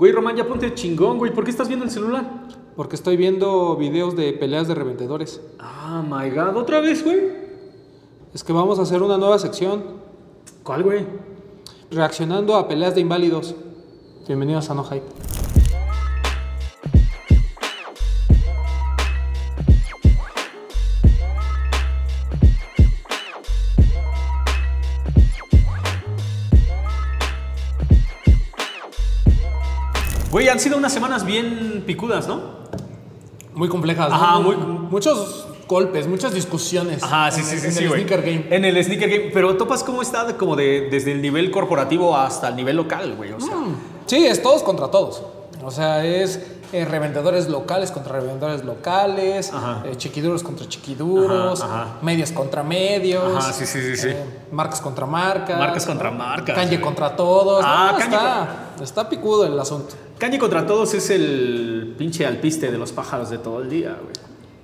Güey, Román, ya ponte chingón, güey. ¿Por qué estás viendo el celular? Porque estoy viendo videos de peleas de revendedores. Ah, my God. ¿Otra vez, güey? Es que vamos a hacer una nueva sección ¿Cuál, güey? reaccionando a peleas de inválidos. Bienvenidos a No Hype. Güey, han sido unas semanas bien picudas, ¿no? Muy complejas. ¿no? Ajá, muy- Muchos golpes, muchas discusiones. Ajá, sí, en sí, sí, en sí, el sneaker game. En el sneaker game. Pero topas cómo está como de, desde el nivel corporativo hasta el nivel local, güey. O sea, Sí, es todos contra todos. O sea, es eh, revendedores locales contra revendedores locales, eh, chiquiduros contra chiquiduros, Ajá, ajá. medios contra medios, Ajá, sí, sí, sí, sí. eh, marcas contra marcas, Marcas contra marcas, güey. contra todos. Ah, No, está, está picudo el asunto. Kanye contra todos es el pinche alpiste de los pájaros de todo el día, güey.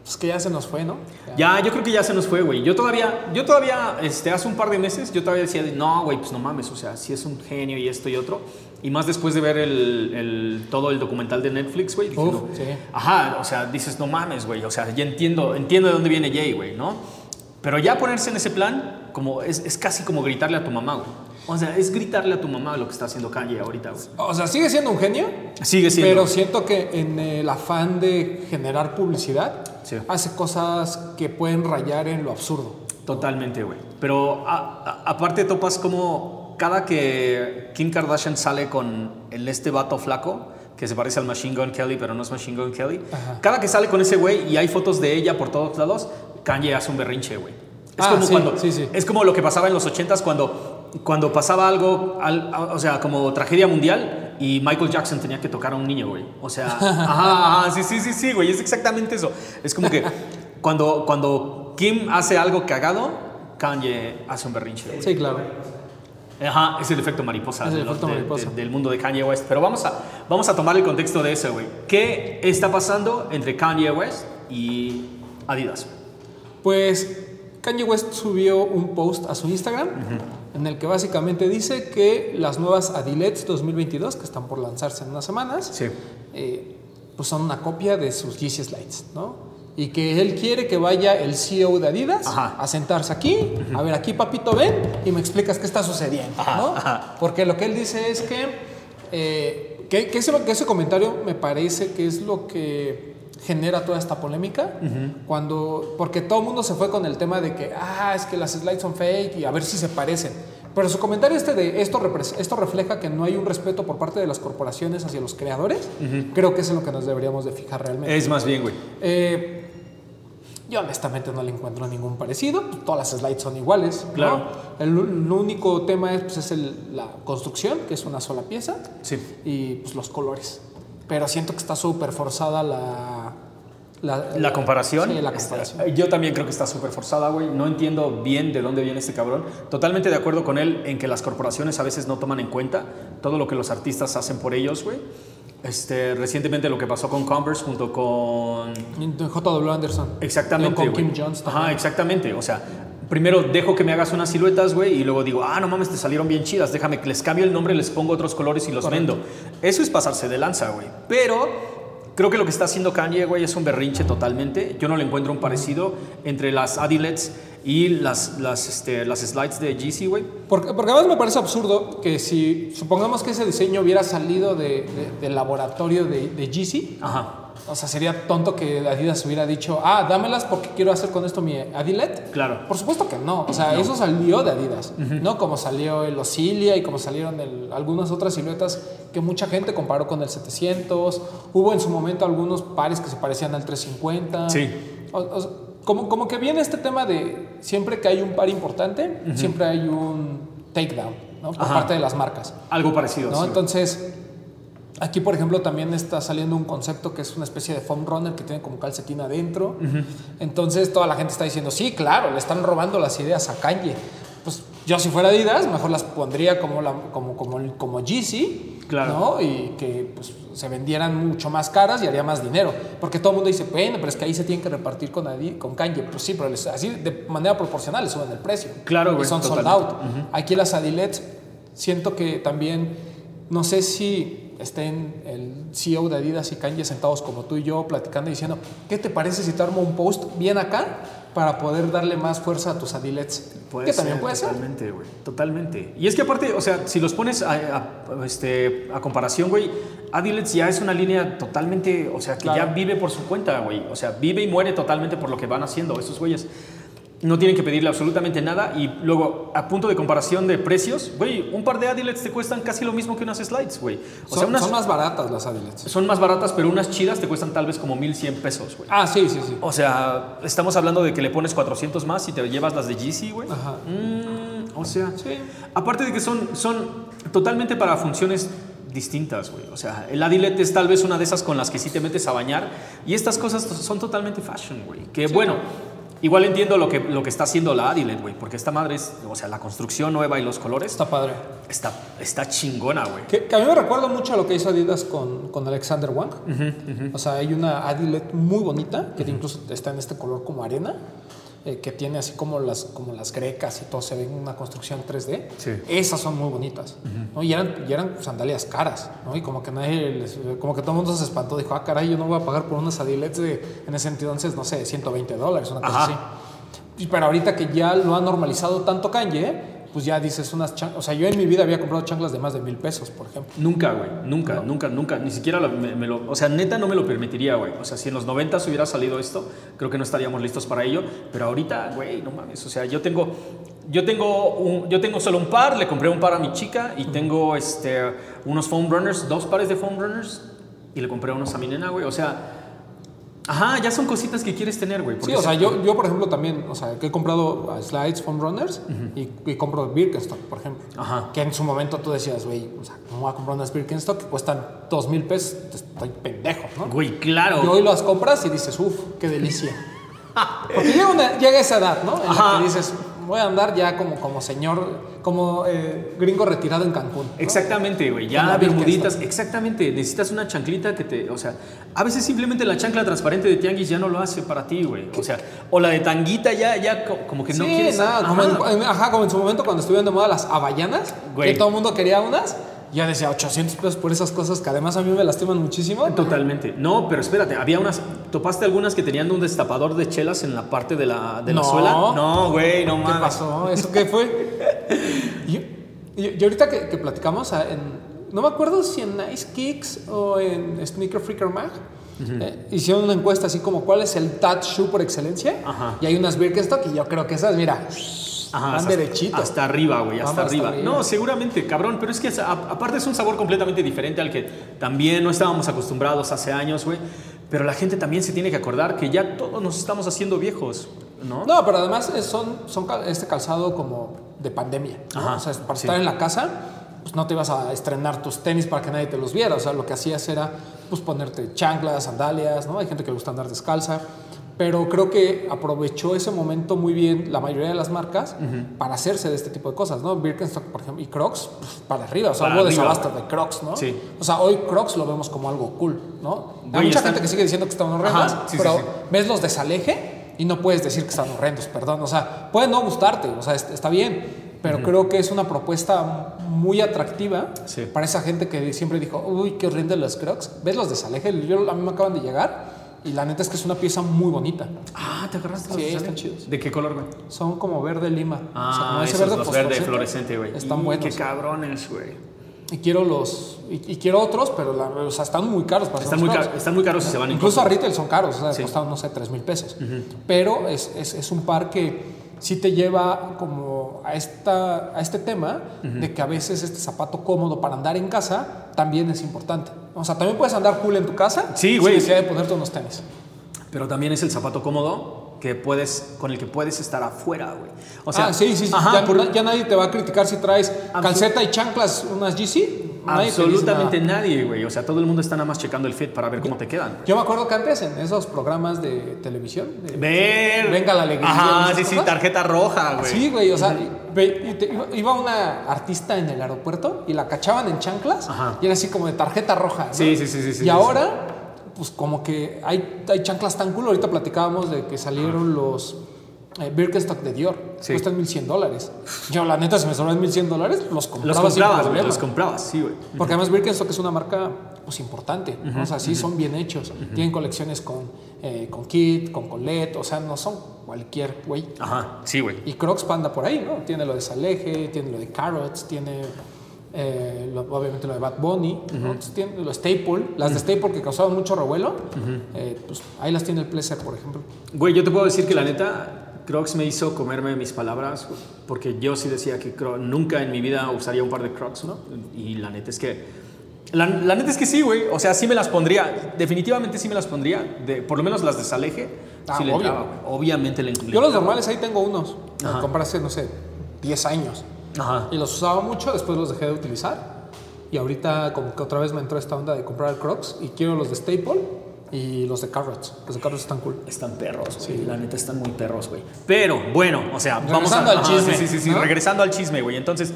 Pues que ya se nos fue, ¿no? Ya, yo creo que ya se nos fue, güey. Yo todavía, yo todavía, este, hace un par de meses, yo todavía decía, no, güey, pues no mames, o sea, sí es un genio y esto y otro. Y más después de ver el, el- todo el documental de Netflix, güey. no. sí. Ajá, o sea, dices, no mames, güey, o sea, ya entiendo, entiendo de dónde viene Jay, güey, ¿no? Pero ya ponerse en ese plan, como, es, es casi como gritarle a tu mamá, güey. O sea, es gritarle a tu mamá lo que está haciendo Kanye ahorita, güey. O sea, sigue siendo un genio, Sigue siendo. pero siento que en el afán de generar publicidad, Sí. hace cosas que pueden rayar en lo absurdo. Totalmente, güey. Pero a- a- aparte topas como cada que Kim Kardashian sale con el este vato flaco, que se parece al Machine Gun Kelly, pero no es Machine Gun Kelly, Ajá. cada que sale con ese güey y hay fotos de ella por todos lados, Kanye hace un berrinche, güey. Es Ah, como sí, cuando sí, sí. es como lo que pasaba en los ochentas cuando cuando pasaba algo, al- o sea, como tragedia mundial y Michael Jackson tenía que tocar a un niño, güey. O sea, ajá, ajá, sí, sí, sí, sí, güey, es exactamente eso. Es como que cuando, cuando Kim hace algo cagado, Kanye hace un berrinche. güey. Sí, claro. Ajá, es el efecto mariposa, Es el de lo- efecto de- mariposa. de- del mundo de Kanye West. Pero vamos a, vamos a tomar el contexto de eso, güey. ¿Qué está pasando entre Kanye West y Adidas? Pues Kanye West subió un post a su Instagram en el que básicamente dice que las nuevas Adilets 2022, que están por lanzarse en unas semanas, Sí. eh, pues son una copia de sus Yeezy Slides, ¿no? Y que él quiere que vaya el CEO de Adidas Ajá. a sentarse aquí, a ver, aquí papito ven y me explicas qué está sucediendo, Ajá, ¿no? ajá. Porque lo que él dice es que, eh, que, que ese, que ese comentario me parece que es lo que genera toda esta polémica, cuando, porque todo el mundo se fue con el tema de que, ah, es que las slides son fake y a ver si se parecen. Pero su comentario este de esto, esto refleja que no hay un respeto por parte de las corporaciones hacia los creadores, creo que es lo que nos deberíamos de fijar realmente. Es más bien, güey. Eh, yo honestamente no le encuentro ningún parecido, pues, todas las slides son iguales. ¿no? Claro. El, el único tema es, pues, es el- la construcción, que es una sola pieza, Sí. y pues, los colores. Pero siento que está súper forzada la... La comparación. Sí, la comparación. yo también creo que está súper forzada, güey. No entiendo bien de dónde viene este cabrón. Totalmente de acuerdo con él en que las corporaciones a veces no toman en cuenta todo lo que los artistas hacen por ellos, güey. Este, recientemente lo que pasó con Converse junto con J.W. Anderson. Exactamente. Con. Kim Jones también. Ajá, exactamente. O sea, primero dejo que me hagas unas siluetas, güey, y luego digo, ah, no mames, te salieron bien chidas. Déjame que les cambie el nombre, les pongo otros colores y los Correcto. vendo. Eso es pasarse de lanza, güey. Pero creo que lo que está haciendo Kanye, güey, es un berrinche totalmente. Yo no le encuentro un parecido entre las Adilets y las, las, este, las slides de GC, güey. Porque, porque además me parece absurdo que si supongamos que ese diseño hubiera salido de- de- del laboratorio de, de Yeezy, Ajá. o sea, sería tonto que Adidas hubiera dicho, ah, dámelas porque quiero hacer con esto mi Adilet. Claro. Por supuesto que no, o sea, eso salió de Adidas, ¿no? Como salió el Osilia y como salieron el- algunas otras siluetas que mucha gente comparó con el 700. Hubo en su momento algunos pares que se parecían al 350. Sí. O- o- como, como que viene este tema de siempre que hay un par importante, siempre hay un takedown, ¿no? Por Ajá. parte de las marcas. Algo parecido. ¿no? sí, güey. Entonces, aquí por ejemplo también está saliendo un concepto que es una especie de foam runner que tiene como calcetín adentro. Entonces toda la gente está diciendo, sí, claro, le están robando las ideas a Kanye. Pues yo si fuera Adidas, mejor las pondría como, la, como, como, como Yeezy, Claro. ¿no? Y que pues, se vendieran mucho más caras y haría más dinero. Porque todo el mundo dice, bueno, pero es que ahí se tienen que repartir con, Adi- con Kanye. Pues sí, pero les- así de manera proporcional le suben el precio. Claro, Y güey, son sold out. Aquí las Adilets, siento que también, no sé si estén el CEO de Adidas y Kanye sentados como tú y yo platicando y diciendo, ¿qué te parece si te armo un post bien acá para poder darle más fuerza a tus adilets? Puede que ser, también puede ser. totalmente, güey. Totalmente. Y es que aparte, o sea, si los pones a, a- este, a comparación, güey, Adilets ya es una línea totalmente, o sea, que Claro. ya vive por su cuenta, güey. O sea, vive y muere totalmente por lo que van haciendo esos güeyes. No tienen que pedirle absolutamente nada. Y luego, a punto de comparación de precios, güey, un par de Adilets te cuestan casi lo mismo que unas slides, güey. O son, sea, unas son más baratas las adilets. son más baratas, pero unas chidas te cuestan tal vez como 1100 pesos, güey. Ah, sí, sí, sí. O sea, estamos hablando de que le pones 400 más y te llevas las de Yeezy, güey. Ajá. Mm, o sea, Sí. aparte de que son, son totalmente para funciones distintas, güey. O sea, el Adilet es tal vez una de esas con las que sí te metes a bañar y estas cosas son totalmente fashion, güey. Que bueno, igual entiendo lo que, lo que está haciendo la Adilet, güey, porque esta madre es, o sea, la construcción nueva y los colores Está padre. está, está chingona, güey. Que, que a mí me recuerda mucho a lo que hizo Adidas con, con Alexander Wang. O sea, hay una Adilet muy bonita, que incluso está en este color como arena, eh, que tiene así como las, como las grecas y todo, se ve en una construcción 3D. Sí. Esas son muy bonitas. ¿no? Y, eran, y eran sandalias caras, ¿no? Y como que nadie, les- como que todo el mundo se espantó, dijo, ah, caray, yo no voy a pagar por unas Adilets de, en ese entonces, no sé, 120 dólares, una cosa Ajá. así. Pero ahorita que ya lo ha normalizado tanto Kanye, pues ya dices unas chanclas. O sea, yo en mi vida había comprado chanclas de más de mil pesos, por ejemplo. Nunca, güey. Nunca, nunca, nunca. Ni siquiera lo- me, me lo. O sea, neta no me lo permitiría, güey. O sea, si en los 90 hubiera salido esto, creo que no estaríamos listos para ello. Pero ahorita, güey, no mames. O sea, yo tengo. Yo tengo, un- yo tengo solo un par, le compré un par a mi chica y tengo este, unos foam runners, dos pares de foam runners y le compré unos a mi nena, güey. O sea, ajá, ya son cositas que quieres tener, güey. Sí, o sea, se- yo, yo por ejemplo también, o sea, que he comprado uh, slides, foam runners y, y compro Birkenstock, por ejemplo. Ajá. Que en su momento tú decías, güey, o sea, ¿cómo voy a comprar unas Birkenstock que cuestan dos mil pesos? Estoy pendejo, ¿no? Güey, claro. Y hoy las compras y dices, uff, qué delicia. Porque llega, una- llega esa edad, ¿no? En Ajá. la que dices, voy a andar ya como, como señor, como eh, gringo retirado en Cancún. ¿no? Exactamente, güey. Ya bermuditas. Exactamente. Necesitas una chanclita que te. O sea, a veces simplemente la chancla transparente de tianguis ya no lo hace para ti, güey. O sea, o la de tanguita ya, ya co- como que no sí, quieres. nada, como Ajá. en, en- ajá, como en su momento cuando estuvieron de moda las havallanas, Güey. que todo el mundo quería unas, ya decía 800 pesos por esas cosas que además a mí me lastiman muchísimo. Totalmente. No, pero espérate, había unas. ¿Topaste algunas que tenían un destapador de chelas en la parte de la, de la No. suela? No, güey, no ¿Qué mames. pasó? ¿Eso qué fue? y, y- y ahorita que, que platicamos, ah, en- no me acuerdo si en Nice Kicks o en Sneaker Freaker Mag, eh, hicieron una encuesta así como cuál es el Tat Shoe por excelencia. Ajá. Y hay unas Birkenstock y yo creo que esas, mira, Ajá, van hasta- derechito. Hasta arriba, güey, hasta arriba. No, seguramente, cabrón, pero es que a- aparte es un sabor completamente diferente al que también no estábamos acostumbrados hace años, güey. Pero la gente también se tiene que acordar que ya todos nos estamos haciendo viejos, ¿no? No, pero además son, son este calzado como de pandemia. ¿no? Ajá, o sea, para sí. estar en la casa, pues no te ibas a estrenar tus tenis para que nadie te los viera. O sea, lo que hacías era pues ponerte chanclas, sandalias, ¿no? Hay gente que le gusta andar descalza. Pero creo que aprovechó ese momento muy bien la mayoría de las marcas para hacerse de este tipo de cosas, ¿no? Birkenstock, por ejemplo, y Crocs, pues, para arriba. O sea, Para hubo arriba. desabasto de Crocs, ¿no? Sí. O sea, hoy Crocs lo vemos como algo cool, ¿no? Hay mucha están- gente que sigue diciendo que están horrendas, Ajá, sí, pero sí. ves los desaleje y no puedes decir que están horrendos, perdón. O sea, puede no gustarte, o sea, es- está bien, pero creo que es una propuesta muy atractiva para esa gente que siempre dijo, uy, qué horrendo los crocs. ¿Ves los desaleje? Yo, a mí me acaban de llegar y la neta es que es una pieza muy bonita. Ah, ¿te agarraste Sí, de están chidos. ¿De qué color, güey? Son como verde lima. Ah, o sea, como ese esos, verde los verde fluorescente, güey. Están Y buenos. Qué cabrones, güey. Y quiero los, y, y quiero otros, pero la- o sea, están muy caros para Están muy, caros, están muy caros y se van en Incluso a retail son caros, o sea, Sí. costaban, no sé, 3 mil pesos. Pero es, es, es un par que sí te lleva como a, esta, a este tema de que a veces este zapato cómodo para andar en casa también es importante. O sea, también puedes andar cool en tu casa Sí, sin güey. necesidad de ponerte unos tenis. Pero también es el zapato cómodo que puedes, con el que puedes estar afuera, güey. O sea, ah, sí, sí, sí. ajá, ya, por- ya nadie te va a criticar si traes calceta y chanclas, unas GC. Nadie absolutamente nadie, güey. O sea, todo el mundo está nada más checando el fit para ver cómo te quedan. Yo me acuerdo que antes en esos programas de televisión, de- Ver. Venga la alegría Ajá, sí, sí, tarjeta roja, güey. Sí, güey, o sea, iba, una artista en el aeropuerto y la cachaban en chanclas Ajá. y era así como de tarjeta roja. ¿no? Sí, sí, sí, sí, Y sí, ahora, pues como que hay, hay chanclas tan cool. Ahorita platicábamos de que salieron los, eh, Birkenstock de Dior. Sí. Cuestan 1100 dólares. Yo, la neta, si me sobran 1100 dólares, los compraba Los sin comprabas, güey, problema. los comprabas, sí, güey. Porque además Birkenstock es una marca pues importante, ¿no? o sea, sí son bien hechos. Tienen colecciones con, eh, con Kit, con Colette, o sea, no son cualquier güey. Ajá, sí, güey. Y Crocs panda por ahí, ¿no? Tiene lo de Saleje, tiene lo de Carrots, tiene eh, lo- obviamente lo de Bad Bunny, ¿no? Entonces tiene lo de Staple, las de Staple que causaban mucho revuelo, eh, pues ahí las tiene el Pleasure, por ejemplo. Güey, yo te puedo decir que la neta, Crocs me hizo comerme mis palabras, porque yo sí decía que Cro- nunca en mi vida usaría un par de Crocs, ¿no? Y la neta es que... La, la neta es que sí, güey. O sea, sí me las pondría. Definitivamente sí me las pondría. De, por lo menos las de Saleje. Ah, sí le obvio. entraba. Obviamente le le Yo los normales ahí tengo unos, Ajá. me compré hace, no sé, 10 años. Ajá. Y los usaba mucho, después los dejé de utilizar. Y ahorita como que otra vez me entró esta onda de comprar Crocs y quiero los de Staple y los de Carrots. Los de Carrots están cool. Están perros, güey. La neta están muy perros, güey. Pero, bueno, o sea, vamos Regresando a, al chisme, Sí, sí, sí, ¿no? regresando al chisme, güey. Entonces,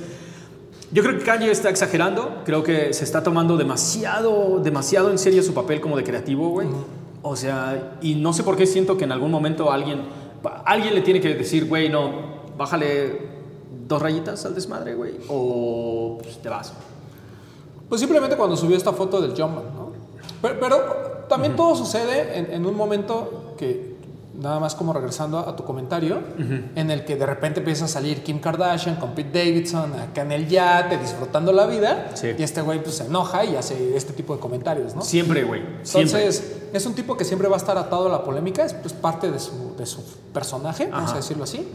yo creo que Kanye está exagerando. Creo que se está tomando demasiado, demasiado en serio su papel como de creativo, güey. O sea, y no sé por qué siento que en algún momento alguien, alguien le tiene que decir, güey, no, bájale dos rayitas al desmadre, güey. O pues, te vas. Pues simplemente cuando subió esta foto del Jumpman, ¿no? Pero, pero también todo sucede en, en un momento que, nada más como regresando a, a tu comentario, en el que de repente empieza a salir Kim Kardashian con Pete Davidson acá en el yate disfrutando la vida Sí. y este güey pues se enoja y hace este tipo de comentarios, ¿no? Siempre, güey. Siempre. Entonces, es un tipo que siempre va a estar atado a la polémica, es pues, parte de su, de su personaje, vamos a decirlo así.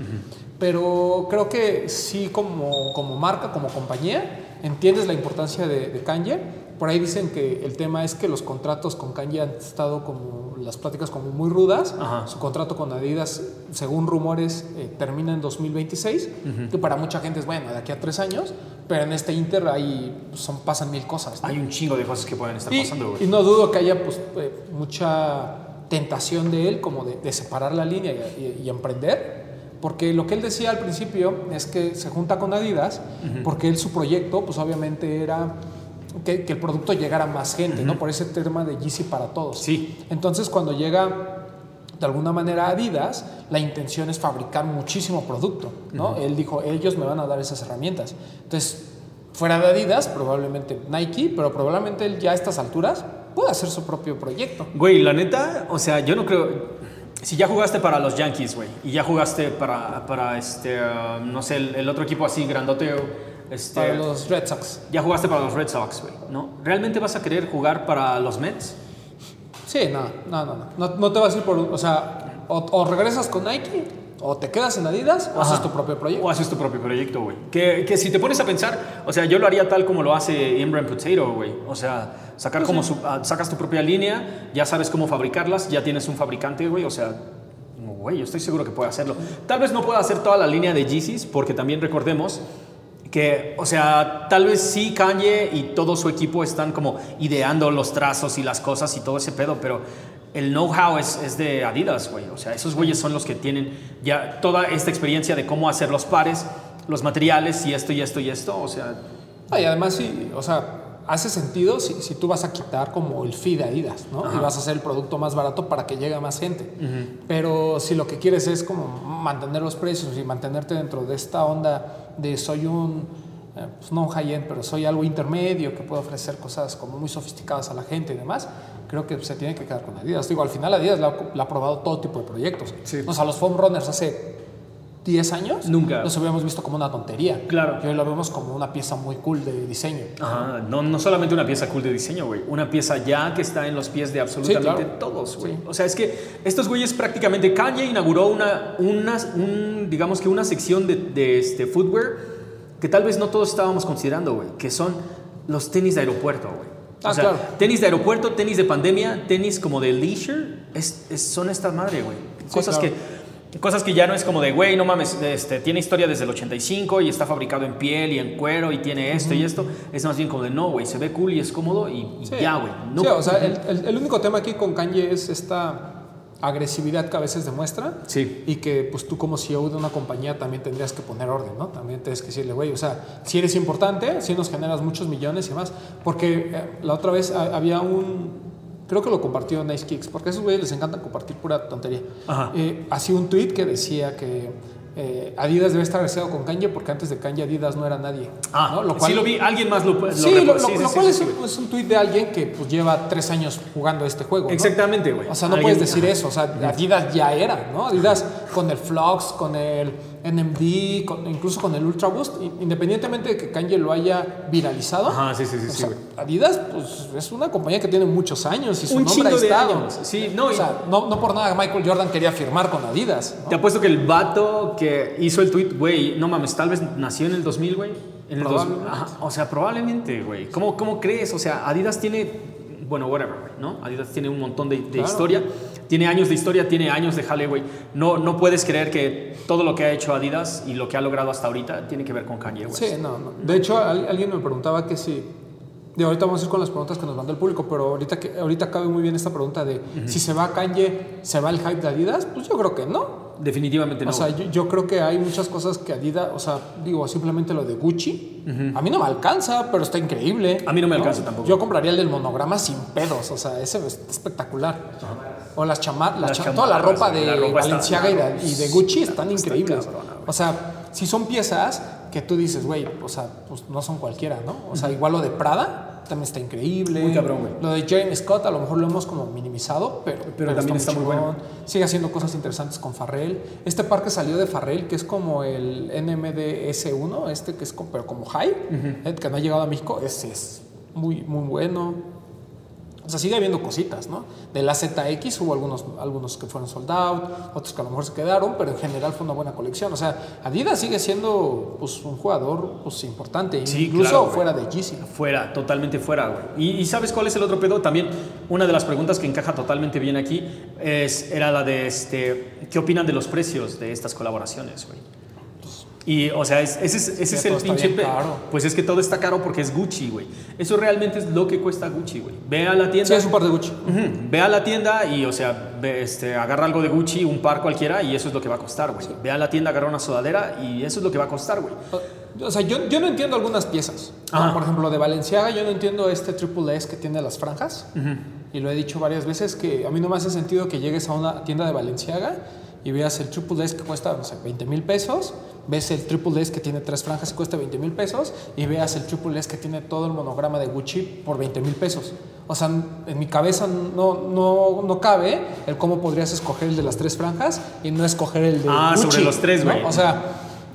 Pero creo que sí, como, como marca, como compañía, entiendes la importancia de, de Kanye. Por ahí dicen que el tema es que los contratos con Kanye han estado como, las pláticas como muy rudas. Ajá. Su contrato con Adidas, según rumores, eh, termina en 2026, que para mucha gente es bueno, de aquí a tres años, pero en este Inter ahí son, pasan mil cosas. ¿no? Hay un chingo de cosas que pueden estar Y, pasando, güey. y no dudo que haya pues, eh, mucha tentación de él como de, de separar la línea y, y- y emprender. Porque lo que él decía al principio es que se junta con Adidas porque él su proyecto pues obviamente era que, que el producto llegara a más gente, ¿no? Por ese tema de Yeezy para todos. Sí. Entonces cuando llega de alguna manera Adidas, la intención es fabricar muchísimo producto, ¿no? Él dijo, ellos me van a dar esas herramientas. Entonces, fuera de Adidas, probablemente Nike, pero probablemente él ya a estas alturas pueda hacer su propio proyecto. Güey, la neta, o sea, yo no creo. Si ya jugaste para los Yankees, güey, y ya jugaste para, para este, uh, no sé, el, el otro equipo así grandote, este, Para los Red Sox. ya jugaste para los Red Sox, güey, ¿no? ¿Realmente vas a querer jugar para los Mets? Sí, no, no, no, no. No, te vas a ir por, o sea, o, o regresas con Nike, o te quedas en Adidas, o Ajá. haces tu propio proyecto. O haces tu propio proyecto, güey. Que, que si te pones a pensar, o sea, yo lo haría tal como lo hace Imran Potato, güey. O sea, sacar como su- ah, sacas tu propia línea, ya sabes cómo fabricarlas, ya tienes un fabricante, güey. O sea, güey, yo estoy seguro que puede hacerlo. Tal vez no pueda hacer toda la línea de Yeezys, porque también recordemos que, o sea, tal vez sí Kanye y todo su equipo están como ideando los trazos y las cosas y todo ese pedo, pero el know-how es, es de Adidas, güey. O sea, esos güeyes son los que tienen ya toda esta experiencia de cómo hacer los pares, los materiales y esto y esto y esto. O sea, Ah, y además sí, o sea, hace sentido si, si tú vas a quitar como el fee de Adidas, ¿no? Y vas a hacer el producto más barato para que llegue a más gente. Pero si lo que quieres es como mantener los precios y mantenerte dentro de esta onda de soy un, eh, pues no un high-end, pero soy algo intermedio que puede ofrecer cosas como muy sofisticadas a la gente y demás, creo que se tiene que quedar con Adidas. Digo, al final Adidas le ha, le ha probado todo tipo de proyectos. Sí. O sea, los foam runners hace 10 años Nunca. los habíamos visto como una tontería. Claro. Y hoy lo vemos como una pieza muy cool de diseño. ajá, no, no solamente una pieza cool de diseño, güey. Una pieza ya que está en los pies de absolutamente Sí, claro. todos, güey. O sea, es que estos güeyes prácticamente, Kanye inauguró una, una un, digamos que una sección de, de este footwear que tal vez no todos estábamos considerando, güey. Que son los tenis de aeropuerto, güey. O Ah, sea, claro. tenis de aeropuerto, tenis de pandemia, tenis como de leisure, es, es- son esta madre, güey. Cosas claro. que Cosas que ya no es como de, güey, no mames, este, tiene historia desde el 85 y está fabricado en piel y en cuero y tiene esto y esto. Es más bien como de, no, güey, se ve cool y es cómodo y, y Sí. ya, güey. No, Sí, o sea, el, el- el único tema aquí con Kanye es esta agresividad que a veces demuestra. Sí. Y que pues tú como CEO de una compañía también tendrías que poner orden, ¿no? También tienes que decirle, güey, o sea, si eres importante, si nos generas muchos millones y más. Porque eh, la otra vez ha- había un, creo que lo compartió Nice Kicks, porque a esos güeyes les encanta compartir pura tontería. Eh, hacía un tweet que decía que eh, Adidas debe estar agradecido con Kanye porque antes de Kanye Adidas no era nadie. Ah, ¿no? sí lo vi. Alguien más lo, lo Sí, lo, lo- Sí, lo sí, cual sí, es, un, es un tweet de alguien que pues, lleva tres años jugando este juego. Exactamente, güey. O sea, no Alguien- puedes decir ajá. eso. O sea, Adidas ya era, ¿no? Adidas con el Flux, con el NMD, con- incluso con el Ultra Boost, independientemente de que Kanye lo haya viralizado. Ajá, sí, sí, sí, o sí, sea, güey. Adidas, pues es una compañía que tiene muchos años y su Un nombre ha estado. años. Sí, no, o sea, no, no por nada Michael Jordan quería firmar con Adidas. ¿no? Te apuesto que el vato que hizo el tweet, güey, no mames, tal vez nació en el 2000, güey. En el 2000. Probablemente. Ajá, o sea, probablemente, güey. ¿Cómo, ¿Cómo crees? O sea, Adidas tiene, bueno, whatever, güey, ¿no? Adidas tiene un montón de, de Claro. historia. Tiene años de historia, tiene años de güey. No, no puedes creer que todo lo que ha hecho Adidas y lo que ha logrado hasta ahorita tiene que ver con Kanye, güey. Sí, no, no. De hecho, al- alguien me preguntaba que si. De ahorita vamos a ir con las preguntas que nos mandó el público, pero ahorita, que, ahorita cabe muy bien esta pregunta de si se va Kanye, ¿se va el hype de Adidas? Pues yo creo que no. Definitivamente no. O sea, yo, yo creo que hay muchas cosas que Adidas, o sea, digo, simplemente lo de Gucci, a mí no me alcanza, pero está increíble. A mí no me alcanza tampoco. Yo compraría el del monograma sin pedos, o sea, ese es espectacular. O las chamarras, Las toda la ropa de la ropa está- Valenciaga y, de, y de Gucci están está increíbles. cabrona, o sea, si son piezas que tú dices, güey, o sea, pues no son cualquiera, ¿no? O sea, igual lo de Prada también está increíble. Muy cabrón, güey. Lo de Jeremy Scott a lo mejor lo hemos como minimizado, pero, Pero también está muy bueno. Sigue haciendo cosas interesantes con Farrell. Este par que salió de Farrell, que es como el NMD S1, este que es como, pero como high, que no ha llegado a México, ese es muy, muy bueno. O sea, sigue habiendo cositas, ¿no? De la ZX hubo algunos, algunos que fueron sold out, otros que a lo mejor se quedaron, pero en general fue una buena colección. O sea, Adidas sigue siendo pues, un jugador pues, importante, Sí, incluso claro, fuera de Yeezy. Fuera, totalmente fuera, güey. Y, y ¿sabes cuál es el otro pedo? También una de las preguntas que encaja totalmente bien aquí es, era la de, este, ¿qué opinan de los precios de estas colaboraciones, güey? Y, o sea, es- ese es, ese Sí, es el pinche... caro. Pues es que todo está caro porque es Gucci, güey. Eso realmente es lo que cuesta Gucci, güey. Ve a la tienda... Sí, es un par de Gucci. Ujú, Ve a la tienda y, o sea, ve, este, agarra algo de Gucci, un par cualquiera, y eso es lo que va a costar, güey. Ve a la tienda, agarra una sudadera y eso es lo que va a costar, güey. O sea, yo, yo no entiendo algunas piezas. Ajá. Por ejemplo, de Valenciaga, yo no entiendo este triple S que tiene las franjas. Y lo he dicho varias veces que a mí no me hace sentido que llegues a una tienda de Valenciaga y veas el triple S que cuesta, no sé, 20 mil pesos, ves el triple S que tiene tres franjas y cuesta 20 mil pesos, y veas el triple S que tiene todo el monograma de Gucci por 20 mil pesos. O sea, en mi cabeza no, no, no cabe el cómo podrías escoger el de las tres franjas y no escoger el de Ah, Gucci. sobre los tres, ¿no? güey. O sea,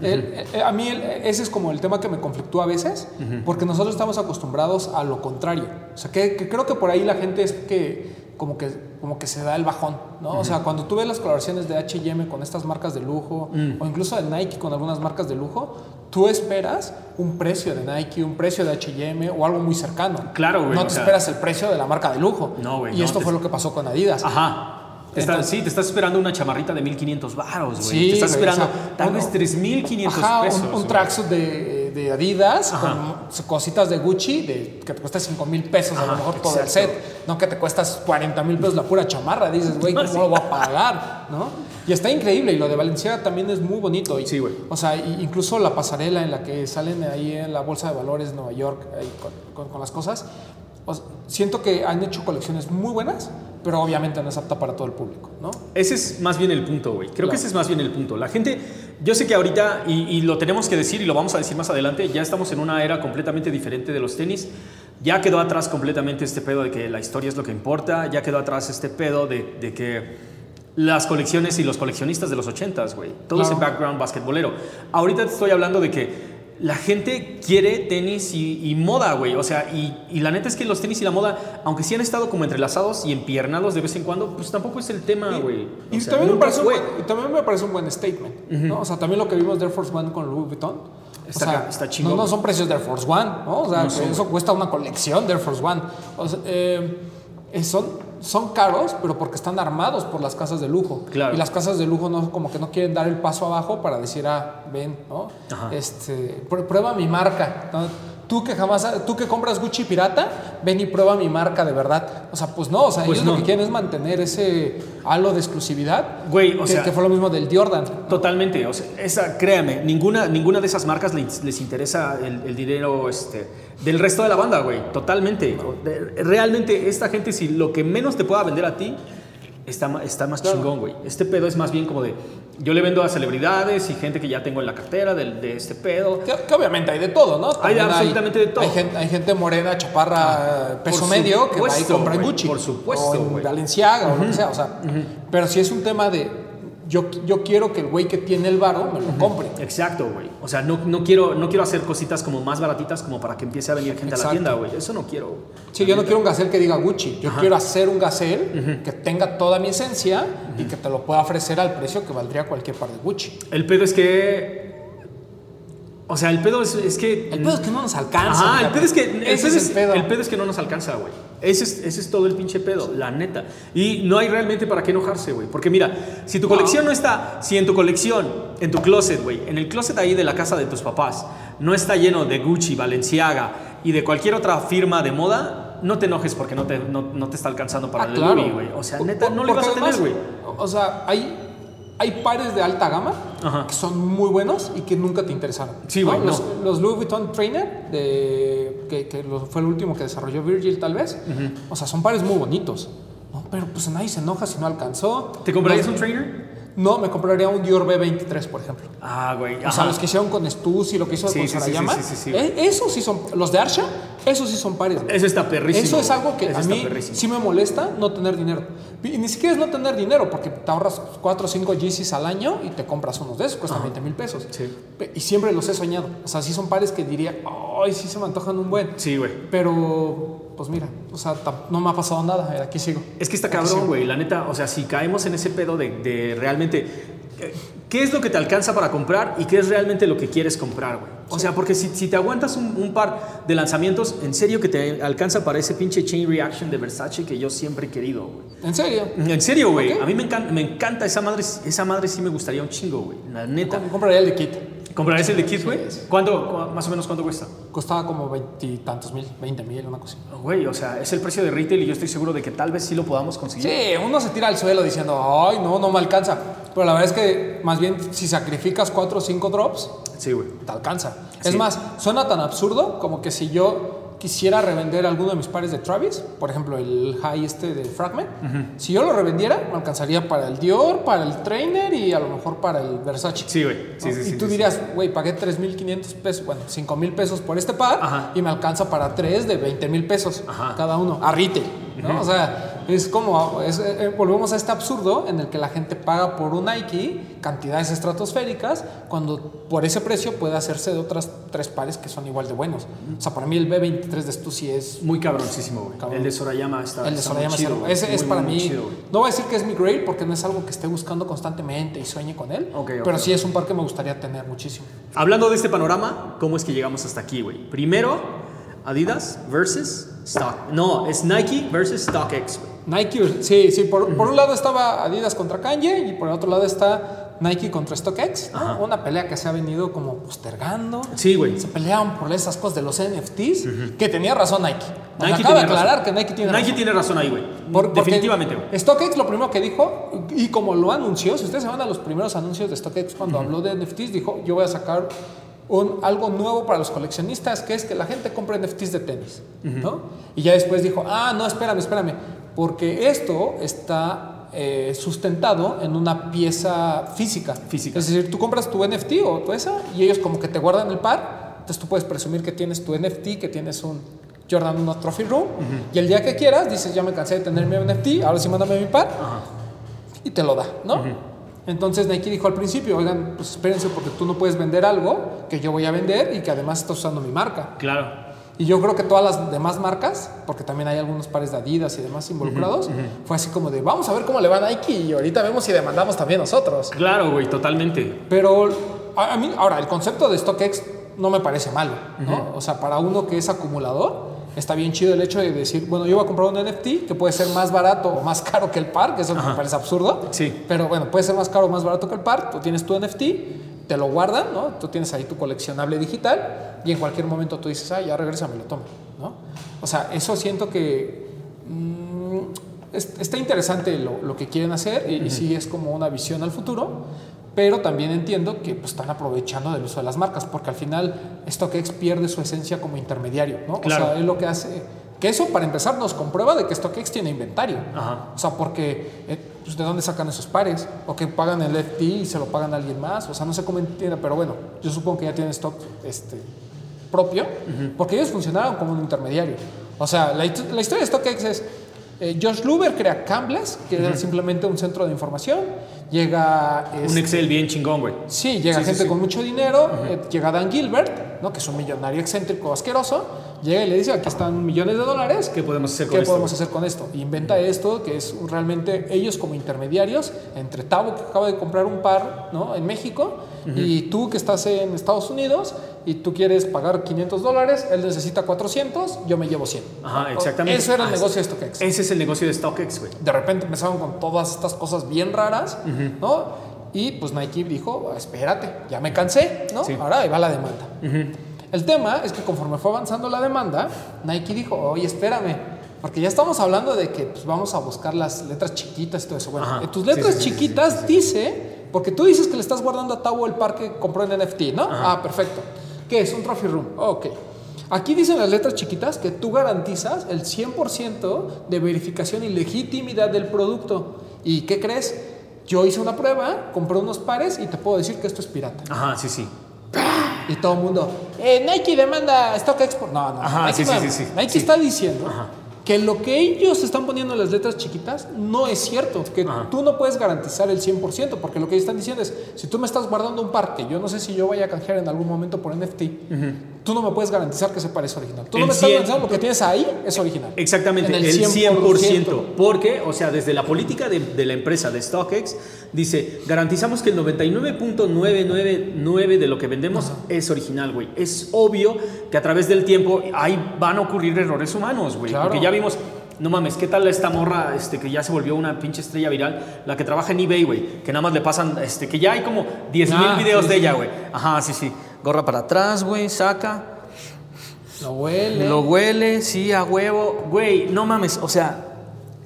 el- a mí el- ese es como el tema que me conflictúa a veces, porque nosotros estamos acostumbrados a lo contrario. O sea, que, que creo que por ahí la gente es que como que, como que se da el bajón, ¿no? O sea, cuando tú ves las colaboraciones de H&M con estas marcas de lujo, o incluso de Nike con algunas marcas de lujo, tú esperas un precio de Nike, un precio de H&M o algo muy cercano. Claro, güey, No te sea- esperas el precio de la marca de lujo. No, güey, Y no, esto te- fue lo que pasó con Adidas. Ajá. Te está- Entonces- sí, te estás esperando una chamarrita de 1500 baros, güey. Sí, te estás esperando o sea, tal vez 3500 Ajá, pesos. un, un tracksuit de, de Adidas Ajá. con cositas de Gucci de, que te cuesta 5 mil pesos a Ajá, lo mejor todo el exacto. set. No que te cuestas 40 mil pesos la pura chamarra. Dices, güey, ¿cómo Sí. lo voy a pagar? ¿No? Y está increíble. Y lo de Valenciaga también es muy bonito. Y, Sí, güey. O sea, incluso la pasarela en la que salen ahí en la Bolsa de Valores de Nueva York ahí con, con- con las cosas. o sea, siento que han hecho colecciones muy buenas, pero obviamente no es apta para todo el público, ¿no? Ese es más bien el punto, güey. Creo Claro. que ese es más bien el punto. La gente, yo sé que ahorita, y, y lo tenemos que decir y lo vamos a decir más adelante, ya estamos en una era completamente diferente de los tenis. Ya quedó atrás completamente este pedo de que la historia es lo que importa. Ya quedó atrás este pedo de, de que las colecciones y los coleccionistas de los 80s, güey. Todo ese Claro. background basquetbolero. Ahorita te estoy hablando de que la gente quiere tenis y, y moda, güey. O sea, y, y la neta es que los tenis y la moda, aunque sí han estado como entrelazados y empiernados de vez en cuando, pues tampoco es el tema, güey. Y, sea, también me parece buen, también me parece un buen statement, ¿no? O sea, también lo que vimos de Air Force One con Louis Vuitton. Está o sea, está chingón. No, no son precios de Air Force One, ¿no? O sea, No eso cuesta una colección de Air Force One. O sea, eh, eh, son, son caros, pero porque están armados por las casas de lujo. Claro. Y las casas de lujo no, como que no quieren dar el paso abajo para decir, ah, ven, ¿no? Ajá. Este, pr- prueba mi marca. ¿no? Tú que jamás, tú que compras Gucci pirata, ven y prueba mi marca de verdad. O sea, pues no, o sea, Pues ellos lo que quieren es mantener ese halo de exclusividad. Güey, o que, sea- que fue lo mismo del Jordan. Totalmente, o sea, esa, créame, ninguna, ninguna de esas marcas les, les interesa el, el dinero este, del resto de la banda, güey, totalmente. Realmente esta gente, si lo que menos te pueda vender a ti, está, está más Claro. chingón, güey. Este pedo es más bien como de, yo le vendo a celebridades y gente que ya tengo en la cartera del- de, este pedo. Que, que obviamente hay de todo, ¿no? Hay de absolutamente de todo. Hay gente, hay gente morena, chaparra, peso por medio, que va y compra en Gucci. por supuesto, O en güey. Balenciaga o lo que sea. O sea, pero si es un tema de yo, yo quiero que el güey que tiene el varo me lo compre. Exacto, güey. O sea, no, no, quiero, no quiero hacer cositas como más baratitas como para que empiece a venir gente a la tienda, güey. Eso no quiero. Sí, yo no quiero un gacel que diga Gucci. Yo quiero hacer un gacel que tenga toda mi esencia y que te lo pueda ofrecer al precio que valdría cualquier par de Gucci. El pedo es que. O sea, el pedo es, es que. El pedo es que no nos alcanza. Ajá, el pedo es que. El Ese pedo es el pedo. el pedo es que no nos alcanza, güey. Ese es, ese es todo el pinche pedo, la neta. Y no hay realmente para qué enojarse, güey. Porque mira, si tu colección no está. Si en tu colección, en tu closet, güey, en el closet ahí de la casa de tus papás, no está lleno de Gucci, Balenciaga y de cualquier otra firma de moda, no te enojes porque no te, no, no te está alcanzando para Ah, el claro. Güey. O sea, neta, no le vas a tener, güey. O sea, hay, hay pares de alta gama Ajá. que son muy buenos y que nunca te interesaron. Sí, Los, no. los Louis Vuitton Trainer, de, que, fue el último que desarrolló Virgil, tal vez. O sea, son pares muy bonitos. ¿no? Pero pues nadie se enoja si no alcanzó. ¿Te comprarías No, un trainer? No, me compraría un Dior B23, por ejemplo. Ah, güey. O sea, los que hicieron con Stus y lo que hizo Sí, con sí, sí, Sarayama. sí, sí, sí, sí. eh, esos sí son. Los de Archa, esos sí son pares. güey. Eso está perrísimo. Eso es algo que Eso a mí perrísimo. sí me molesta no tener dinero. Y ni siquiera es no tener dinero, porque te ahorras 4 o 5 Yeezys al año y te compras unos de esos, cuestan 20 mil pesos. Sí. Y siempre los he soñado. O sea, sí son pares que diría, ay, sí se me antojan un buen. Sí, güey. Pero, pues mira, o sea, no me ha pasado nada, aquí sigo. Es que está cabrón, güey. La neta, o sea, si caemos en ese pedo de, de realmente. eh, ¿Qué es lo que te alcanza para comprar y qué es realmente lo que quieres comprar, güey? O sea, porque si, si te aguantas un, un par de lanzamientos, en serio que te alcanza para ese pinche chain reaction de Versace que yo siempre he querido, güey. ¿En serio? En serio, güey. A mí me encanta, me encanta esa madre. Esa madre sí me gustaría un chingo, güey. La neta. Com- Compraría el de Kit. ¿Comprarías el de Kid, güey? ¿Cuánto, cu- más o menos cuánto cuesta? Costaba como veintitantos mil, 20 mil, una cosa. Güey, o sea, es el precio de retail y yo estoy seguro de que tal vez sí lo podamos conseguir. Sí, uno se tira al suelo diciendo, ay, no, no me alcanza. Pero la verdad es que más bien si sacrificas 4 o 5 drops, Sí, güey. te alcanza. Sí. Es más, suena tan absurdo como que si yo quisiera revender alguno de mis pares de Travis, por ejemplo, el high este de Fragment, si yo lo revendiera, me alcanzaría para el Dior, para el Trainer y a lo mejor para el Versace. Sí, güey. Sí, ¿no? sí, y sí, tú dirías, güey, pagué 3.500 pesos, bueno, 5.000 pesos por este par Ajá. y me alcanza para 3 de 20.000 pesos Ajá. cada uno, a retail, ¿no? O sea, es como, es, eh, volvemos a este absurdo en el que la gente paga por un Nike cantidades estratosféricas cuando por ese precio puede hacerse de otras tres pares que son igual de buenos. O sea, para mí el B23 de Stussy es... Muy cabroncísimo, güey. Cabrón. El de Sorayama está. El de está Sorayama muy chido, es- es Muy, para muy, mí. chido, no voy a decir que es mi grail porque no es algo que esté buscando constantemente y sueñe con él. Ok, ok, pero sí es un par que me gustaría tener muchísimo. Hablando de este panorama, ¿cómo es que llegamos hasta aquí, güey? Primero, Adidas versus Stock. No, es Nike versus StockX. Nike, sí, sí. Por, por un lado estaba Adidas contra Kanye y por el otro lado está Nike contra StockX. Una pelea que se ha venido como postergando. Sí, güey. Se peleaban por esas cosas de los NFTs, que tenía razón Nike. Nike acaba de aclarar razón. que Nike tiene Nike razón. tiene razón ahí, güey. Por- Definitivamente, güey. StockX lo primero que dijo, y como lo anunció, si ustedes se van a los primeros anuncios de StockX cuando habló de NFTs, dijo, yo voy a sacar un, algo nuevo para los coleccionistas, que es que la gente compre NFTs de tenis, ¿no? Y ya después dijo, ah, no, espérame, espérame, porque esto está eh, sustentado en una pieza física. Física. Es decir, tú compras tu NFT o tu esa y ellos como que te guardan el par, entonces tú puedes presumir que tienes tu NFT, que tienes un Jordan 1 Trophy Room, y el día que quieras dices, ya me cansé de tener mi NFT, ahora sí mándame mi par, y te lo da, ¿no? Entonces Nike dijo al principio, oigan, pues espérense porque tú no puedes vender algo que yo voy a vender y que además está usando mi marca. Claro. Y yo creo que todas las demás marcas, porque también hay algunos pares de Adidas y demás involucrados, fue así como de, vamos a ver cómo le va a Nike y ahorita vemos si demandamos también nosotros. Claro, güey, totalmente. Pero a, mí, ahora, el concepto de StockX no me parece malo, ¿no? O sea, para uno que es acumulador, está bien chido el hecho de decir, bueno, yo voy a comprar un NFT que puede ser más barato o más caro que el par, que eso me parece absurdo. Sí. Pero bueno, puede ser más caro o más barato que el par, tú tienes tu NFT, te lo guardan, ¿no? Tú tienes ahí tu coleccionable digital y en cualquier momento tú dices, ah, ya regresa, me lo tomo, ¿no? O sea, eso siento que mm, es- está interesante lo, lo que quieren hacer y, y sí es como una visión al futuro, pero también entiendo que pues, están aprovechando del uso de las marcas, porque al final StockX pierde su esencia como intermediario, ¿no? Claro. O sea, es lo que hace... Que eso, para empezar, nos comprueba de que StockX tiene inventario. Ajá. O sea, porque eh, pues, ¿de dónde sacan esos pares? O que pagan el FT y se lo pagan a alguien más. O sea, no sé cómo entiende, pero bueno, yo supongo que ya tienen stock este, propio, porque ellos funcionaron como un intermediario. O sea, la, la historia de StockX es, eh, Josh Luber crea Cambles, que era simplemente un centro de información, llega... Un este, Excel bien chingón, güey. Sí, llega Sí, gente sí. con mucho dinero, eh, llega Dan Gilbert, ¿no? que es un millonario excéntrico asqueroso, llega y le dice, aquí están millones de dólares, ¿Qué podemos hacer con ¿Qué esto? podemos hacer con esto? Inventa esto, que es realmente ellos como intermediarios entre Tavo, que acaba de comprar un par ¿no? en México, y tú que estás en Estados Unidos y tú quieres pagar 500 dólares, él necesita 400, yo me llevo 100. Ajá, exactamente. Eso era el Ah, negocio de StockX. Ese es el negocio de StockX, güey. De repente empezaron con todas estas cosas bien raras, ¿no? Y pues Nike dijo, espérate, ya me cansé, ¿no? Sí. Ahora ahí va la demanda. El tema es que conforme fue avanzando la demanda, Nike dijo, oye, espérame, porque ya estamos hablando de que pues, vamos a buscar las letras chiquitas y todo eso. Bueno, Ajá. en tus letras sí, sí, sí, chiquitas dice, porque tú dices que le estás guardando a Tavo el par que compró en NFT, ¿no? Ajá. Ah, perfecto. ¿Qué es? Un trophy room. Ok. Aquí dicen las letras chiquitas que tú garantizas el 100% de verificación y legitimidad del producto. ¿Y qué crees? Yo hice una prueba, compré unos pares y te puedo decir que esto es pirata. Ajá, sí, sí. Y todo el mundo, eh, Nike demanda Stock Export. No, no, Ajá, Nike, sí, no. sí, sí. Nike está diciendo Ajá. que lo que ellos están poniendo en las letras chiquitas no es cierto, que Ajá. tú no puedes garantizar el 100%, porque lo que ellos están diciendo es, si tú me estás guardando un par que yo no sé si yo vaya a canjear en algún momento por NFT, tú no me puedes garantizar que ese par es original. Tú no El me estás 100. garantizando lo que tienes ahí es original. Exactamente, En el, el 100%. Porque, o sea, desde la política de, de la empresa de StockX, dice, garantizamos que el 99.999 de lo que vendemos es original, güey. Es obvio que a través del tiempo ahí van a ocurrir errores humanos, güey. Claro. Porque ya vimos, no mames, ¿qué tal esta morra este, que ya se volvió una pinche estrella viral? La que trabaja en eBay, güey. Que nada más le pasan, este, que ya hay como 10 mil Ah, videos sí, de sí. ella, güey. Ajá, sí, sí. Gorra para atrás, güey, saca. Lo huele. Lo huele, sí, a huevo. Güey, no mames, o sea,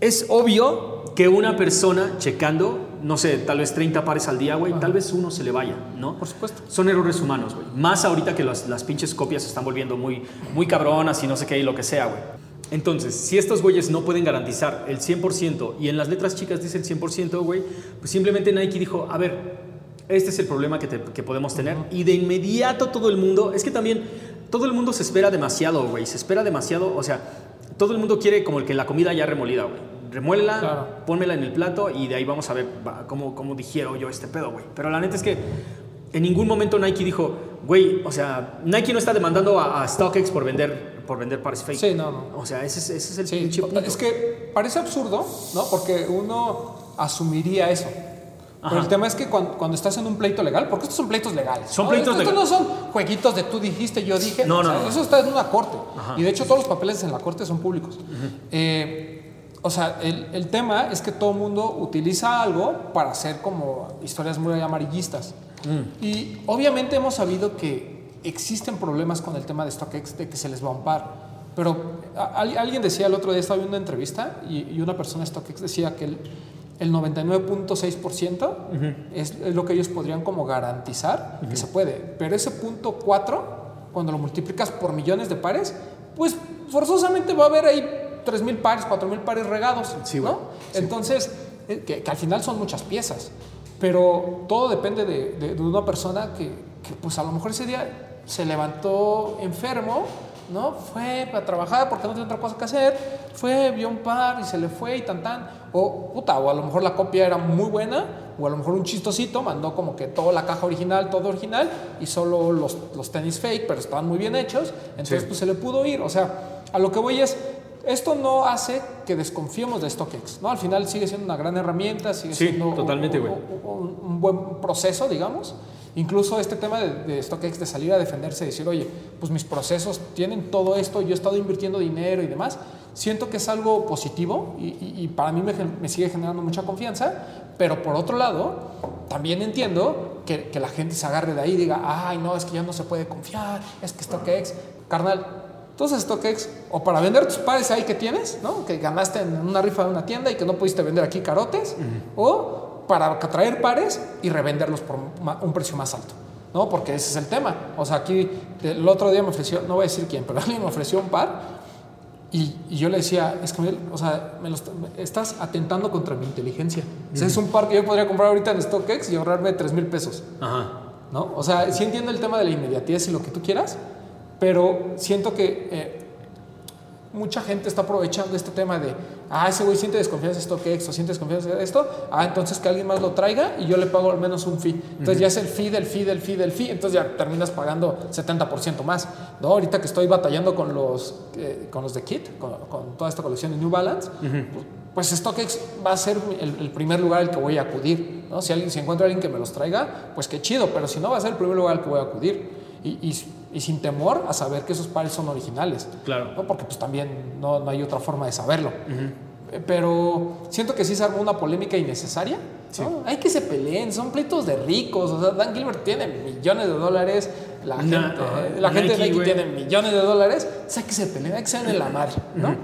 es obvio que una persona checando, no sé, tal vez 30 pares al día, güey, tal vez uno se le vaya, ¿no? Por supuesto. Son errores humanos, güey. Más ahorita que las, las pinches copias se están volviendo muy, muy cabronas y no sé qué y lo que sea, güey. Entonces, si estos güeyes no pueden garantizar el 100% y en las letras chicas dice el 100%, güey, pues simplemente Nike dijo, a ver, este es el problema que, te- que podemos tener. Y de inmediato todo el mundo, es que también todo el mundo se espera demasiado, güey. Se espera demasiado, o sea, todo el mundo quiere como el que la comida ya remolida, güey. Remuélela, Claro. pónmela en el plato y de ahí vamos a ver va, cómo, cómo digiero yo este pedo, güey. Pero la neta es que en ningún momento Nike dijo, güey, o sea, Nike no está demandando a, a StockX por vender, por vender pares fake. Sí, no, no. O sea, ese es, ese es el Sí, pinche punto. es que parece absurdo, ¿no? Porque uno asumiría eso. Pero Ajá. el tema es que cuando, cuando estás en un pleito legal, porque estos son pleitos legales. Son ¿no? pleitos Estos legales. no son jueguitos de tú dijiste, yo dije. No, O no, sea, no. Eso está en una corte. Ajá. Y de hecho, todos los papeles en la corte son públicos. Eh, o sea, el, el tema es que todo el mundo utiliza algo para hacer como historias muy amarillistas. Mm. Y obviamente hemos sabido que existen problemas con el tema de StockX, de que se les va a un par. Pero a- al- alguien decía el otro día, estaba viendo una entrevista y, y una persona de StockX decía que el, el 99.6% es, es lo que ellos podrían como garantizar que se puede. Pero ese punto 4, cuando lo multiplicas por millones de pares, pues forzosamente va a haber ahí 3.000 pares, 4.000 pares regados. Sí, ¿no? Sí. Entonces, eh, que, que al final son muchas piezas. Pero todo depende de, de- de una persona que, que, pues a lo mejor ese día se levantó enfermo, ¿no? Fue a trabajar porque no tenía otra cosa que hacer, fue, vio un par y se le fue y tan tan. O, puta, o a lo mejor la copia era muy buena, o a lo mejor un chistosito mandó como que toda la caja original, todo original, y solo los, los tenis fake, pero estaban muy bien hechos, entonces Sí. pues se le pudo ir. O sea, a lo que voy es, esto no hace que desconfiemos de StockX, ¿no? Al final sigue siendo una gran herramienta, sigue Sí, siendo un- totalmente, un, un- un buen proceso, digamos. Incluso este tema de, de StockX de salir a defenderse decir, oye, pues mis procesos tienen todo esto, yo he estado invirtiendo dinero y demás, siento que es algo positivo y, y- y para mí me sigue generando mucha confianza, pero por otro lado, también entiendo que, que la gente se agarre de ahí y diga, ay, no, es que ya no se puede confiar, es que StockX, carnal. Entonces StockX, o para vender tus pares ahí que tienes, ¿no? que ganaste en una rifa de una tienda y que no pudiste vender aquí carotes, o para traer pares y revenderlos por un precio más alto. ¿no? Porque ese es el tema. O sea, aquí el otro día me ofreció, no voy a decir quién, pero alguien me ofreció un par y, y yo le decía, es que, o sea, me lo estás atentando contra mi inteligencia. O sea, es un par que yo podría comprar ahorita en StockX y ahorrarme 3 mil pesos. Ajá. ¿no? O sea, sí entiendo el tema de la inmediatez y lo que tú quieras, pero siento que eh, mucha gente está aprovechando este tema de, ah, ese güey siente desconfianza de StockX o siente desconfianza de esto, ah, entonces que alguien más lo traiga y yo le pago al menos un fee. Entonces ya es el fee del fee del fee del fee, entonces ya terminas pagando 70% más. ¿no? Ahorita que estoy batallando con los, eh, con los de Kit, con, con toda esta colección de New Balance, pues StockX va a ser el, el primer lugar al que voy a acudir. ¿no? Si, alguien, si encuentro a alguien que me los traiga, pues qué chido, pero si no, va a ser el primer lugar al que voy a acudir. Y, y- y sin temor a saber que esos pares son originales. Claro. ¿no? Porque pues también no, no hay otra forma de saberlo. Eh, Pero siento que sí se armó una polémica innecesaria. ¿no? Hay que se peleen, son pleitos de ricos. O sea, Dan Gilbert tiene millones de dólares, la gente, ah, la gente de Nike, tiene millones de dólares. O sea, hay que se peleen, hay que ser en la madre. ¿no?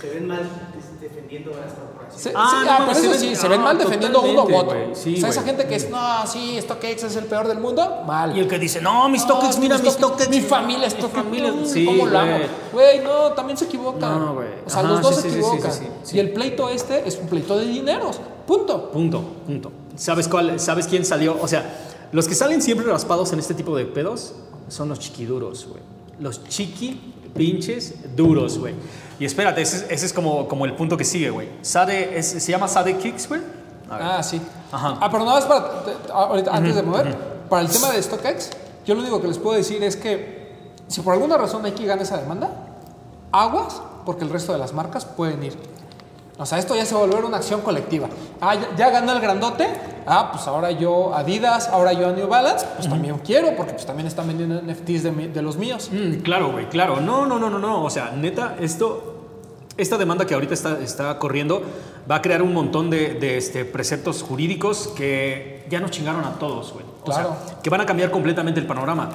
Se ven mal des- defendiendo a. Se- Ah, sí, no ah, mames, por eso se sí, ven- se ven ah, mal defendiendo uno u otro. Sí, o sea, esa gente que es, no, sí, StockX es el peor del mundo, mal. Y el que dice, no, mis No, StockX, que mira, mi mis StockX. Mi familia Mi StockX. familia, mm, sí, ¿Cómo la amo? güey. No, también se equivocan. No, güey. O sea, Ajá, los dos se sí, sí, sí, equivocan. Y el pleito este es un pleito de dineros. Punto. Punto, punto. ¿Sabes cuál? ¿Sabes quién salió? O sea, los que salen siempre raspados en este tipo de pedos son los chiquiduros, güey. Los chiqui pinches duros, güey. Y espérate, ese, es- ese es como, como el punto que sigue, güey. Sade, es- se llama Sade Kicks, güey. Ah, sí. Ajá. Ah, pero nada más para. te- ahorita, antes de mover, para el tema de StockX, yo lo único que les puedo decir es que si por alguna razón Nike gana esa demanda, aguas, porque el resto de las marcas pueden ir. O sea, esto ya se volver una acción colectiva. Ah, ya, ya ganó el grandote. Ah, pues ahora yo Adidas, ahora yo a New Balance, pues también quiero, porque pues también están vendiendo NFTs de, mi- de los míos. Mm, claro, güey, claro. No, no, no, no, no. O sea, neta, esto. Esta demanda que ahorita está, está corriendo va a crear un montón de, de, este, preceptos jurídicos que ya nos chingaron a todos, güey. O Claro. sea, que van a cambiar completamente el panorama.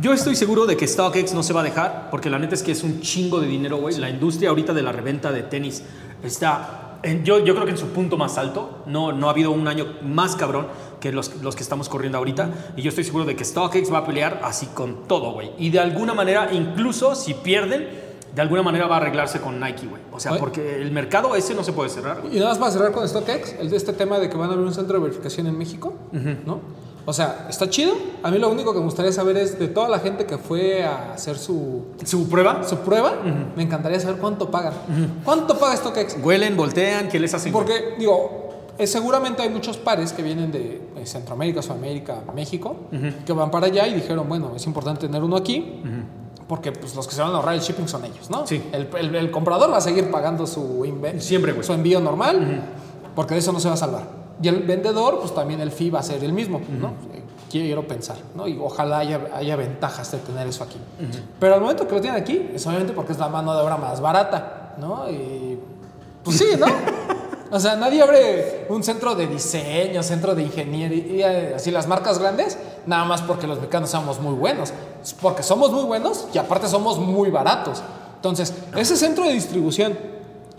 Yo estoy seguro de que StockX no se va a dejar, porque la neta es que es un chingo de dinero, güey. La industria ahorita de la reventa de tenis está, en- yo, yo creo que en su punto más alto. No, no ha habido un año más cabrón que los, los que estamos corriendo ahorita. Y yo estoy seguro de que StockX va a pelear así con todo, güey. Y de alguna manera, incluso si pierden, de alguna manera va a arreglarse con Nike, güey. O sea, Oye. porque el mercado ese no se puede cerrar. Y nada más para cerrar con StockX, el de este tema de que van a abrir un centro de verificación en México, ¿no? O sea, está chido. A mí lo único que me gustaría saber es de toda la gente que fue a hacer su, ¿Su prueba? su prueba, me encantaría saber cuánto pagan. ¿Cuánto paga StockX? Huelen, voltean, ¿qué les hacen? Porque, digo, eh, seguramente hay muchos pares que vienen de eh, Centroamérica, Sudamérica, México, que van para allá y dijeron, bueno, es importante tener uno aquí. Porque pues, los que se van a ahorrar el shipping son ellos, ¿no? Sí. El, el- el comprador va a seguir pagando su, Siempre, su envío normal, porque de eso no se va a salvar. Y el vendedor, pues también el fee va a ser el mismo, ¿no? Eh, Quiero pensar, ¿no? Y ojalá haya, haya ventajas de tener eso aquí. Pero al momento que lo tienen aquí, es obviamente porque es la mano de obra más barata, ¿no? Y pues sí, ¿no? O sea, nadie abre un centro de diseño, centro de ingeniería, así las marcas grandes, nada más porque los mexicanos somos muy buenos. Porque somos muy buenos y aparte somos muy baratos. Entonces, ese centro de distribución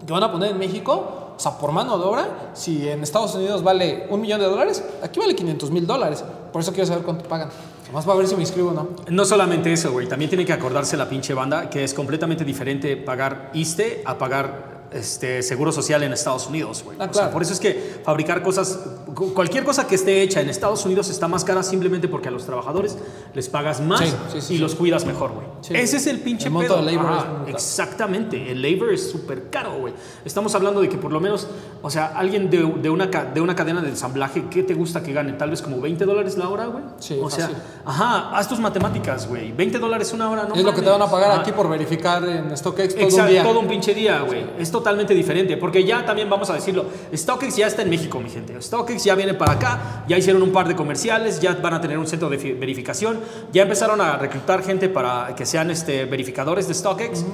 que van a poner en México, o sea, por mano de obra, si en Estados Unidos vale un millón de dólares, aquí vale 500 mil dólares. Por eso quiero saber cuánto pagan. Más para ver si me inscribo o no. No solamente eso, güey. También tiene que acordarse la pinche banda que es completamente diferente pagar ISTE a pagar este, seguro social en Estados Unidos, güey. Ah, O sea, claro. por eso es que fabricar cosas, cualquier cosa que esté hecha en Estados Unidos está más cara simplemente porque a los trabajadores les pagas más Sí, sí, sí, y los cuidas mejor, güey. Ese es el pinche El pedo. de labor caro. Exactamente, el labor es súper caro, güey. Estamos hablando de que por lo menos, o sea, alguien de, de una, de una cadena de ensamblaje, ¿qué te gusta que gane? Tal vez como 20 dólares la hora, güey. Sí, o sea, fácil. ajá, haz tus matemáticas, güey. 20 dólares una hora, no es lo que te van a pagar Ajá. aquí por verificar en StockX todo Exacto, un día. todo un pinche día, güey. Es totalmente diferente. Porque ya también vamos a decirlo. StockX ya está en México, mi gente. StockX ya viene para acá. Ya hicieron un par de comerciales. Ya van a tener un centro de fi- verificación. Ya empezaron a reclutar gente para que sean este, verificadores de StockX.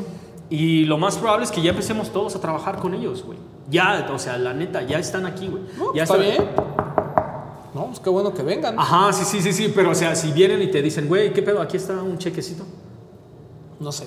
Y lo más probable es que ya empecemos todos a trabajar con ellos, güey. Ya, o sea, la neta, ya están aquí, güey. No, ya está están- bien. No, pues qué bueno que vengan. Ajá, sí, sí, sí, sí, pero o sea, si vienen y te dicen, güey, ¿qué pedo? Aquí está un chequecito. No sé.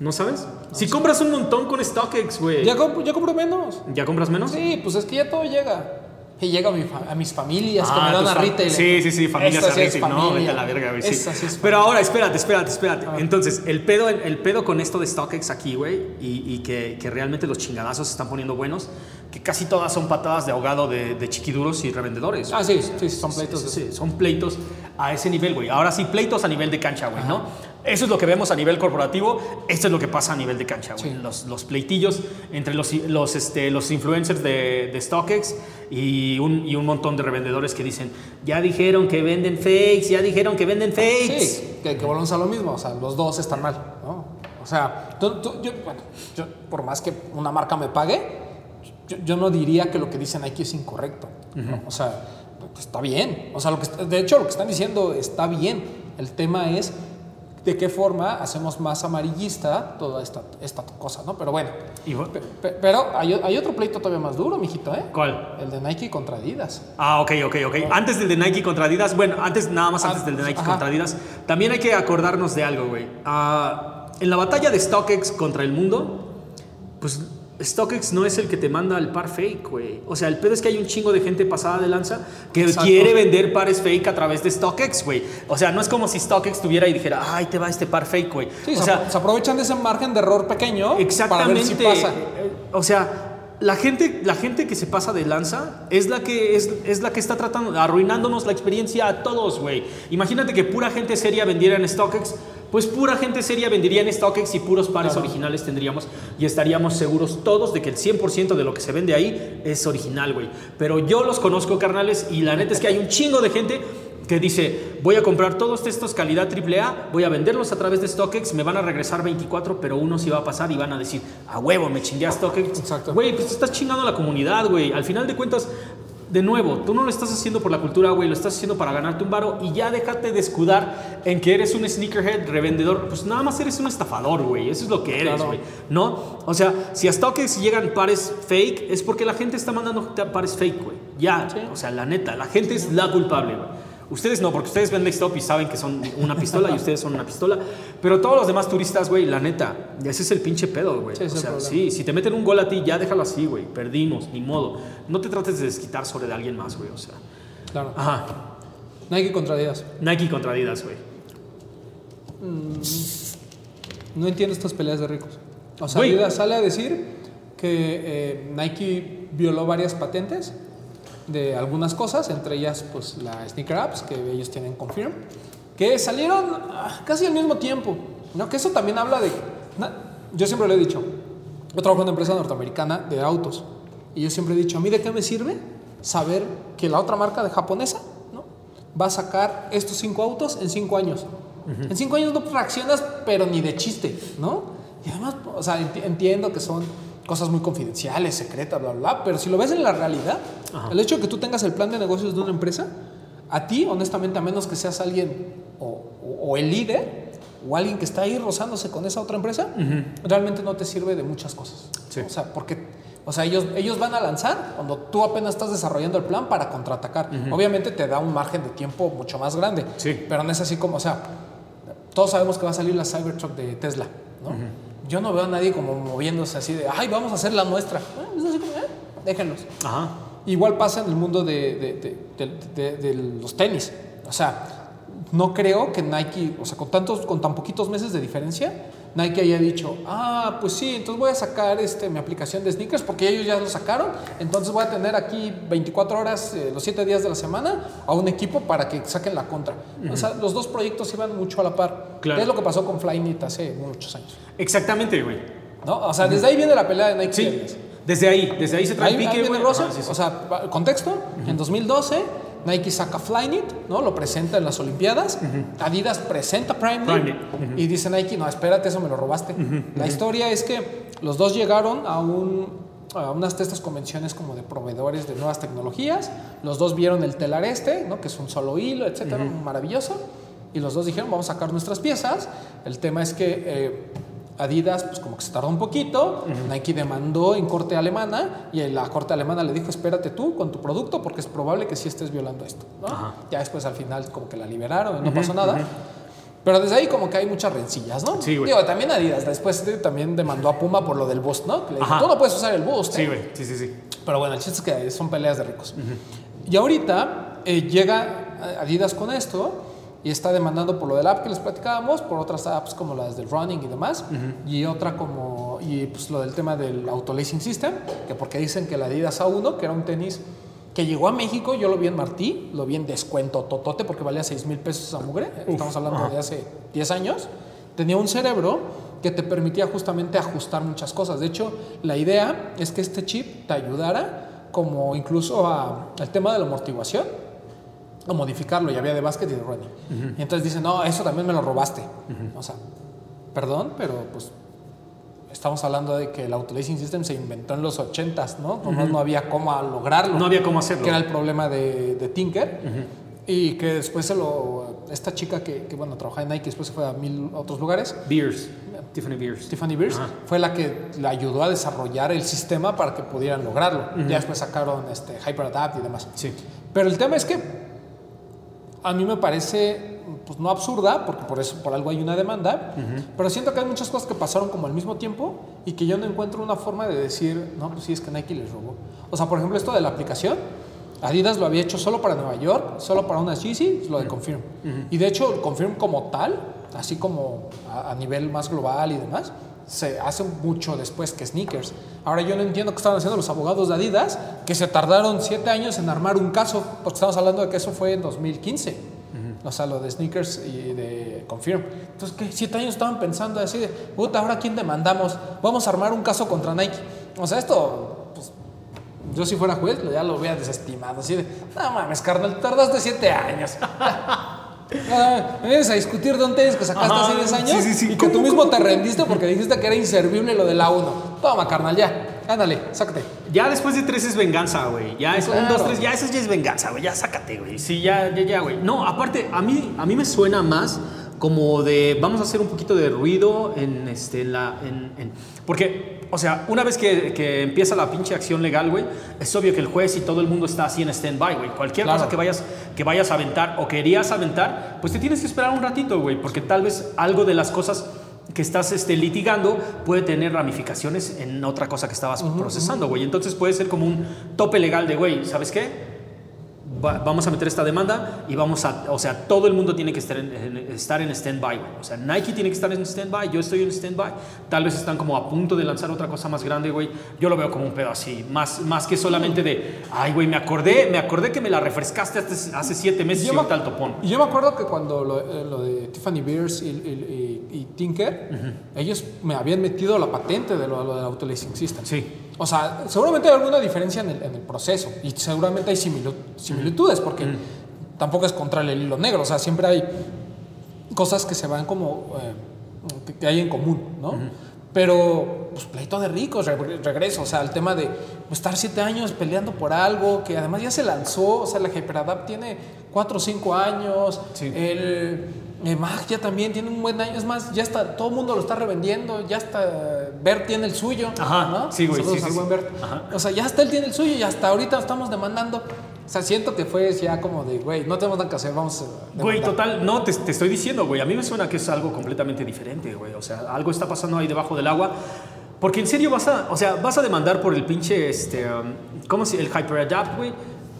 ¿No sabes? si compras un montón con StockX, güey. Ya, comp- ya compro menos. ¿Ya compras menos? Sí, pues es que ya todo llega. Y llega a, mi a mis familias que Ah, me dan tus a retail. Sí, sí, sí, familias a retail. No, vete a la verga, güey. Sí. Sí Pero ahora, espérate, espérate, espérate. Ah. Entonces, el pedo, el pedo con esto de StockX aquí, güey, y, y que, que realmente los chingadazos se están poniendo buenos, que casi todas son patadas de ahogado de, de chiquiduros y revendedores. Ah, sí, sí, sí, son pleitos. Sí, son pleitos a ese nivel, güey. Ahora sí, pleitos a nivel de cancha, güey, ¿no? Eso es lo que vemos a nivel corporativo, esto es lo que pasa a nivel de cancha, güey. Sí. Los, los pleitillos entre los, los, este, los influencers de, de StockX y un, y un montón de revendedores que dicen, ya dijeron que venden fakes, ya dijeron que venden fakes. Sí, que, que volvemos a lo mismo. O sea, los dos están mal, ¿no? O sea, tú- tú- yo, bueno, yo, por más que una marca me pague, yo, yo no diría que lo que dice Nike es incorrecto. ¿no? O sea, está bien. O sea, lo que, de hecho, lo que están diciendo está bien. El tema es de qué forma hacemos más amarillista toda esta, esta cosa, ¿no? Pero bueno. Y Pero hay, hay otro pleito todavía más duro, mijito, ¿eh? ¿Cuál? El de Nike contra Adidas. Ah, ok, ok, ok. Antes del de Nike contra Adidas, bueno, antes, nada más antes Ah, del de Nike ajá. contra Adidas, también hay que acordarnos de algo, güey. Ah, en la batalla de StockX contra el mundo, pues StockX no es el que te manda el par fake, güey. O sea, el pedo es que hay un chingo de gente pasada de lanza que Exacto. quiere vender pares fake a través de StockX, güey. O sea, no es como si StockX tuviera y dijera, ay, te va este par fake, güey. Sí, o se, sea, se aprovechan de ese margen de error pequeño para ver Exactamente. si pasa. Eh, O sea, la gente, la gente que se pasa de lanza es la que es, es la que está tratando, arruinándonos la experiencia a todos, güey. Imagínate que pura gente seria vendiera en StockX, pues pura gente seria vendería en StockX y puros pares Claro. originales tendríamos y estaríamos seguros todos de que el 100% de lo que se vende ahí es original, güey. Pero yo los conozco, carnales, y la neta es que hay un chingo de gente que dice, voy a comprar todos estos calidad AAA, voy a venderlos a través de StockX, me van a regresar 24, pero uno sí va a pasar y van a decir, a huevo, me chingué a StockX. Exacto. Güey, pues estás chingando a la comunidad, güey. Al final de cuentas, de nuevo, tú no lo estás haciendo por la cultura, güey, lo estás haciendo para ganarte un varo y ya déjate de escudar en que eres un sneakerhead revendedor. Pues nada más eres un estafador, güey. Eso es lo que eres, Claro. güey. ¿No? O sea, si a StockX llegan pares fake, es porque la gente está mandando pares fake, güey. Ya, o sea, la neta, la gente es la culpable, güey. Ustedes no, porque ustedes ven Stop y saben que son una pistola y ustedes son una pistola. Pero todos los demás turistas, güey, la neta, ese es el pinche pedo, güey. Sí, o sea, sí, si te meten un gol a ti, ya déjalo así, güey. Perdimos, ni modo. No te trates de desquitar sobre de alguien más, güey. O sea, Claro. ajá. Nike contra Adidas. Nike contra Adidas, güey. No entiendo estas peleas de ricos. O sea. Adidas sale a decir que eh, Nike violó varias patentes de algunas cosas, entre ellas pues la Sneaker Apps, que ellos tienen Confirm, que salieron ah, casi al mismo tiempo. ¿no? Que eso también habla de... yo siempre lo he dicho, yo trabajo en una empresa norteamericana de autos y yo siempre he dicho, ¿a mí de qué me sirve saber que la otra marca de japonesa ¿no? va a sacar estos cinco autos en cinco años? En cinco años no reaccionas, pero ni de chiste, ¿no? Y además, o sea, enti- entiendo que son cosas muy confidenciales, secretas, bla, bla, bla, pero si lo ves en la realidad, el hecho de que tú tengas el plan de negocios de una empresa, a ti, honestamente, a menos que seas alguien o, o- o el líder o alguien que está ahí rozándose con esa otra empresa, realmente no te sirve de muchas cosas. Sí. O sea, porque o sea, ellos, ellos van a lanzar cuando tú apenas estás desarrollando el plan para contraatacar. Obviamente te da un margen de tiempo mucho más grande, Sí. pero no es así como, o sea, todos sabemos que va a salir la Cybertruck de Tesla, ¿no? Yo no veo a nadie como moviéndose así de, ay, vamos a hacer la nuestra. Eh, Es así como, eh, déjenlos. Ajá. Igual pasa en el mundo de- de los tenis. O sea, no creo que Nike, o sea, con, tantos, con tan poquitos meses de diferencia, Nike haya dicho, ah, pues sí, entonces voy a sacar este, mi aplicación de sneakers porque ellos ya lo sacaron, entonces voy a tener aquí 24 horas, eh, los 7 días de la semana, a un equipo para que saquen la contra. O sea, los dos proyectos iban mucho a la par. Claro. Es lo que pasó con Flyknit hace muchos años. Exactamente, güey. ¿no? O sea, desde ahí viene la pelea de Nike. Sí. Desde ahí, desde ahí se trae Ahí, el ahí pique, viene sí, sí. O sea, contexto, en 2012 Nike saca Flyknit, ¿no? Lo presenta en las Olimpiadas. Adidas presenta Prime Primeknit, Y dice Nike, no, espérate, eso me lo robaste. La historia es que los dos llegaron a un a unas de estas convenciones como de proveedores de nuevas tecnologías. Los dos vieron el telar este, ¿no? Que es un solo hilo, etcétera, maravilloso. Y los dos dijeron, vamos a sacar nuestras piezas. El tema es que eh, Adidas, pues como que se tardó un poquito, Nike demandó en corte alemana y la corte alemana le dijo, espérate tú con tu producto porque es probable que sí estés violando esto. ¿no? Ya después al final como que la liberaron y no pasó nada. Pero desde ahí como que hay muchas rencillas, ¿no? Sí, güey. Digo, también Adidas después también demandó a Puma por lo del boost, ¿no? Que le dijo, tú no puedes usar el boost. Sí, ¿eh?". güey. Sí, sí, sí. Pero bueno, el chiste es que son peleas de ricos. Y ahorita eh, llega Adidas con esto y está demandando por lo del app que les platicábamos, por otras apps como las del running y demás, y otra como, y pues lo del tema del autolacing system, que porque dicen que el Adidas A1, que era un tenis que llegó a México, yo lo vi en Martí, lo vi en descuento totote porque valía 6 mil pesos a mugre, estamos hablando de hace 10 años, tenía un cerebro que te permitía justamente ajustar muchas cosas. De hecho, la idea es que este chip te ayudara como incluso a- al tema de la amortiguación, a modificarlo, y había de básquet y de running. Y entonces dicen, no, eso también me lo robaste. O sea, perdón, pero pues estamos hablando de que el Autolacing System se inventó en los 80s, ¿no? Nomás no había cómo lograrlo. No había cómo hacerlo. Que era el problema de, de Tinker. Y que después se lo. Esta chica que, que, bueno, trabajaba en Nike, después se fue a mil otros lugares. Beers. Tiffany Beers. Tiffany Beers Ajá. fue la que le ayudó a desarrollar el sistema para que pudieran lograrlo. Ya después sacaron este, HyperAdapt y demás. Sí. Pero el tema es que a mí me parece, pues no absurda, porque por eso, por algo hay una demanda, pero siento que hay muchas cosas que pasaron como al mismo tiempo y que yo no encuentro una forma de decir, no, pues sí, es que Nike les robó. O sea, por ejemplo, esto de la aplicación, Adidas lo había hecho solo para Nueva York, solo para unas Yeezy, lo de Confirm. Y de hecho, Confirm como tal, así como a, a nivel más global y demás, se hace mucho después que sneakers. Ahora yo no entiendo qué estaban haciendo los abogados de Adidas, que se tardaron siete años en armar un caso, porque estamos hablando de que eso fue en 2015. O sea, lo de sneakers y de Confirm. Entonces, ¿qué? Siete años estaban pensando así de, puta, ¿ahora quién demandamos? Vamos a armar un caso contra Nike. O sea, esto, pues, yo si fuera juez, ya lo hubiera desestimado. Así de, no mames, carnal, tardaste siete años. Ah, me vienes a discutir tenis que sacaste Ajá, hace 10 años sí, sí, sí. y que ¿Cómo, tú mismo te rendiste porque dijiste que era inservible lo de la 1. Toma, carnal, ya. Ándale, sácate. Ya después de tres es venganza, güey. Ya es un, Claro. dos, tres, ya eso ya es venganza, güey. Ya sácate, güey. Sí, ya, ya, ya, güey. No, aparte, a mí, a mí me suena más como de vamos a hacer un poquito de ruido en este en la en, en- porque o sea una vez que, que empieza la pinche acción legal güey es obvio que el juez y todo el mundo está así en stand-by güey cualquier Claro. cosa que vayas que vayas a aventar o querías aventar pues te tienes que esperar un ratito güey porque tal vez algo de las cosas que estás este, litigando puede tener ramificaciones en otra cosa que estabas procesando, güey. Entonces puede ser como un tope legal de, güey, ¿sabes qué? Va- vamos a meter esta demanda y vamos a, o sea, todo el mundo tiene que estar en, en- estar en stand-by, güey. O sea, Nike tiene que estar en stand-by, yo estoy en stand-by. Tal vez están como a punto de lanzar otra cosa más grande, güey. Yo lo veo como un pedo así, más, más que solamente de, ay, güey, me acordé, me acordé que me la refrescaste hace, hace siete meses y Yo me- ahorita al topón. Y yo me acuerdo que cuando lo, eh, lo de Tiffany Beers y, y- y- y Tinker, ellos me habían metido la patente de lo, lo del Autolacing System. Sí. O sea, seguramente hay alguna diferencia en el, en el proceso y seguramente hay similitudes porque tampoco es contra el hilo negro, o sea, siempre hay cosas que se van como eh, que, que hay en común, ¿no? Pero, pues, pleito de ricos, re- regreso, o sea, el tema de pues, estar siete años peleando por algo que además ya se lanzó, o sea, la HyperAdapt tiene cuatro o cinco años, Sí. el, el Mag ya también tiene un buen año, es más, ya está, todo el mundo lo está revendiendo, ya está, Bert tiene el suyo, Ajá, ¿no? sí, güey, sí, al sí, buen sí. Bert. Ajá. O sea, ya hasta él tiene el suyo y hasta ahorita estamos demandando. O sea, siento que fue ya como de, güey, no tenemos nada que hacer, vamos. Güey, total, no, te, te estoy diciendo, güey. A mí me suena que es algo completamente diferente, güey. O sea, algo está pasando ahí debajo del agua. Porque en serio vas a, o sea, vas a demandar por el pinche, este, um, ¿cómo se, el HyperAdapt, güey?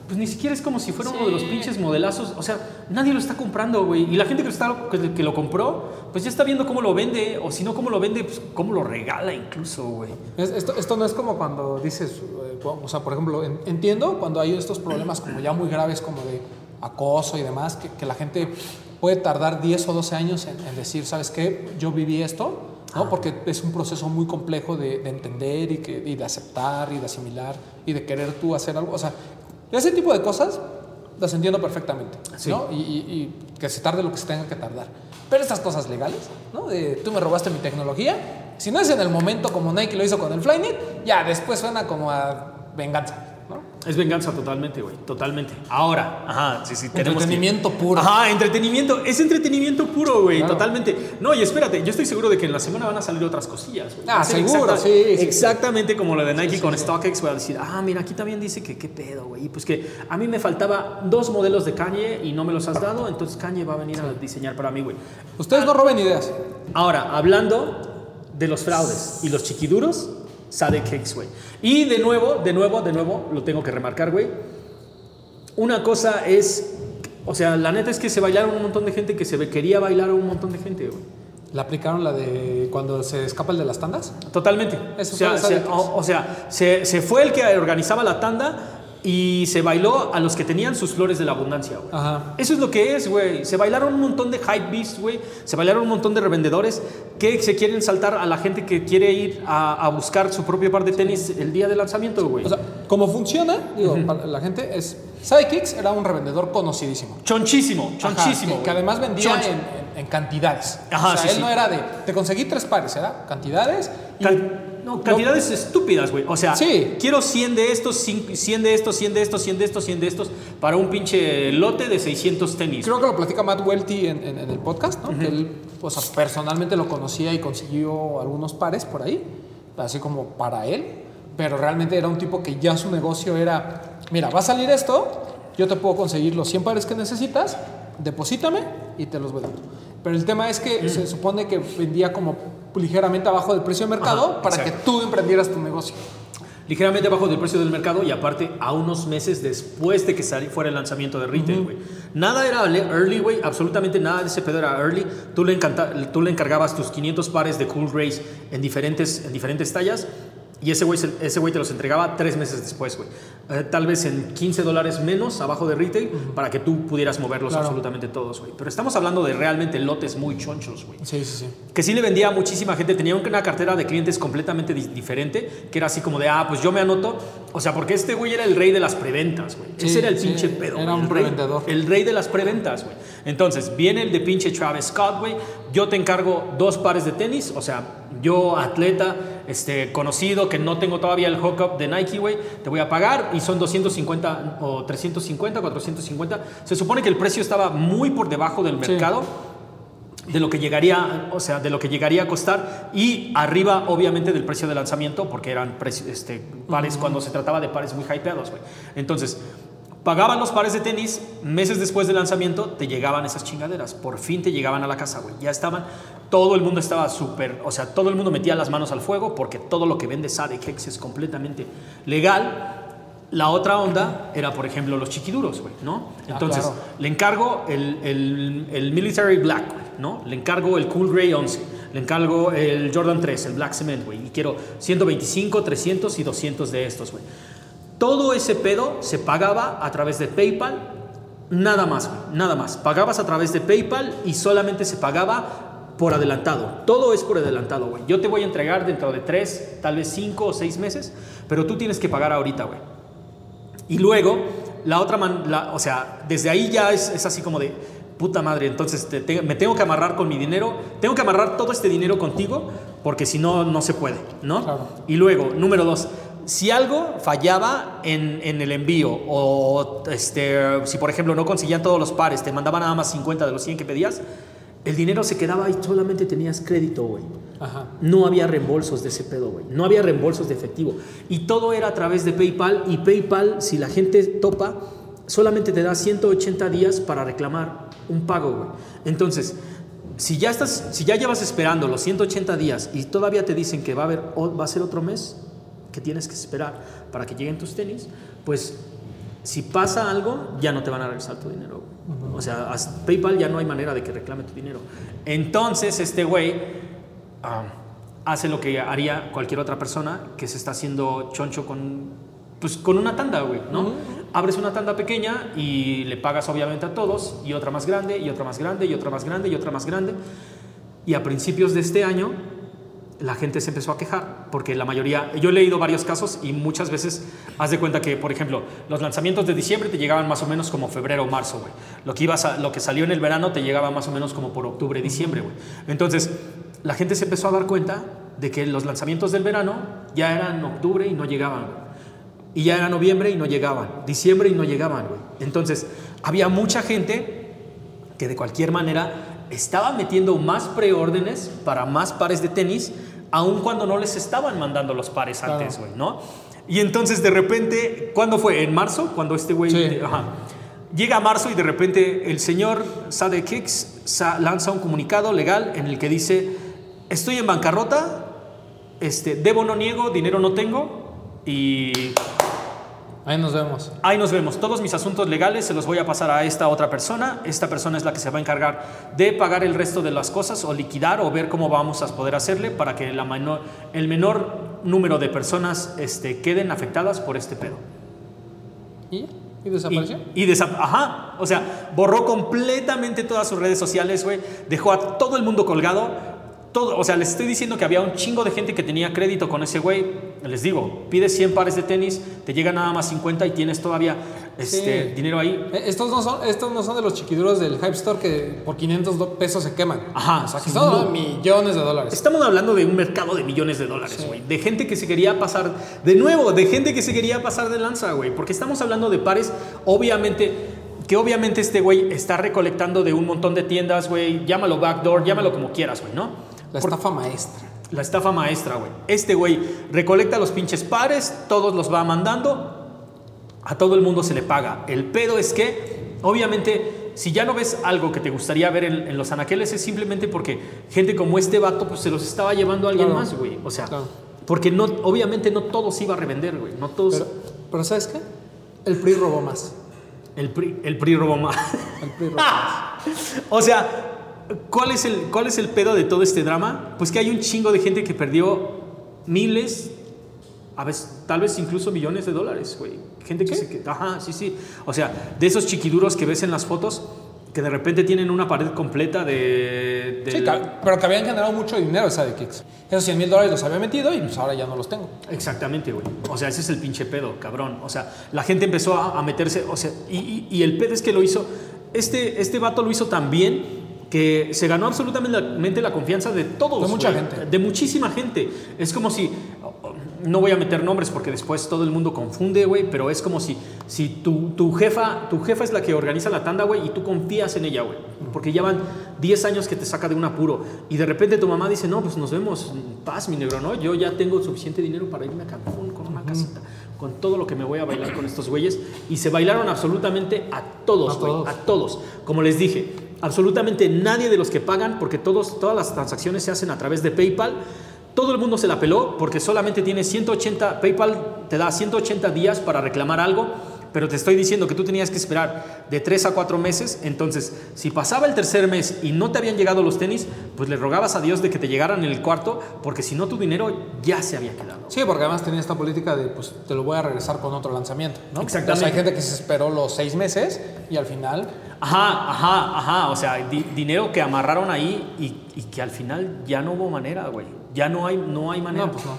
Pues ni siquiera es como si fuera uno de los Sí. pinches modelazos. O sea, nadie lo está comprando, güey. Y la gente que lo, está, que, que lo compró, pues ya está viendo cómo lo vende. O si no, cómo lo vende, pues cómo lo regala incluso, güey. Es- esto, esto no es como cuando dices, eh, o sea, por ejemplo, en- entiendo cuando hay estos problemas como ya muy graves como de acoso y demás, que, que la gente puede tardar 10 o 12 años en, en decir, ¿sabes qué? Yo viví esto, ¿no? Porque es un proceso muy complejo de, de entender y, que, y de aceptar y de asimilar y de querer tú hacer algo. O sea, ese tipo de cosas las entiendo perfectamente, Sí. ¿no? Y, y- y que se tarde lo que se tenga que tardar. Pero estas cosas legales, ¿no? De tú me robaste mi tecnología, si no es en el momento como Nike lo hizo con el Flyknit, ya después suena como a venganza. Es venganza totalmente, güey. Totalmente. Ahora, ajá, sí, sí, tenemos que- Entretenimiento puro. Ajá, entretenimiento. Es entretenimiento puro, güey. Claro. Totalmente. No, y espérate, yo estoy seguro de que en la semana van a salir otras cosillas, güey. Ah, seguro, exacta- sí, sí, Exactamente como lo de Nike Sí, con. StockX. Voy a decir, ah, mira, aquí también dice que qué pedo, güey. Pues que a mí me faltaba dos modelos de Kanye y no me los has dado, entonces Kanye va a venir a diseñar para mí, güey. Ustedes no roben ideas. Ahora, hablando de los fraudes y los chiquiduros, Sade Cakes, güey. Y de nuevo, de nuevo, de nuevo, lo tengo que remarcar, güey. Una cosa es, o sea, la neta es que se bailaron un montón de gente que se quería bailar a un montón de gente, güey. ¿Le aplicaron la de cuando se escapa el de las tandas? Totalmente. Eso o sea, se, o, o sea se, se fue el que organizaba la tanda y se bailó a los que tenían sus flores de la abundancia, güey. Ajá. Eso es lo que es, güey. Se bailaron un montón de hype beasts, güey. Se bailaron un montón de revendedores que se quieren saltar a la gente que quiere ir a, a buscar su propio par de tenis el día del lanzamiento, güey. O sea, como funciona, digo, para la gente es. Sidekicks era un revendedor conocidísimo. chonchísimo, Ajá, chonchísimo. que, además vendía en, en- en cantidades. Ajá, o sea, sí, él sí. no era de. Te conseguí tres pares, era cantidades. y- Can- no, cantidades estúpidas, güey. O sea, Sí. quiero 100 de estos, 100 de estos, 100 de estos, 100 de estos, 100 de estos, para un pinche lote de 600 tenis. Creo que lo platica Matt Welty en, en- en el podcast, ¿no? Que él, o sea, personalmente lo conocía y consiguió algunos pares por ahí, así como para él, pero realmente era un tipo que ya su negocio era, mira, va a salir esto, yo te puedo conseguir los 100 pares que necesitas, deposítame y te los voy dando. Pero el tema es que se supone que vendía como ligeramente abajo del precio de mercado Ajá, para exacto. que tú emprendieras tu negocio. ligeramente abajo del precio del mercado y aparte a unos meses después de que fuera el lanzamiento de retail, güey. Nada era early, güey, absolutamente nada de ese pedo era early. Tú le, encanta- tú le encargabas tus 500 pares de Cool Grace en diferentes, en diferentes tallas y ese güey, se- ese güey te los entregaba tres meses después, güey. Eh, tal vez en 15 dólares menos abajo de retail para que tú pudieras moverlos Claro. absolutamente todos, güey. Pero estamos hablando de realmente lotes muy chonchos, güey Sí, sí, sí. que sí le vendía a muchísima gente, tenía una cartera de clientes completamente di- diferente, que era así como de, ah, pues yo me anoto, o sea, porque este güey era el rey de las preventas, güey. Sí, Ese era el sí, pinche pedo. era un el rey-. El rey de las preventas, güey. Entonces, viene el de pinche Travis Scott, güey, yo te encargo dos pares de tenis, o sea, yo atleta, este, conocido, que no tengo todavía el hookup de Nike, güey, te voy a pagar y son 250 o 350, 450. Se supone que el precio estaba muy por debajo del Sí. mercado de lo que llegaría, o sea, de lo que llegaría a costar y arriba obviamente del precio de lanzamiento porque eran este, pares cuando se trataba de pares muy hypeados, güey. Entonces, pagaban los pares de tenis, meses después del lanzamiento te llegaban esas chingaderas, por fin te llegaban a la casa, güey. Ya estaban, todo el mundo estaba súper, o sea, todo el mundo metía las manos al fuego porque todo lo que vende Sade Cakes es completamente legal. La otra onda era, por ejemplo, los chiquiduros, güey, ¿no? Entonces, claro. le encargo el, el, el Military Black, güey, ¿no? Le encargo el Cool Grey 11. Le encargo el Jordan 3, el Black Cement, güey. Y quiero 125, 300 y 200 de estos, güey. Todo ese pedo se pagaba a través de PayPal. Nada más. Nada más. Pagabas a través de PayPal y solamente se pagaba por adelantado. Todo es por adelantado, güey. Yo te voy a entregar dentro de tres, tal vez cinco o seis meses, pero tú tienes que pagar ahorita, güey. Y luego, la otra man, la- o sea, desde ahí ya es, es así como de, puta madre, entonces te- te- me tengo que amarrar con mi dinero, tengo que amarrar todo este dinero contigo, porque si no, no se puede, ¿no? Claro. Y luego, número dos, si algo fallaba en, en el envío, o este, si por ejemplo no conseguían todos los pares, te mandaban nada más 50 de los 100 que pedías, el dinero se quedaba y solamente tenías crédito, güey. Ajá. No había reembolsos de ese pedo, güey. No había reembolsos de efectivo. Y todo era a través de PayPal. Y PayPal, si la gente topa, solamente te da 180 días para reclamar un pago, güey. Entonces, si ya, estás, si ya llevas esperando los 180 días y todavía te dicen que va a, haber, va a ser otro mes que tienes que esperar para que lleguen tus tenis, pues si pasa algo, ya no te van a regresar tu dinero. O sea, as- PayPal ya no hay manera de que reclame tu dinero. Entonces, este güey hace lo que haría cualquier otra persona que se está haciendo choncho con, pues, con una tanda, güey, ¿no? Abres una tanda pequeña y le pagas obviamente a todos, y otra más grande, y otra más grande, y otra más grande, y otra más grande. Y a principios de este año, la gente se empezó a quejar, porque la mayoría, yo he leído varios casos y muchas veces haz de cuenta que, por ejemplo, los lanzamientos de diciembre te llegaban más o menos como febrero o marzo, güey. Lo que, lo que salió en el verano te llegaba más o menos como por octubre, diciembre, güey. Entonces, la gente se empezó a dar cuenta de que los lanzamientos del verano ya eran octubre y no llegaban. Y ya era noviembre y no llegaban, diciembre y no llegaban, güey. Entonces, había mucha gente que de cualquier manera estaba metiendo más preórdenes para más pares de tenis, aun cuando no les estaban mandando los pares antes, güey, ¿no? Y entonces de repente, ¿cuándo fue? ¿En marzo? Cuando este güey... Sí. Llega marzo y de repente el señor Sade Kicks lanza un comunicado legal en el que dice, estoy en bancarrota, este, debo no niego, dinero no tengo y Ahí nos vemos. ahí nos vemos. Todos mis asuntos legales se los voy a pasar a esta otra persona. Esta persona es la que se va a encargar de pagar el resto de las cosas o liquidar o ver cómo vamos a poder hacerle para que la menor- el menor número de personas este, queden afectadas por este pedo. ¿Y? ¿Y desapareció? Y, y desa- Ajá. O sea, borró completamente todas sus redes sociales, güey. Dejó a todo el mundo colgado. Todo, o sea, les estoy diciendo que había un chingo de gente que tenía crédito con ese güey. Les digo, pides 100 pares de tenis, te llega nada más 50 y tienes todavía este, Sí. dinero ahí. Eh, Estos no, son, estos no son de los chiquiduros del Hype Store que por 500 do- pesos se queman. Ajá, O sea, sí, son no. millones de dólares. Estamos hablando de un mercado de millones de dólares, güey. De gente que se quería pasar, de nuevo, de gente que se quería pasar de lanza, güey. Porque estamos hablando de pares, obviamente, que obviamente este güey está recolectando de un montón de tiendas, güey. Llámalo backdoor, llámalo como quieras, güey, ¿no? La estafa maestra. La estafa maestra, güey. Este güey recolecta los pinches pares, todos los va mandando, a todo el mundo se le paga. El pedo es que, obviamente, si ya no ves algo que te gustaría ver en, en los anaqueles, es simplemente porque gente como este vato, pues se los estaba llevando a alguien Claro. más, güey. O sea, Claro. porque no, obviamente no todos iba a revender, güey. No todos. Pero, pero ¿sabes qué? El PRI robó más. el PRI, el PRI robó más. El PRI robó más. O sea, ¿cuál es, el, ¿cuál es el pedo de todo este drama? Pues que hay un chingo de gente que perdió miles, a veces, tal vez incluso millones de dólares, güey. Gente que ¿Sí? se... que- Ajá, sí, sí. O sea, de esos chiquiduros que ves en las fotos, que de repente tienen una pared completa de... de- Sí, ca- pero que habían generado mucho dinero esa de Kicks. Esos 100 mil dólares los había metido y pues ahora ya no los tengo. Exactamente, güey. O sea, ese es el pinche pedo, cabrón. O sea, la gente empezó a, a meterse, o sea, y, y- y el pedo es que lo hizo, este, este vato lo hizo tan bien que se ganó absolutamente la confianza de todos. De mucha gente. De muchísima gente. Es como si, no voy a meter nombres porque después todo el mundo confunde, güey, pero es como si, si tu, tu jefa, tu jefa es la que organiza la tanda, güey, y tú confías en ella, güey. Porque ya van 10 años que te saca de un apuro y de repente tu mamá dice, no, pues nos vemos, paz, mi negro, ¿no? Yo ya tengo suficiente dinero para irme a Cancún con una casita, con todo lo que me voy a bailar con estos güeyes. Y se bailaron absolutamente a todos, güey, a todos. Como les dije, absolutamente nadie de los que pagan, porque todos, todas las transacciones se hacen a través de PayPal. Todo el mundo se la peló porque solamente tiene 180, PayPal te da 180 días para reclamar algo, pero te estoy diciendo que tú tenías que esperar de 3 a 4 meses, entonces si pasaba el tercer mes y no te habían llegado los tenis, pues le rogabas a Dios de que te llegaran en el cuarto, porque si no tu dinero ya se había quedado. Sí, porque además tenía esta política de, pues, te lo voy a regresar con otro lanzamiento, ¿no? Exactamente. O sea, hay gente que se esperó los seis meses y al final... Ajá, ajá, ajá. O sea, di- dinero que amarraron ahí y, y que al final ya no hubo manera, güey. Ya no hay, no hay manera. No, pues no.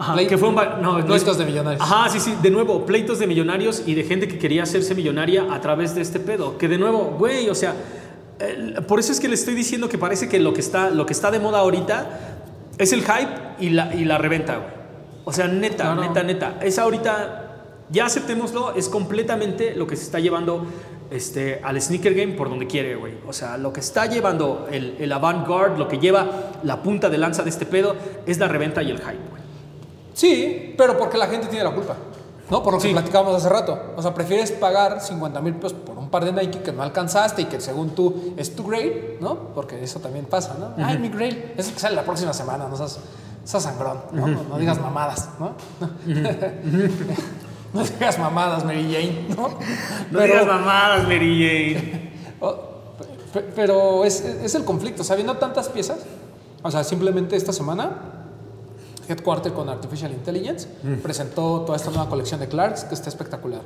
Ajá, que fue un no, pleitos de millonarios. Ajá, sí, sí. De nuevo, pleitos de millonarios y de gente que quería hacerse millonaria a través de este pedo. Que de nuevo, güey, o sea, por eso es que le estoy diciendo que parece que lo que está, lo que está de moda ahorita es el hype y la, y la reventa, güey. O sea, neta, Claro. neta, neta. Es ahorita, ya aceptémoslo, es completamente lo que se está llevando este, al sneaker game por donde quiere, güey. O sea, lo que está llevando el, el avant-garde, lo que lleva la punta de lanza de este pedo, es la reventa y el hype, güey. Sí, pero porque la gente tiene la culpa. ¿No? Por lo que Sí. platicábamos hace rato. O sea, prefieres pagar 50 mil pesos por un par de Nike que no alcanzaste y que según tú es tu grade, ¿no? Porque eso también pasa, ¿no? Ay, mi grade. Es el que sale la próxima semana, no seas, seas sangrón, ¿no? No, no digas mamadas, ¿no? no digas mamadas, Mary Jane, ¿no? No digas mamadas, Mary Jane. Oh, pe- pe- Pero es, es el conflicto, sabiendo tantas piezas, o sea, simplemente esta semana Headquarter con Artificial Intelligence presentó toda esta nueva colección de Clarks que está espectacular.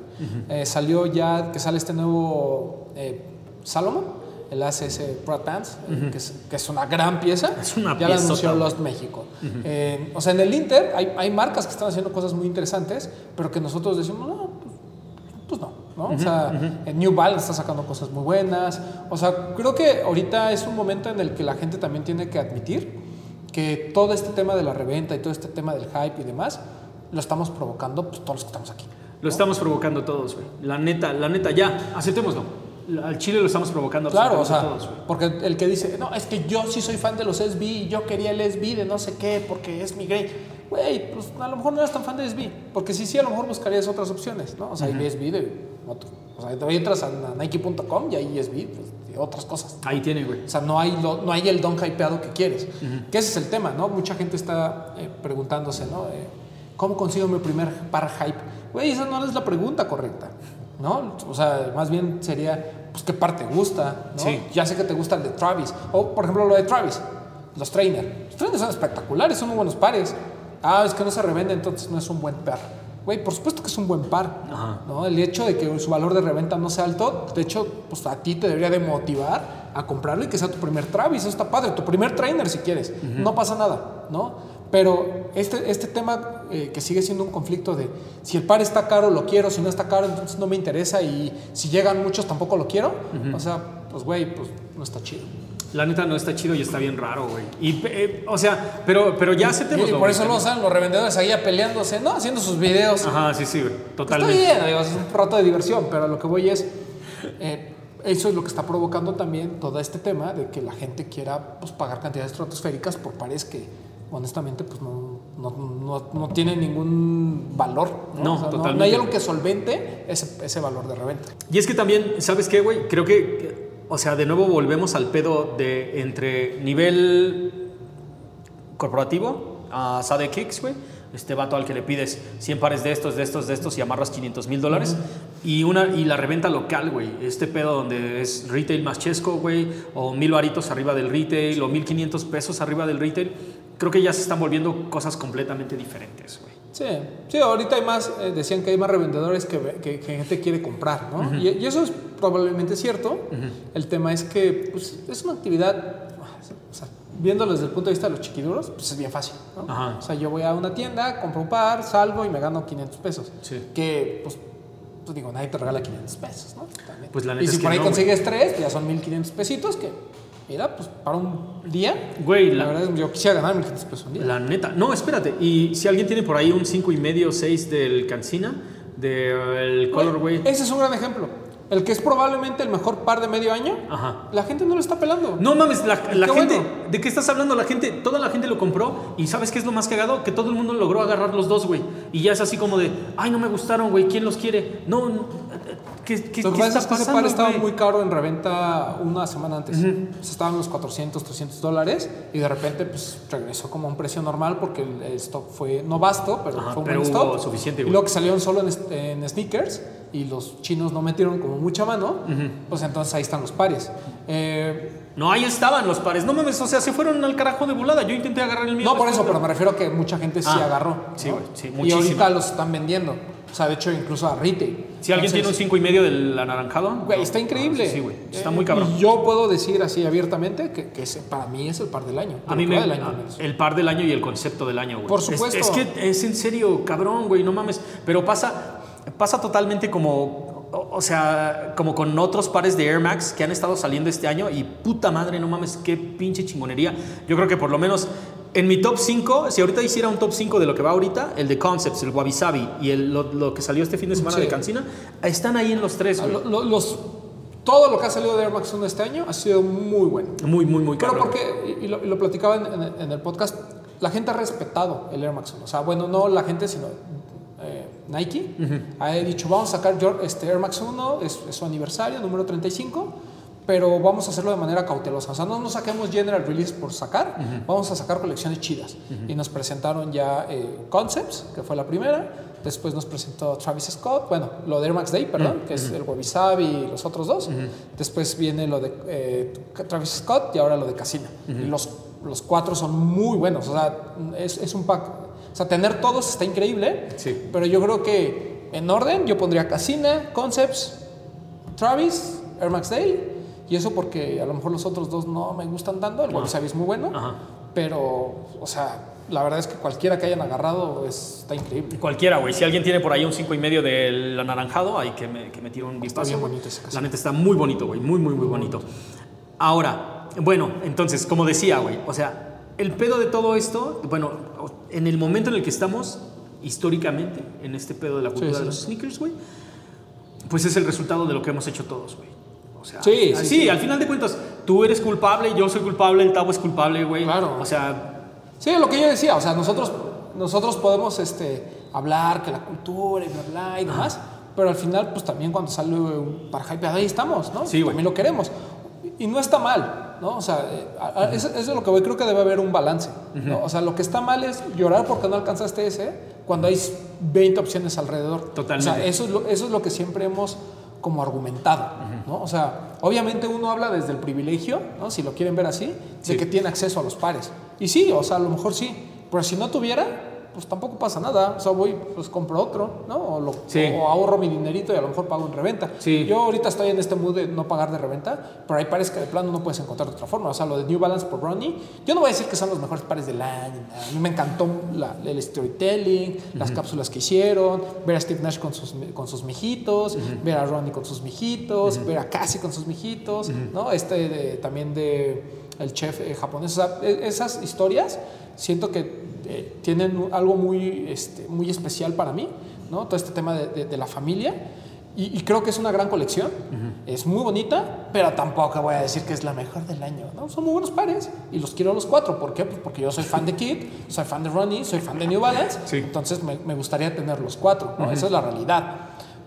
Eh, salió ya que sale este nuevo eh, Salomon, el ACS Pro Pants, eh, que, es, que es una gran pieza. Es una ya la anunció Lost México. Eh, o sea, en el Inter hay, hay marcas que están haciendo cosas muy interesantes, pero que nosotros decimos, no, pues, pues no, ¿no? o sea, eh, New Balance está sacando cosas muy buenas. O sea, creo que ahorita es un momento en el que la gente también tiene que admitir que todo este tema de la reventa y todo este tema del hype y demás lo estamos provocando pues, todos los que estamos aquí. Lo estamos provocando todos, güey. La neta, la neta, ya, aceptémoslo. Al Chile lo estamos provocando Claro, o sea, todos, güey. porque el que dice, no, es que yo sí soy fan de los SB y yo quería el SB de no sé qué porque es mi grade. Güey, pues a lo mejor no eres tan fan de SB, porque sí, sí, a lo mejor buscarías otras opciones, ¿no? O sea, hay SB de O sea, te entras a Nike.com y hay SB pues, de otras cosas. Ahí tiene, güey. O sea, no hay, lo- no hay el don hypeado que quieres. Que ese es el tema, ¿no? Mucha gente está eh, preguntándose, ¿no? Eh, ¿Cómo consigo mi primer par hype? Güey, esa no es la pregunta correcta, ¿no? O sea, más bien sería, pues, ¿qué par te gusta? ¿no? Sí. Ya sé que te gusta el de Travis. O, por ejemplo, lo de Travis, los trainers. Los trainers son espectaculares, son muy buenos pares. Ah, es que no se revende, entonces no es un buen par. Güey, por supuesto que es un buen par. Ajá. ¿no? El hecho de que su valor de reventa no sea alto, de hecho, pues a ti te debería de motivar a comprarlo y que sea tu primer Travis. Eso está padre, tu primer trainer si quieres. No pasa nada, ¿no? Pero este, este tema eh, que sigue siendo un conflicto de si el par está caro, lo quiero, si no está caro, entonces no me interesa y si llegan muchos tampoco lo quiero. O sea, pues güey, pues no está chido. La neta no está chido y está bien raro, güey. Y, eh, o sea, pero, pero ya Y, aceptémoslo. y por eso también. salen los revendedores ahí peleándose, ¿no? Haciendo sus videos. Ajá, sí, sí, güey. Está Totalmente. bien, digo, es un rato de diversión, pero lo que voy es, eh, eso es lo que está provocando también todo este tema de que la gente quiera pues, pagar cantidades estratosféricas por pares que honestamente pues no, no, no, no tienen ningún valor. No, No, O sea, no- totalmente. no hay algo que solvente ese, ese valor de reventa. Y es que también, ¿sabes qué, güey? Creo que, o sea, de nuevo volvemos al pedo de entre nivel corporativo a Sade Kicks, güey. Este vato al que le pides 100 pares de estos, de estos, de estos y amarras 500 mil dólares. y, una, y la reventa local, güey. Este pedo donde es retail más chesco, güey. O mil varitos arriba del retail o 1500 pesos arriba del retail. Creo que ya se están volviendo cosas completamente diferentes, güey. Sí, sí, ahorita hay más, eh, decían que hay más revendedores que, ve- que, que gente quiere comprar, ¿no? y, y eso es probablemente cierto. El tema es que pues, es una actividad, o sea, viéndolo desde el punto de vista de los chiquiduros, pues es bien fácil, ¿no? Ajá. O sea, yo voy a una tienda, compro un par, salgo y me gano 500 pesos. Sí. Que, pues, pues digo, nadie te regala 500 pesos, ¿no? También. Pues la neta y si es que por ahí no, consigues tres, ya son 1500 pesitos que, mira, pues para un día, Güey, la, la- verdad es que yo quisiera ganar 1500 pesos un día. La neta. No, espérate. Y si alguien tiene por ahí un 5 y medio, 6 del Cancina, del Colorway. Ese es un gran ejemplo. El que es probablemente el mejor par de medio año, Ajá. la gente no lo está pelando. No mames, la, la Qué gente. bueno. ¿De qué estás hablando? La gente, toda la gente lo compró. Y ¿sabes qué es lo más cagado? Que todo el mundo logró agarrar los dos, güey. Y ya es así como de, ay, no me gustaron, güey. ¿Quién los quiere? No, no, ¿qué, qué, Lo que qué pasa está es que ese par estaba güey? muy caro en reventa una semana antes. Sea, estaban los 400, 300 dólares y de repente pues regresó como a un precio normal porque el, el stock fue no vasto, pero Ajá, fue un pero buen stock. suficiente, Y luego que salieron solo en sneakers y los chinos no metieron como mucha mano, pues entonces ahí están los pares. Eh, No, ahí estaban los pares. No mames, o sea, se fueron al carajo de volada. Yo intenté agarrar el mío. no por eso, pero me refiero a que mucha gente sí Ah, agarró. sí, ¿no? güey, sí, y muchísima. ahorita los están vendiendo. O sea, de hecho, incluso a retail. Si alguien tiene un Entonces, 5 y medio del anaranjado. Güey, no, está increíble. Sí, güey. Está Eh, muy cabrón. Y yo puedo decir así abiertamente que, que ese para mí es el par del año. A mí me. del año al menos. el par del año y el concepto del año, güey. Por Es- supuesto. Es, que es en serio, cabrón, güey, no mames. Pero pasa, pasa totalmente como. O, sea, como con otros pares de Air Max que han estado saliendo este año y puta madre, no mames, qué pinche chingonería. Yo creo que por lo menos en mi top 5, si ahorita hiciera un top 5 de lo que va ahorita, el de Concepts, el Wabi Sabi y el, lo, lo que salió este fin de semana Sí. de Cancina, están ahí en los tres, Ah, güey. lo- lo- los, todo lo que ha salido de Air Max 1 este año ha sido muy bueno. Muy, muy, muy Pero cabrón. porque, y lo, y lo platicaba en, en- en el podcast, la gente ha respetado el Air Max 1. O sea, bueno, no la gente, sino eh, Nike. Ha dicho, vamos a sacar este Air Max 1, es, es su aniversario, número 35, pero vamos a hacerlo de manera cautelosa. O sea, no nos saquemos General Release por sacar, vamos a sacar colecciones chidas. Y nos presentaron ya eh, Concepts, que fue la primera. Después nos presentó Travis Scott, bueno, lo de Air Max Day, perdón, que es el Wabi Sabi y los otros dos. Después viene lo de eh, Travis Scott y ahora lo de Casino. Y los, los cuatro son muy buenos, o sea, es, es un pack. O sea, tener todos está increíble, Sí. pero yo creo que en orden yo pondría Casina, Concepts, Travis, Air Max Day. Y eso porque a lo mejor los otros dos no me gustan tanto. El Wabi Sabi es muy bueno. Ajá. Pero, o sea, la verdad es que cualquiera que hayan agarrado es- está increíble. Cualquiera, güey. Si alguien tiene por ahí un 5 y medio del anaranjado, hay que me, que me tire un vistazo. bien güey. bonito ese caso. La neta está muy bonito, güey. Muy, muy, muy bonito. Ahora, bueno, entonces, como decía, güey, o sea, el pedo de todo esto, bueno, en el momento en el que estamos, históricamente en este pedo de la cultura Sí, de sí. los sneakers, güey, pues es el resultado de lo que hemos hecho todos, güey. O sea, Sí, sí, al final de cuentas, tú eres culpable, yo soy culpable, el Tavo es culpable, güey. Claro. O sea, Sí, lo que yo decía, o sea, nosotros, nosotros podemos este, hablar que la cultura y bla, bla y demás, pero al final, pues también cuando sale un para hypeado, ahí estamos, ¿no? Sí, güey. También lo queremos. Y no está mal, ¿no? O sea, eh, eso, eso es lo que voy, creo que debe haber un balance, ¿no? O sea, lo que está mal es llorar porque no alcanzaste ese cuando hay 20 opciones alrededor. Totalmente. O sea, eso es lo, eso es lo que siempre hemos como argumentado, ¿no? O sea, obviamente uno habla desde el privilegio, ¿no? Si lo quieren ver así, de Sí. que tiene acceso a los pares. Y sí, o sea, a lo mejor sí, pero si no tuviera, pues tampoco pasa nada. O sea, voy, pues compro otro, ¿no? O, lo- Sí. o ahorro mi dinerito y a lo mejor pago en reventa. Sí. Yo ahorita estoy en este mood de no pagar de reventa, pero hay pares que de plano no puedes encontrar de otra forma. O sea, lo de New Balance por Ronnie, yo no voy a decir que son los mejores pares del año. A mí me encantó la- el storytelling, las cápsulas que hicieron, ver a Steve Nash con sus, con sus mijitos, ver a Ronnie con sus mijitos, ver a Cassie con sus mijitos, ¿no? Este de- también de el chef eh, japonés. O sea, e- esas historias siento que eh, tienen algo muy, este, muy especial para mí, ¿no? Todo este tema de, de- de la familia. Y, y creo que es una gran colección. Es muy bonita, pero tampoco voy a decir que es la mejor del año, ¿no? Son muy buenos pares y los quiero los cuatro. ¿Por qué? Pues porque yo soy fan de Kid, soy fan de Ronnie, soy fan de New Balance. Sí. Entonces me, me gustaría tener los cuatro, ¿no? Esa es la realidad.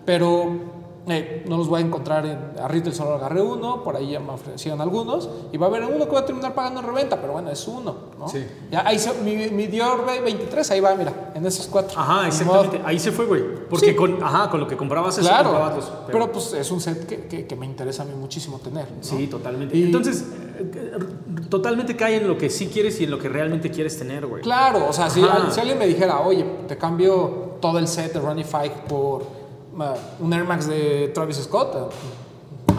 Pero eh, no los voy a encontrar en a retail, solo agarré uno, por ahí ya me ofrecieron algunos. Y va a haber uno que va a terminar pagando en reventa, pero bueno, es uno, ¿no? Sí. Ya, ahí se- mi, mi Dior 23, ahí va, mira, en esos cuatro. ajá, exactamente. Ahí se fue, güey. Porque Sí. con, ajá, con lo que comprabas eso, Claro, comprabas los- pero, pues es un set que, que- que me interesa a mí muchísimo tener. ¿no? Sí, totalmente. Y- Entonces, eh, totalmente cae en lo que sí quieres y en lo que realmente quieres tener, güey. Claro, o sea, si, alguien me dijera, oye, te cambio todo el set de Ronnie Fike por un Air Max de Travis Scott,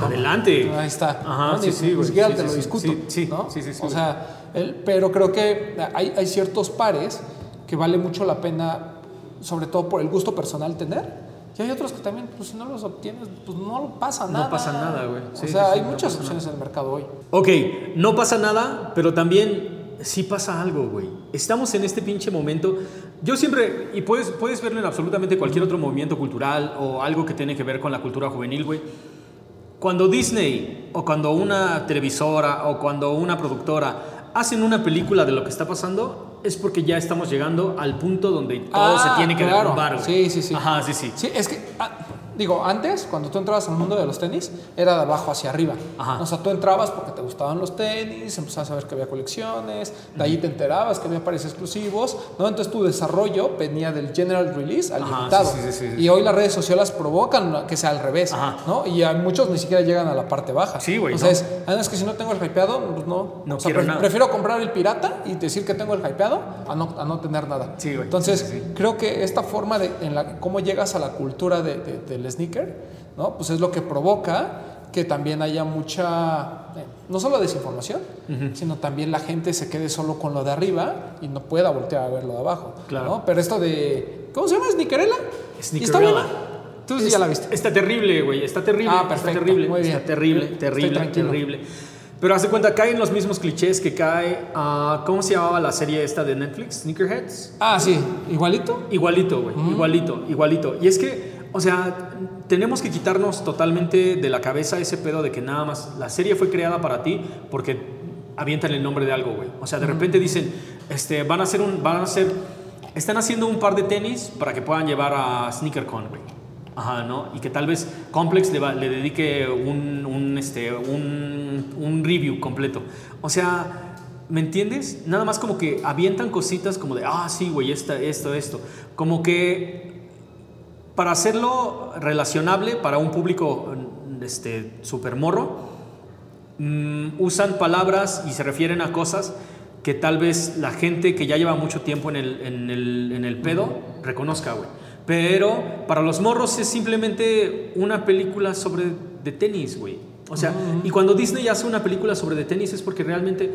Adelante. ahí está. Ajá, ¿no? sí, sí, Ni siquiera Sí, te sí, lo discuto. Sí, sí, ¿no? sí, sí, O sea, el- pero creo que hay, hay ciertos pares que vale mucho la pena, sobre todo por el gusto personal, tener. Y hay otros que también, pues si no los obtienes, pues no pasa No nada. pasa nada, güey. O sea, hay no muchas pasa opciones en el mercado hoy. Ok, no pasa nada, pero también sí pasa algo, güey. Estamos en este pinche momento. Yo siempre, y puedes, puedes verlo en absolutamente cualquier otro movimiento cultural o algo que tiene que ver con la cultura juvenil, güey. Cuando Disney o cuando una televisora o cuando una productora hacen una película de lo que está pasando, es porque ya estamos llegando al punto donde todo Ah, se tiene que claro. derrumbar, güey. Sí, sí, sí. Ajá, sí, sí. Sí, es que, ah, digo, antes, cuando tú entrabas al mundo de los tenis, era de abajo hacia arriba. Ajá. O sea, tú entrabas porque te gustaban los tenis, empezabas a ver que había colecciones, de ahí te enterabas que había pares exclusivos, ¿no? Entonces tu desarrollo venía del general release al Ajá, limitado. sí, sí, sí, sí. Y hoy las redes sociales provocan que sea al revés, Ajá. ¿no? Y a muchos ni siquiera llegan a la parte baja. Sí, güey, O sea, no. es, ah, que si no tengo el hypeado, pues no. No o sea, quiero pref- nada. prefiero comprar el pirata y decir que tengo el hypeado a no, a no tener nada. Sí, güey. Entonces, creo que esta forma de en la cómo llegas a la cultura de- de- del sneaker, ¿no? Pues es lo que provoca que también haya mucha, eh, no solo desinformación, sino también la gente se quede solo con lo de arriba y no pueda voltear a ver lo de abajo. Claro. ¿no? Pero esto de, ¿cómo se llama? ¿Sneakerella? ¿Está Sneakerella. bien? Tú sí ya la viste. Está terrible, güey. Está terrible. Ah, perfecto. Está terrible. Muy bien. Está terrible, terrible, terrible. Pero hace cuenta, cae en los mismos clichés que cae. ah, ¿Cómo se llamaba la serie esta de Netflix? Sneakerheads. Ah, sí, igualito. Igualito, güey. Igualito, igualito. Y es que, o sea, tenemos que quitarnos totalmente de la cabeza ese pedo de que nada más la serie fue creada para ti porque avientan el nombre de algo, güey. O sea, de repente dicen, este, van a hacer un, van a hacer, están haciendo un par de tenis para que puedan llevar a SneakerCon, güey. Ajá, ¿no? Y que tal vez Complex le, va- le dedique un, un, este, un, un review completo. O sea, ¿me entiendes? Nada más como que avientan cositas como de, ah, sí, güey, esta, esto, esto. Como que para hacerlo relacionable para un público este, super morro, mm, usan palabras y se refieren a cosas que tal vez la gente que ya lleva mucho tiempo en el, en el, en el pedo reconozca, güey. Pero para los morros es simplemente una película sobre de tenis, güey. O sea, y cuando Disney hace una película sobre de tenis es porque realmente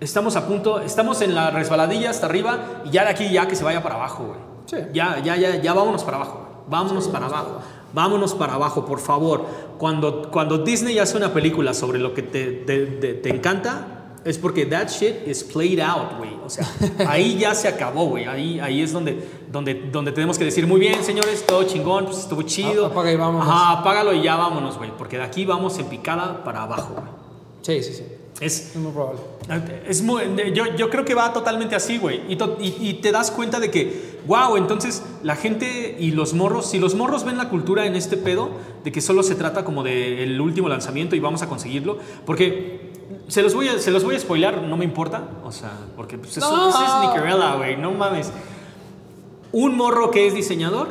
estamos a punto, estamos en la resbaladilla hasta arriba y ya de aquí ya que se vaya para abajo, güey. Sí. Ya, ya, ya, ya vámonos para abajo. Vámonos para abajo. Vámonos para abajo, por favor. Cuando, cuando Disney hace una película sobre lo que te, te- te- te encanta, es porque that shit is played out, güey. O sea, ahí ya se acabó, güey. Ahí, ahí es donde, donde, donde tenemos que decir, muy bien, señores, todo chingón, pues estuvo chido. Apaga y vámonos. Ajá, apágalo y ya vámonos, güey. Porque de aquí vamos en picada para abajo, güey. Sí, sí, sí. Es, Es muy probable. es muy- yo, yo creo que va totalmente así, güey. Y, to- y- y te das cuenta de que, wow, entonces la gente y los morros, si los morros ven la cultura en este pedo, de que solo se trata como del último lanzamiento y vamos a conseguirlo, porque se los voy a, se los voy a spoilar, no me importa, o sea, porque pues, No. es Nickerella, güey, no mames. Un morro que es diseñador,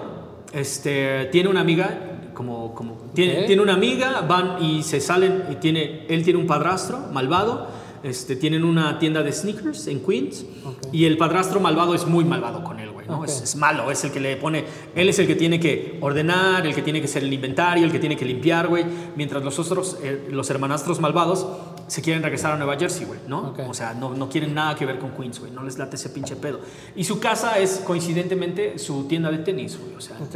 este, tiene una amiga, como, como tiene, Ok. tiene una amiga, van y se salen, y tiene, él tiene un padrastro malvado, este, tienen una tienda de sneakers en Queens, Ok. y el padrastro malvado es muy malvado con él, güey, ¿no? Ok. Es, es malo, es el que le pone, él es el que tiene que ordenar, el que tiene que hacer el inventario, el que tiene que limpiar, güey, mientras los otros, eh, los hermanastros malvados, se quieren regresar a Nueva Jersey, güey, ¿no? Ok. O sea, no, no quieren nada que ver con Queens, güey, no les late ese pinche pedo. Y su casa es, coincidentemente, su tienda de tenis, güey, o sea, Ok.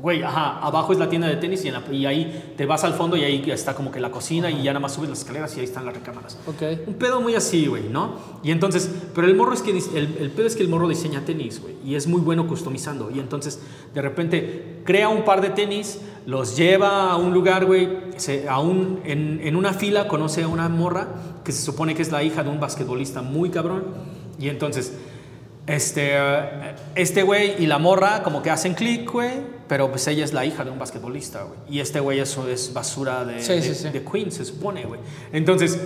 Güey, ajá, abajo es la tienda de tenis y, en la- y ahí te vas al fondo y ahí está como que la cocina y ya nada más subes las escaleras y ahí están las recámaras. Ok. Un pedo muy así, güey, ¿no? Y entonces, pero el morro es que, el, el pedo es que el morro diseña tenis, güey, y es muy bueno customizando. Y entonces, de repente, crea un par de tenis, los lleva a un lugar, güey, a un- en, en una fila conoce a una morra que se supone que es la hija de un basquetbolista muy cabrón. Y entonces, este, eh, este güey y la morra como que hacen clic, güey, pero pues ella es la hija de un basquetbolista, güey. Y este güey eso es basura de, Sí, de, sí, sí. de Queens, se supone, güey. Entonces,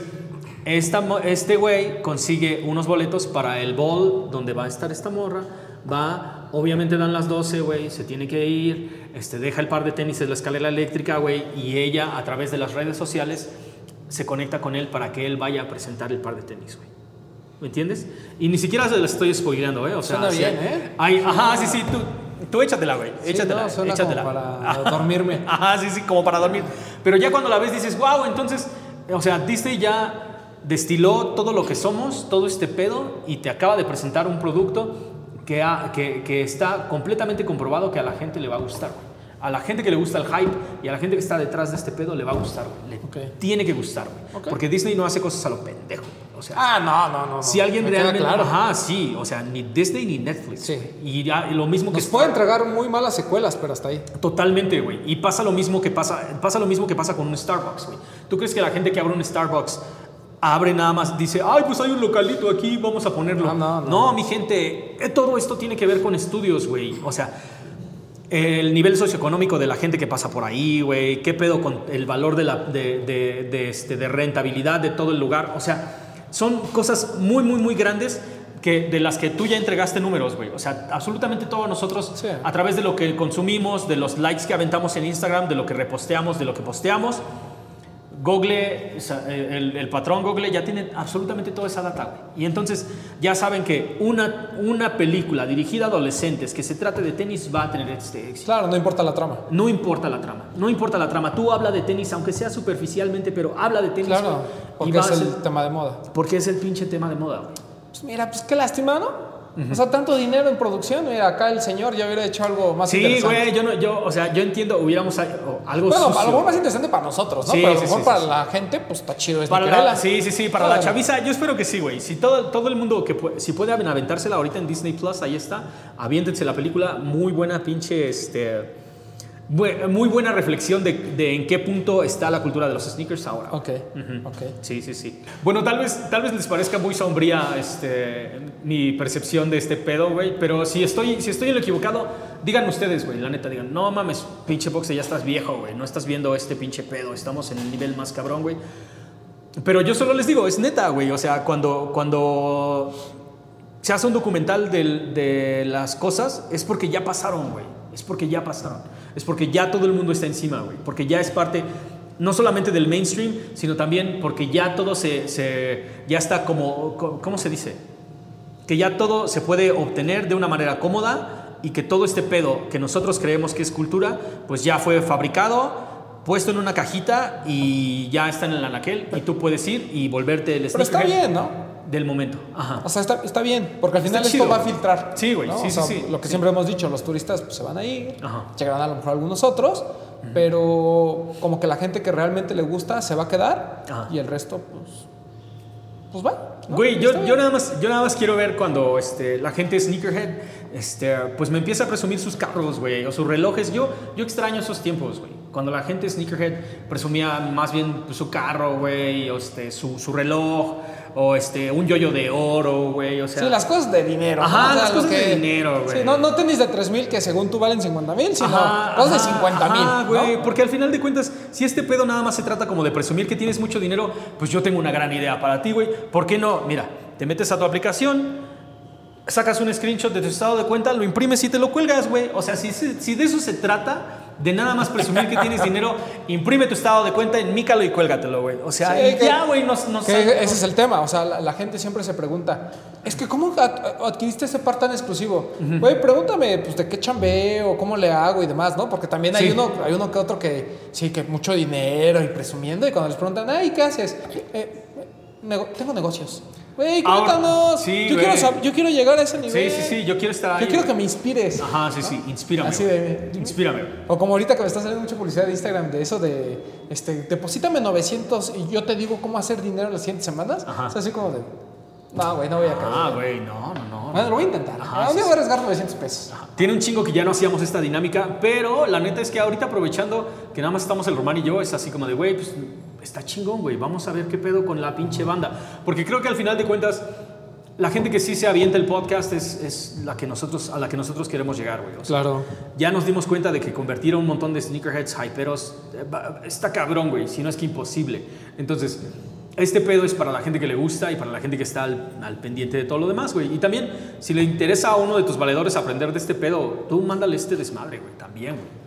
esta, este güey consigue unos boletos para el ball donde va a estar esta morra. Va, obviamente dan las 12, güey, se tiene que ir, este, deja el par de tenis en la escalera eléctrica, güey, y ella a través de las redes sociales se conecta con él para que él vaya a presentar el par de tenis, güey. ¿Me entiendes? Y ni siquiera se lo estoy spoileando, ¿eh? O sea, Suena sí, bien, ¿eh? hay- ajá, sí, sí, tú, tú échatela, güey. Sí, échatela, no, suena échatela. como para dormirme. Ajá, sí, sí, como para dormir. Pero ya cuando la ves dices, wow, entonces, o sea, Disney ya destiló todo lo que somos, todo este pedo, y te acaba de presentar un producto que, ha- que, que está completamente comprobado que a la gente le va a gustar. güey. A la gente que le gusta el hype y a la gente que está detrás de este pedo le va a gustar, güey. Le Ok. tiene que gustar, güey. Ok. Porque Disney no hace cosas a lo pendejo. O sea, Ah, no, no, no. no. si alguien realmente. Claro. Ajá, sí. O sea, ni Disney ni Netflix. Sí. Y, ya- y lo mismo que. Nos puede entregar muy malas secuelas, pero hasta ahí. Totalmente, güey. Y pasa lo mismo que pasa, pasa lo mismo que pasa con un Starbucks, güey. ¿Tú crees que la gente que abre un Starbucks abre nada más, dice, ay, pues hay un localito aquí, vamos a ponerlo? No, no, no. mi gente, eh, todo esto tiene que ver con estudios, güey. O sea, el nivel socioeconómico de la gente que pasa por ahí, güey. ¿Qué pedo con el valor de, la, de, de- de, este, de rentabilidad de todo el lugar? O sea, son cosas muy, muy, muy grandes que, de las que tú ya entregaste números, güey. O sea, absolutamente todos nosotros, Sí. a través de lo que consumimos, de los likes que aventamos en Instagram, de lo que reposteamos, de lo que posteamos, Google, el, el patrón Google ya tiene absolutamente toda esa data. Y entonces ya saben que una, una película dirigida a adolescentes que se trate de tenis va a tener este éxito. Claro, no importa la trama. No importa la trama, no importa la trama. Tú habla de tenis, aunque sea superficialmente, pero habla de tenis. Claro, porque es el tema de moda. porque es el pinche tema de moda. Pues mira, pues qué lástima, ¿no? O sea, tanto dinero en producción. Mira, acá el señor ya hubiera hecho algo más Sí, interesante. güey, yo, no, yo, o sea, yo entiendo, hubiéramos algo Bueno, a lo sucio. mejor más interesante para nosotros, ¿no? Sí, Pero a lo sí, mejor sí, para sí. la gente, pues está chido. Es Para la, sí, sí, sí, para la chaviza, yo espero que sí, güey. Si todo, todo el mundo que puede, si puede aventársela ahorita en Disney Plus, ahí está. Aviéntense la película, muy buena pinche, este, muy buena reflexión de, de en qué punto está la cultura de los sneakers ahora. Ok, ok. Sí, sí, sí. Bueno, tal vez, tal vez les parezca muy sombría este, mi percepción de este pedo, güey. Pero si estoy, si estoy en lo equivocado, digan ustedes, güey. La neta, digan, no mames, pinche boxe, ya estás viejo, güey. No estás viendo este pinche pedo. Estamos en el nivel más cabrón, güey. Pero yo solo les digo, es neta, güey. O sea, cuando, cuando se hace un documental del- de, las cosas, es porque ya pasaron, güey. Es porque ya pasaron. Es porque ya todo el mundo está encima, güey. Porque ya es parte, no solamente del mainstream, sino también porque ya todo se, se- ya está como, co- ¿cómo se dice? Que ya todo se puede obtener de una manera cómoda y que todo este pedo que nosotros creemos que es cultura, pues ya fue fabricado, puesto en una cajita y ya está en el anaquel y tú puedes ir y volverte el Pero está bien, ¿no? Del momento. Ajá. O sea, está, está bien, porque al Está final chido. esto va a filtrar. Sí, güey, ¿no? sí, O sea, sí. Lo que Sí. siempre hemos dicho, los turistas pues, se van a ir, Ajá. llegarán a lo mejor algunos otros, pero como que la gente que realmente le gusta se va a quedar y el resto, pues. pues va. ¿no? Güey, yo, yo, nada más, yo nada más quiero ver cuando este, la gente sneakerhead este, pues me empieza a presumir sus carros, güey, o sus relojes. Yo, yo extraño esos tiempos, güey. Cuando la gente sneakerhead presumía más bien pues, su carro, güey, o este, su, su reloj, o este, un yoyo de oro, güey, o sea... Sí, las cosas de dinero. Ajá, ¿no? O sea, las cosas de dinero, güey. Sí, no, no tenis de 3 mil que según tú valen 50 mil, sino Ajá, cosas ajá, de 50 mil. ajá, güey, ¿no? porque al final de cuentas, si este pedo nada más se trata como de presumir que tienes mucho dinero, pues yo tengo una gran idea para ti, güey. ¿Por qué no? Mira, te metes a tu aplicación, sacas un screenshot de tu estado de cuenta, lo imprimes y te lo cuelgas, güey. O sea, si, si de eso se trata, de nada más presumir que tienes dinero, imprime tu estado de cuenta, enmícalo y cuélgatelo, güey. O sea, Sí, que- ya, güey, no, no Que sé. ese es el tema, o sea, la, la gente siempre se pregunta, es que ¿cómo ad- adquiriste ese par tan exclusivo? Güey, pregúntame, pues, de qué chambeo, cómo le hago y demás, ¿no? Porque también hay, Sí. uno, hay uno que otro que, sí, que mucho dinero y presumiendo, y cuando les preguntan, ay, ¿qué haces? "Eh, nego- tengo negocios. Güey, cuéntanos. sí, yo, quiero sab- yo quiero llegar a ese Sí, nivel. sí, sí, yo quiero estar ahí. Yo quiero que me inspires. Ajá, sí, sí, inspírame. Así de- Inspírame. O como ahorita que me está saliendo mucha publicidad de Instagram de eso de, este, deposítame 900 y yo te digo cómo hacer dinero en las siguientes semanas. Ajá. Es así como de, no, güey, no voy a caer. Ah, güey, no, no, no. Bueno, lo voy a intentar. Ajá, sí, voy a arriesgar 900 pesos. Tiene un chingo que ya no hacíamos esta dinámica, pero la neta es que ahorita aprovechando que nada más estamos el Román y yo, es así como de, güey, pues está chingón, güey, vamos a ver qué pedo con la pinche banda. Porque creo que al final de cuentas, la gente que sí se avienta el podcast es, es la que nosotros, a la que nosotros queremos llegar, güey. O sea, Claro. ya nos dimos cuenta de que convertir a un montón de sneakerheads hyperos eh, está cabrón, güey, si no es que imposible. Entonces, este pedo es para la gente que le gusta y para la gente que está al, al pendiente de todo lo demás, güey. Y también, si le interesa a uno de tus valedores aprender de este pedo, tú mándale este desmadre, güey, también, güey.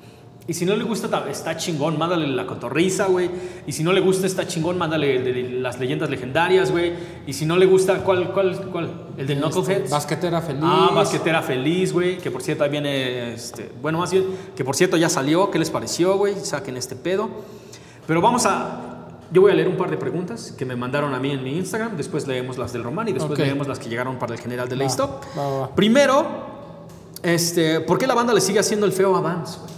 Y si no le gusta, ta- está chingón, mándale la cotorriza, güey. Y si no le gusta, está chingón, mándale de las leyendas legendarias, güey. Y si no le gusta, ¿cuál, cuál, cuál? El de Knuckleheads. Basquetera feliz. Ah, basquetera feliz, güey. Que por cierto ahí viene, este, bueno, más bien, que por cierto ya salió. ¿Qué les pareció, güey? Saquen este pedo. Pero vamos a, yo voy a leer un par de preguntas que me mandaron a mí en mi Instagram. Después leemos las del Román y después Ok. leemos las que llegaron para el general de Va, Stop. va, va, va. Primero, este, ¿por qué la banda le sigue haciendo el feo a Vans, güey?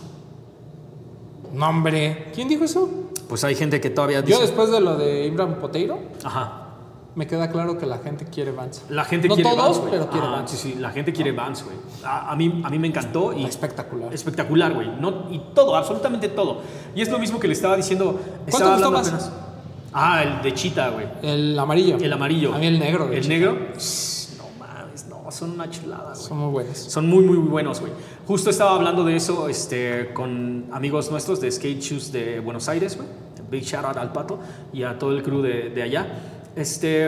No, hombre. ¿Quién dijo eso? Pues hay gente que todavía Yo dice, después de lo de Imran Poteiro, ajá. me queda claro que la gente quiere Vans. La gente no quiere todos, Vans, güey. pero quiere Ah, Vans. Sí, sí, la gente quiere Vans, güey. A, a mí, a mí me encantó y Espectacular. Espectacular, güey. No, y todo, absolutamente todo. Y es lo mismo que le estaba diciendo. Estaba gustó hablando más? Ah, el de Chita, güey. El amarillo. El amarillo. A mí el negro. de El hecho. negro. No mames, no, son una chulada, güey. Son muy buenos. Son muy, muy buenos, güey. Justo estaba hablando de eso este, con amigos nuestros de Skate Shoes de Buenos Aires, güey. Big shout out al pato y a todo el crew de, de allá. Este,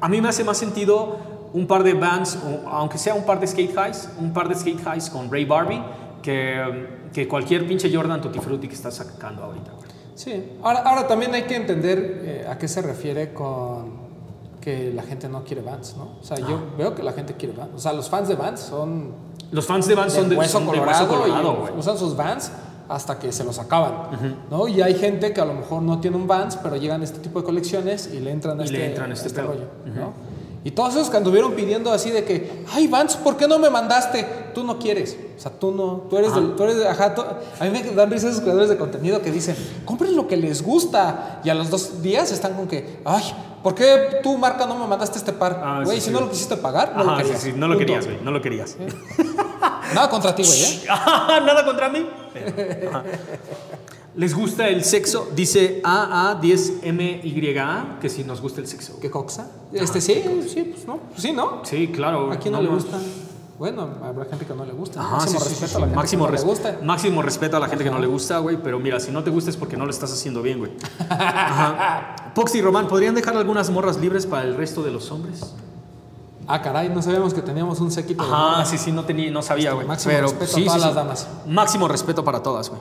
a mí me hace más sentido un par de bands, aunque sea un par de skate highs, un par de skate highs con Ray Barbie, que, que cualquier pinche Jordan Tutti Frutti que está sacando ahorita, güey. Sí. Ahora, ahora también hay que entender eh, a qué se refiere con que la gente no quiere Vans, ¿no? O sea, yo veo que la gente quiere Vans. O sea, los fans de Vans son Los fans de Vans son de de, hueso son de colorado, hueso colorado, y usan sus Vans hasta que se los acaban, ¿no? Y hay gente que a lo mejor no tiene un Vans, pero llegan a este tipo de colecciones y le entran a Y este, le entran a este pedo. rollo, ¿no? Y todos esos que anduvieron pidiendo así de que, ay Vans, ¿por qué no me mandaste? Tú no quieres, o sea, tú no, tú eres, del, tú eres, de- ajá, tú- a mí me dan risa esos creadores de contenido que dicen, compren lo que les gusta, y a los dos días están con que, ay, ¿por qué tú marca no me mandaste este par? Ah, Güey, sí, si sí. no lo quisiste pagar, no lo Ajá, sí, querías. sí, no lo querías, güey, no lo querías. Nada contra ti, güey, ¿eh? Nada contra mí. Ajá. ¿Les gusta el sexo? Dice AA10MYA, que si nos gusta el sexo. ¿Qué coxa? Este sí, sí, pues no. Pues sí, ¿no? Sí, claro. ¿A quién no, no le más. Bueno, habrá gente que no le gusta. Ajá, máximo sí, respeto sí, a la sí. gente máximo, que no le gusta. máximo respeto a la gente que no le gusta, güey. Pero mira, si no te gusta es porque no lo estás haciendo bien, güey. Ajá. Pox y Román, ¿podrían dejar algunas morras libres para el resto de los hombres? Ah, caray, no sabíamos que teníamos un séquito morras. sí, sí, no, tenía, no sabía, güey. Máximo Pero respeto a sí, todas sí, las damas. Máximo respeto para todas, güey.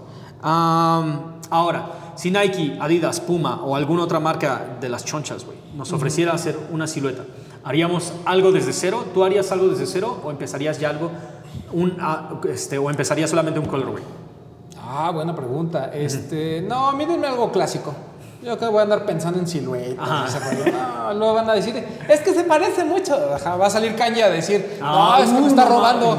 Ahora, si Nike, Adidas, Puma o alguna otra marca de las chonchas, güey, nos ofreciera hacer una silueta, ¿haríamos algo desde cero? ¿Tú harías algo desde cero o empezarías ya algo, un, ah, este, o empezarías solamente un color, güey? Ah, buena pregunta. Este, no, mírenme algo clásico. Yo creo que voy a andar pensando en silueta. Ajá. ese rollo. No, luego van a decir, es que se parece mucho. Ajá, va a salir Kanye a decir, Ah, no, es que me está no robando.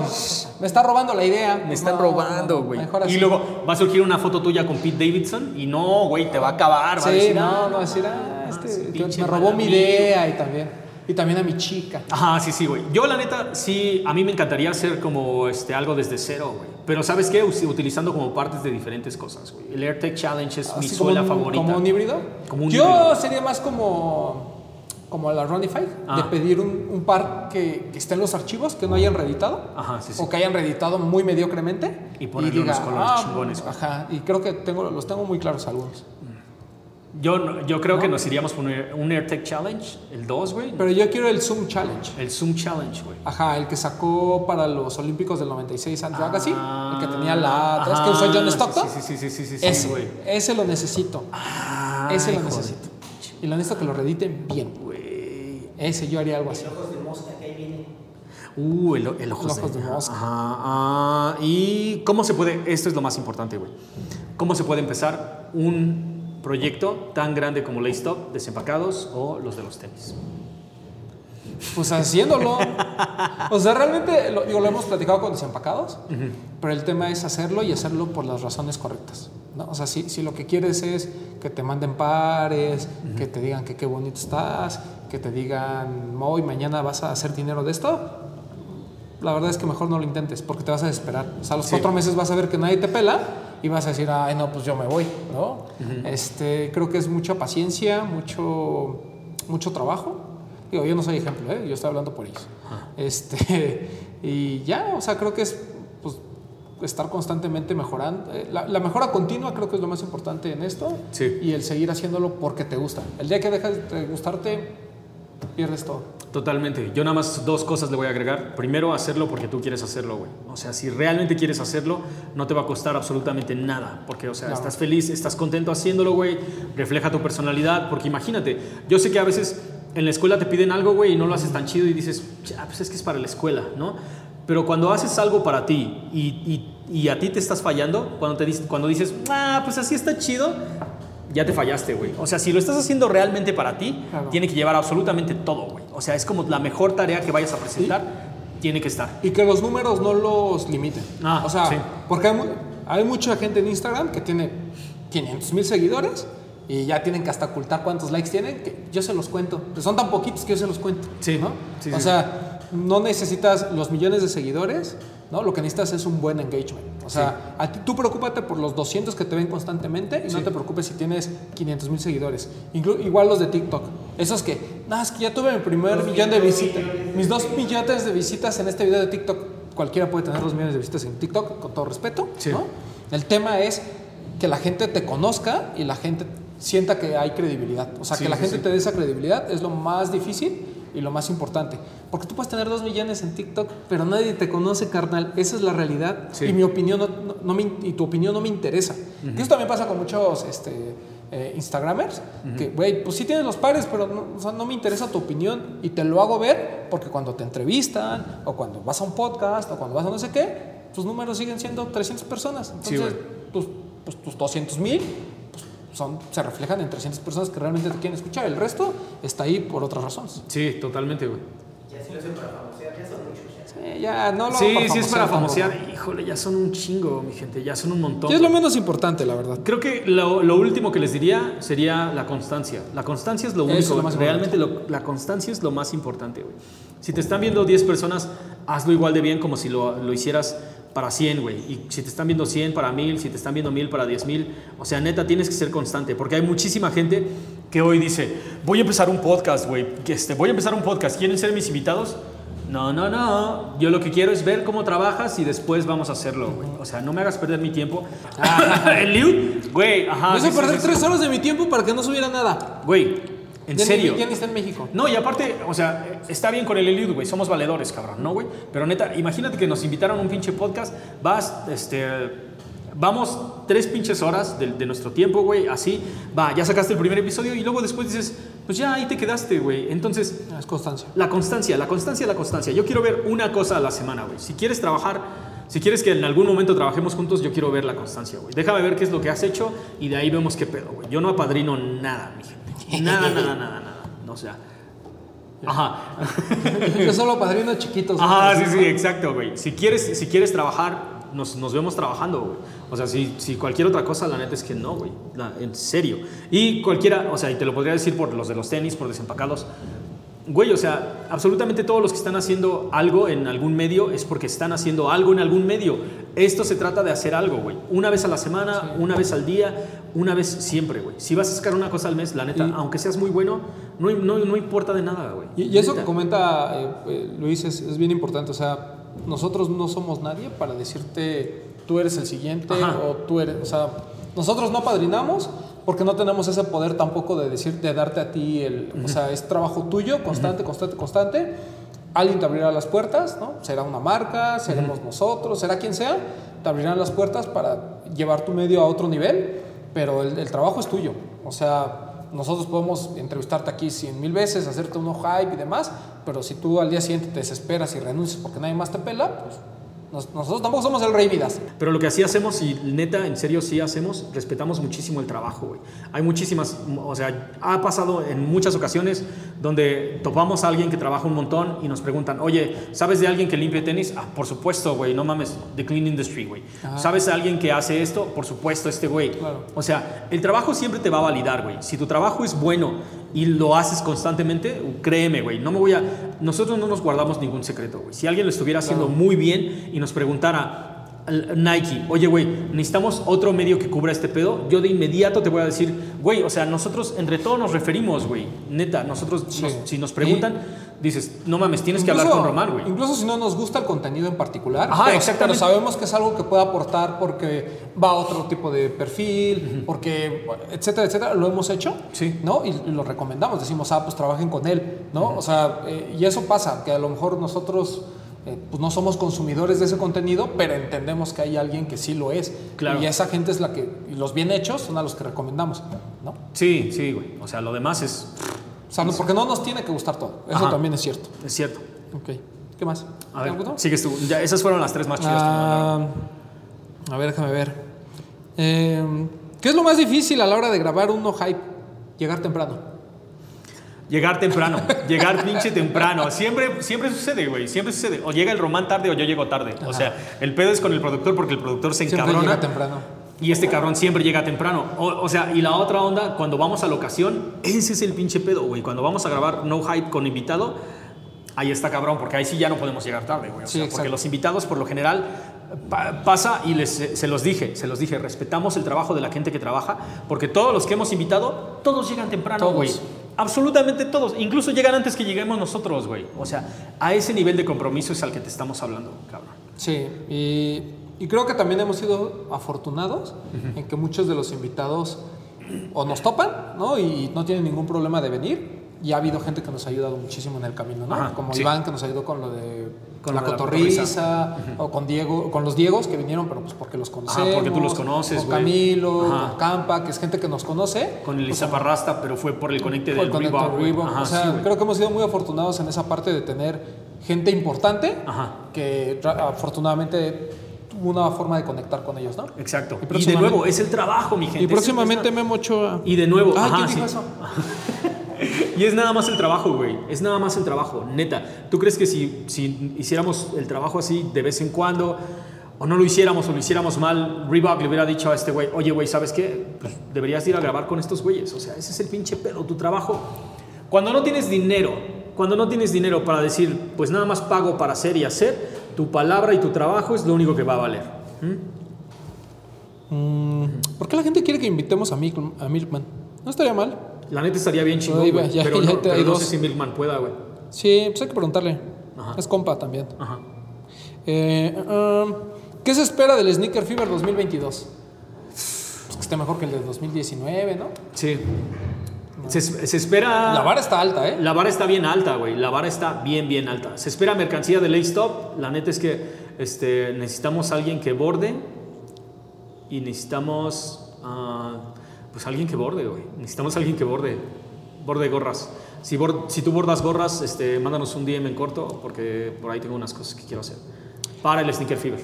Me está robando la idea. Me están No, robando, no, güey. Así. y luego va a surgir una foto tuya con Pete Davidson y no, güey, te va a acabar. va a Sí, decir, no, "Ah, no, va a decir, ah, este ese me robó mi mal amigo". idea y también. Y también a mi chica. Ajá, sí, sí, güey. Yo, la neta, sí, a mí me encantaría hacer como este, algo desde cero, güey. Pero, ¿sabes qué? Utilizando como partes de diferentes cosas, güey. El AirTech Challenge es mi Así como suela un- favorita. Como un híbrido. Como un Yo híbrido. sería más como, como la Runify, de Ah. pedir un, un par que, que esté en los archivos, que no hayan reeditado. Ajá, sí, sí. O que hayan reeditado muy mediocremente. Y ponerle unos colores chingones, güey. Ajá, y creo que tengo, los tengo muy claros algunos. Yo, no- yo creo que nos iríamos por un, Air- un AirTech Challenge, el 2, güey. Pero yo quiero el Zoom Challenge. El Zoom Challenge, güey. Ajá, el que sacó para los Olímpicos del 96 Andrew Agassi, el que tenía la Ah, atrás que usó John Stockton. Sí, sí, sí, sí, sí, sí, ese, güey. ese lo necesito. Ah, ese lo de necesito. Y lo necesito que lo rediten bien. Güey. Ese yo haría algo así. Ojos de mosca que ahí viene. Uh, el, el ojos, El ojos de mosca. Ajá, ah, y cómo se puede, esto es lo más importante, güey. ¿Cómo se puede empezar un proyecto tan grande como Lace Top, Desempacados o los de los tenis? Pues haciéndolo. o sea, realmente, lo, digo, lo hemos platicado con desempacados, pero el tema es hacerlo y hacerlo por las razones correctas. ¿no? O sea, si, si lo que quieres es que te manden pares, que te digan que qué bonito estás, que te digan, hoy mañana vas a hacer dinero de esto, la verdad es que mejor no lo intentes porque te vas a desesperar. O sea, a los Sí. cuatro meses vas a ver que nadie te pela y vas a decir, ay, no, pues yo me voy, ¿no? este, creo que es mucha paciencia, mucho, mucho trabajo. Digo, yo no soy ejemplo, ¿eh? yo estoy hablando por ellos. Este, y ya, o sea, creo que es pues, estar constantemente mejorando. Eh, La, la mejora continua creo que es lo más importante en esto. Sí. Y el seguir haciéndolo porque te gusta. El día que dejas de gustarte, pierdes todo. Totalmente. Yo nada más dos cosas le voy a agregar. Primero, hacerlo porque tú quieres hacerlo, güey. O sea, si realmente quieres hacerlo, no te va a costar absolutamente nada. Porque, o sea, No. estás feliz, estás contento haciéndolo, güey. Refleja tu personalidad. Porque imagínate, yo sé que a veces en la escuela te piden algo, güey, y no lo haces tan chido y dices, ya, pues es que es para la escuela, ¿no? Pero cuando haces algo para ti y, y- y a ti te estás fallando, cuando, te, cuando dices, ah, pues así está chido, ya te fallaste, güey. O sea, si lo estás haciendo realmente para ti, Claro. tiene que llevar absolutamente todo, güey. O sea, es como la mejor tarea que vayas a presentar, tiene que estar. Y que los números no los limiten. Ah, o sea, sí. porque hay, hay mucha gente en Instagram que tiene 500 mil seguidores y ya tienen que hasta ocultar cuántos likes tienen, que yo se los cuento. Son tan poquitos que yo se los cuento. Sí, ¿no? sí, o sí, sea, no necesitas los millones de seguidores, ¿no? Lo que necesitas es un buen engagement. O sea, a ti, tú preocúpate por los 200 que te ven constantemente y no te preocupes si tienes 500 mil seguidores. Inclu- igual los de TikTok. Esos que, no, es que ya tuve mi primer millón de visitas. Mis dos millones de visitas en este video de TikTok. Cualquiera puede tener dos millones de visitas en TikTok, con todo respeto. Sí. ¿no? El tema es que la gente te conozca y la gente sienta que hay credibilidad. O sea, que la gente te dé esa credibilidad es lo más difícil y lo más importante. Porque tú puedes tener dos millones en TikTok, pero nadie te conoce, carnal. Esa es la realidad. Sí. Y mi opinión no, no- no me y tu opinión no me interesa. Que eso también pasa con muchos este, eh, Instagramers. Que, güey, pues sí tienes los pares, pero no, o sea, no me interesa tu opinión. Y te lo hago ver porque cuando te entrevistan, o cuando vas a un podcast, o cuando vas a no sé qué, tus números siguen siendo 300 personas. Sí, Entonces, güey. tus, pues, tus 200 mil pues, son, se reflejan en 300 personas que realmente te quieren escuchar. El resto está ahí por otras razones. Sí, totalmente, güey. Ya si lo hacen para famosear, ya son muchos. Ya. Sí, ya no lo Sí, sí es para tampoco. famosear. Híjole, ya son un chingo, mi gente, ya son un montón. Sí, es lo menos importante, la verdad. Creo que lo, lo último que les diría sería la constancia. La constancia es lo único. es lo más realmente lo- la constancia es lo más importante, güey. Si te están viendo 10 personas, hazlo igual de bien como si lo, lo hicieras para 100, güey. Y si te están viendo 100 para 1000, si te están viendo 1000 para 10000, o sea, neta, tienes que ser constante. Porque hay muchísima gente que hoy dice, voy a empezar un podcast, güey. Este, voy a empezar un podcast. ¿Quieren ser mis invitados? No, no, no. Yo lo que quiero es ver cómo trabajas y después vamos a hacerlo, güey. O sea, no me hagas perder mi tiempo. El Liu, güey, ajá. Sí, sí, perder tres horas de mi tiempo para que no subiera nada. Güey, en Ya ni- serio. ya ni está en México. No, y aparte, o sea, está bien con el Eliud, güey, somos valedores, cabrón, ¿no, güey? Pero neta, imagínate que nos invitaron a un pinche podcast, vas, este, vamos tres pinches horas de, de nuestro tiempo, güey, así, va, ya sacaste el primer episodio y luego después dices, pues ya ahí te quedaste, güey. Entonces, Es constancia. la constancia, la constancia, la constancia. Yo quiero ver una cosa a la semana, güey. Si quieres trabajar Si quieres que en algún momento trabajemos juntos, yo quiero ver la constancia, güey. Déjame ver qué es lo que has hecho y de ahí vemos qué pedo, güey. Yo no apadrino nada, mi gente. Nada, nada, nada, nada. No, o sea. Ajá. Yo solo padrino chiquitos. Ajá, sí, sí, exacto, güey. Si quieres, si quieres trabajar, nos, nos vemos trabajando, güey. O sea, si, si cualquier otra cosa, la neta es que no, güey. En serio. Y cualquiera, o sea, y te lo podría decir por los de los tenis, por desempacados. Güey, o sea, absolutamente todos los que están haciendo algo en algún medio es porque están haciendo algo en algún medio. Esto se trata de hacer algo, güey. Una vez a la semana, una vez al día, una vez siempre, güey. Si vas a sacar una cosa al mes, la neta, Y- aunque seas muy bueno, no, no, no importa de nada, güey. Y, y eso Neta. que comenta eh, eh, Luis es, es bien importante. O sea, nosotros no somos nadie para decirte tú eres el siguiente Ajá. o tú eres. O sea, nosotros no padrinamos porque no tenemos ese poder tampoco de decir, de darte a ti el. O sea, es trabajo tuyo, constante, constante, constante. Alguien te abrirá las puertas, ¿no? Será una marca, seremos nosotros, será quien sea. Te abrirán las puertas para llevar tu medio a otro nivel, pero el, el trabajo es tuyo. O sea, nosotros podemos entrevistarte aquí cien mil veces, hacerte uno hype y demás, pero si tú al día siguiente te desesperas y renuncias porque nadie más te pela, pues nos- nosotros tampoco somos el rey Midas. Pero lo que así hacemos, y neta, en serio sí hacemos, respetamos muchísimo el trabajo, güey. Hay muchísimas, o sea, ha pasado en muchas ocasiones donde topamos a alguien que trabaja un montón y nos preguntan, oye, ¿sabes de alguien que limpie tenis? Ah, por supuesto, güey, no mames, The Clean Industry, güey. Ajá. ¿Sabes de alguien que hace esto? Por supuesto, este güey. Claro. O sea, el trabajo siempre te va a validar, güey. Si tu trabajo es bueno y lo haces constantemente, créeme, güey, no me voy a... Nosotros no nos guardamos ningún secreto, güey. Si alguien lo estuviera haciendo muy bien y nos preguntara, Nike, oye, güey, necesitamos otro medio que cubra este pedo, yo de inmediato te voy a decir, güey, o sea, nosotros entre todos nos referimos, güey. Neta, nosotros, Sí. nos- si nos preguntan, dices, no mames, tienes que hablar con Román, güey. Incluso si no nos gusta el contenido en particular, Ajá, pero, exactamente. pero sabemos que es algo que puede aportar porque va a otro tipo de perfil, porque, etcétera, etcétera, lo hemos hecho, Sí. ¿no? Y, y lo recomendamos, decimos, ah, pues trabajen con él, ¿no? O sea, eh, y eso pasa, que a lo mejor nosotros... eh, pues no somos consumidores de ese contenido, pero entendemos que hay alguien que sí lo es. Claro. Y esa gente es la que, y los bien hechos son a los que recomendamos, ¿no? Sí, sí, güey. O sea, lo demás es, O sea, no- porque no nos tiene que gustar todo. Eso Ajá. también es cierto. es cierto. Ok. ¿Qué más? A ver, sigues tú. Ya, esas fueron las tres más chidas que. Ah, a ver, déjame ver. Eh, ¿Qué es lo más difícil a la hora de grabar un no hype? Llegar temprano. Llegar temprano, llegar pinche temprano. Siempre, siempre sucede, güey. Siempre sucede. O llega el román tarde o yo llego tarde. O sea, el pedo es con el productor porque el productor se Siempre encabrona. llega temprano. Y este cabrón siempre llega temprano. O, o sea, y la otra onda, cuando vamos a la ocasión, ese es el pinche pedo, güey. Cuando vamos a grabar No Hype con invitado, ahí está cabrón, porque ahí sí ya no podemos llegar tarde, güey. O sea, porque los invitados, por lo general, pa- pasa y les, se los dije, se los dije, respetamos el trabajo de la gente que trabaja, porque todos los que hemos invitado, todos llegan temprano, güey. Absolutamente todos. Incluso llegan antes que lleguemos nosotros, güey. O sea, a ese nivel de compromiso es al que te estamos hablando, cabrón. Sí, y, y creo que también hemos sido afortunados en que muchos de los invitados o nos topan, ¿no? Y no tienen ningún problema de venir. Y ha habido gente que nos ha ayudado muchísimo en el camino, ¿no? Ajá, Como sí. Iván que nos ayudó con lo de Con la cotorriza, o con Diego, con los Diegos que vinieron, pero pues porque los conocemos. porque tú los conoces, Con. Camilo, Ajá. con Campa, que es gente que nos conoce. Con el Izaparrasta, pero fue por el conecte del Reebok. Ajá, o sea, sí, creo que hemos sido muy afortunados en esa parte de tener gente importante Ajá. que afortunadamente tuvo una forma de conectar con ellos, ¿no? Exacto. Y Y, de nuevo, es el trabajo, mi gente. Y próximamente Memo Ochoa. Y de nuevo, Ah, ajá, ¿quién sí. dijo eso? Y es nada más el trabajo, güey. Es nada más el trabajo, neta. ¿Tú crees que si, si hiciéramos el trabajo así de vez en cuando, o no lo hiciéramos o lo hiciéramos mal, Reebok le hubiera dicho a este güey, oye, güey, ¿sabes qué? Pues deberías ir a grabar con estos güeyes. O sea, ese es el pinche pedo, tu trabajo. Cuando no tienes dinero, cuando no tienes dinero para decir, pues nada más pago para hacer y hacer, tu palabra y tu trabajo es lo único que va a valer. ¿Mm? Mm, ¿Por qué la gente quiere que invitemos a, Milk- a Milkman? No estaría mal. La neta estaría bien chingón, güey, pero, ya no, pero no sé si Milkman pueda, güey. Sí, pues hay que preguntarle. Ajá. Es compa también. Ajá. Eh, um, ¿Qué se espera del Sneaker Fever 2022? Pues que esté mejor que el de 2019, ¿no? Sí. Se, se espera. La vara está alta, ¿eh? La vara está bien alta, güey. La vara está bien, bien alta. Se espera mercancía de Lay Stop. La neta es que este, necesitamos alguien que borde. Y necesitamos. ah, pues alguien que borde, güey. Necesitamos alguien que borde. Borde gorras. Si, bor- si tú bordas gorras, este, mándanos un DM en corto. Porque por ahí tengo unas cosas que quiero hacer. Para el Sneaker Fever.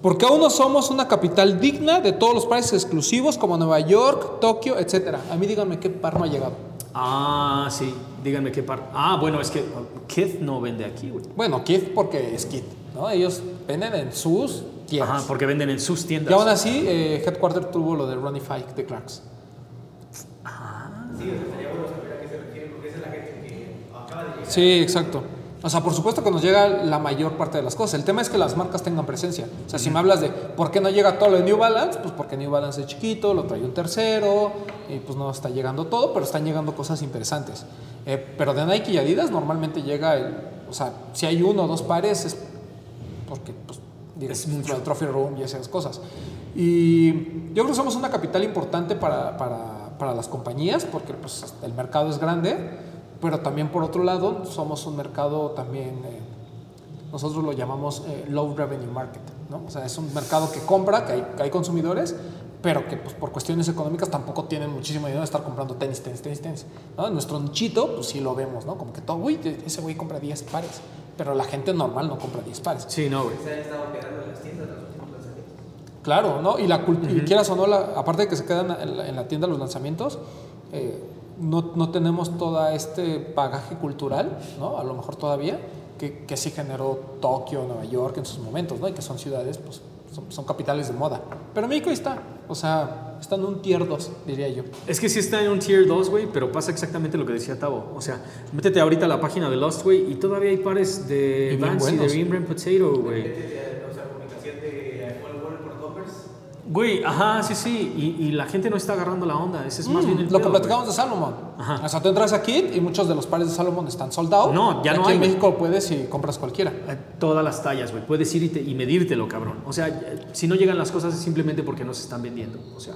¿Por qué aún no somos una capital digna de todos los países exclusivos como Nueva York, Tokio, etcétera? A mí díganme qué par no ha llegado. Ah, sí. Díganme qué par. Ah, bueno, es que Kith no vende aquí, güey. Bueno, Kith porque es Kith, ¿no? Ellos venden en sus tiendas. Ajá, porque venden en sus tiendas. Y aún así, eh, Headquarter tuvo lo de Ronnie Fike de Clarks. Sí, o sea, estaría bueno saber a qué se refiere, porque esa es la gente que acaba de llegar. Sí, exacto. O sea, por supuesto que nos llega la mayor parte de las cosas. El tema es que las marcas tengan presencia. O sea, si me hablas de por qué no llega todo lo de New Balance, pues porque New Balance es chiquito, lo trae un tercero, y pues no está llegando todo, pero están llegando cosas interesantes. Eh, pero de Nike y Adidas normalmente llega el. O sea, si hay uno o dos pares, es porque pues, Es mucho. el Trophy Room y esas cosas. Y yo creo que somos una capital importante para, para, para las compañías, porque pues, el mercado es grande, pero también por otro lado somos un mercado también, eh, nosotros lo llamamos eh, low revenue market, ¿no? O sea, es un mercado que compra, que hay, que hay consumidores, pero que pues, por cuestiones económicas tampoco tienen muchísimo dinero de estar comprando tenis, tenis, tenis, tenis. ¿no? Nuestro nichito, pues sí lo vemos, ¿no? Como que todo, uy, ese güey compra 10 pares, pero la gente normal no compra 10 pares. Sí, no, güey. Se han estado quedando en las tiendas los últimos lanzamientos. Claro, ¿no? Y, la cult- y quieras o no, la- aparte de que se quedan en la, en la tienda los lanzamientos, eh, no, no tenemos todo este bagaje cultural, ¿no? A lo mejor todavía, que, que sí generó Tokio, Nueva York en sus momentos, ¿no? Y que son ciudades, pues, son, son capitales de moda. Pero México ahí está, o sea, está en un tier 2, diría yo. Es que sí está en un tier 2, güey, pero pasa exactamente lo que decía Tavo. O sea, métete ahorita a la página de Lost, güey, y todavía hay pares de Vans y de Rim Potato, güey. Gente de, o sea, comunicación de Paul Wall por Converse. Güey, ajá, sí, sí, y, y la gente no está agarrando la onda, ese es más bien el Mm, lo que pedo, platicamos de Salomon. Ajá. O sea, tú entras aquí y muchos de los pares de Salomon están soldados. No, ya no Aquí hay, en güey. México puedes y compras cualquiera. güey. Eh, Todas las tallas, güey, puedes ir y, te- y medírtelo, cabrón. O sea, si no llegan las cosas es simplemente porque no se están vendiendo. O sea,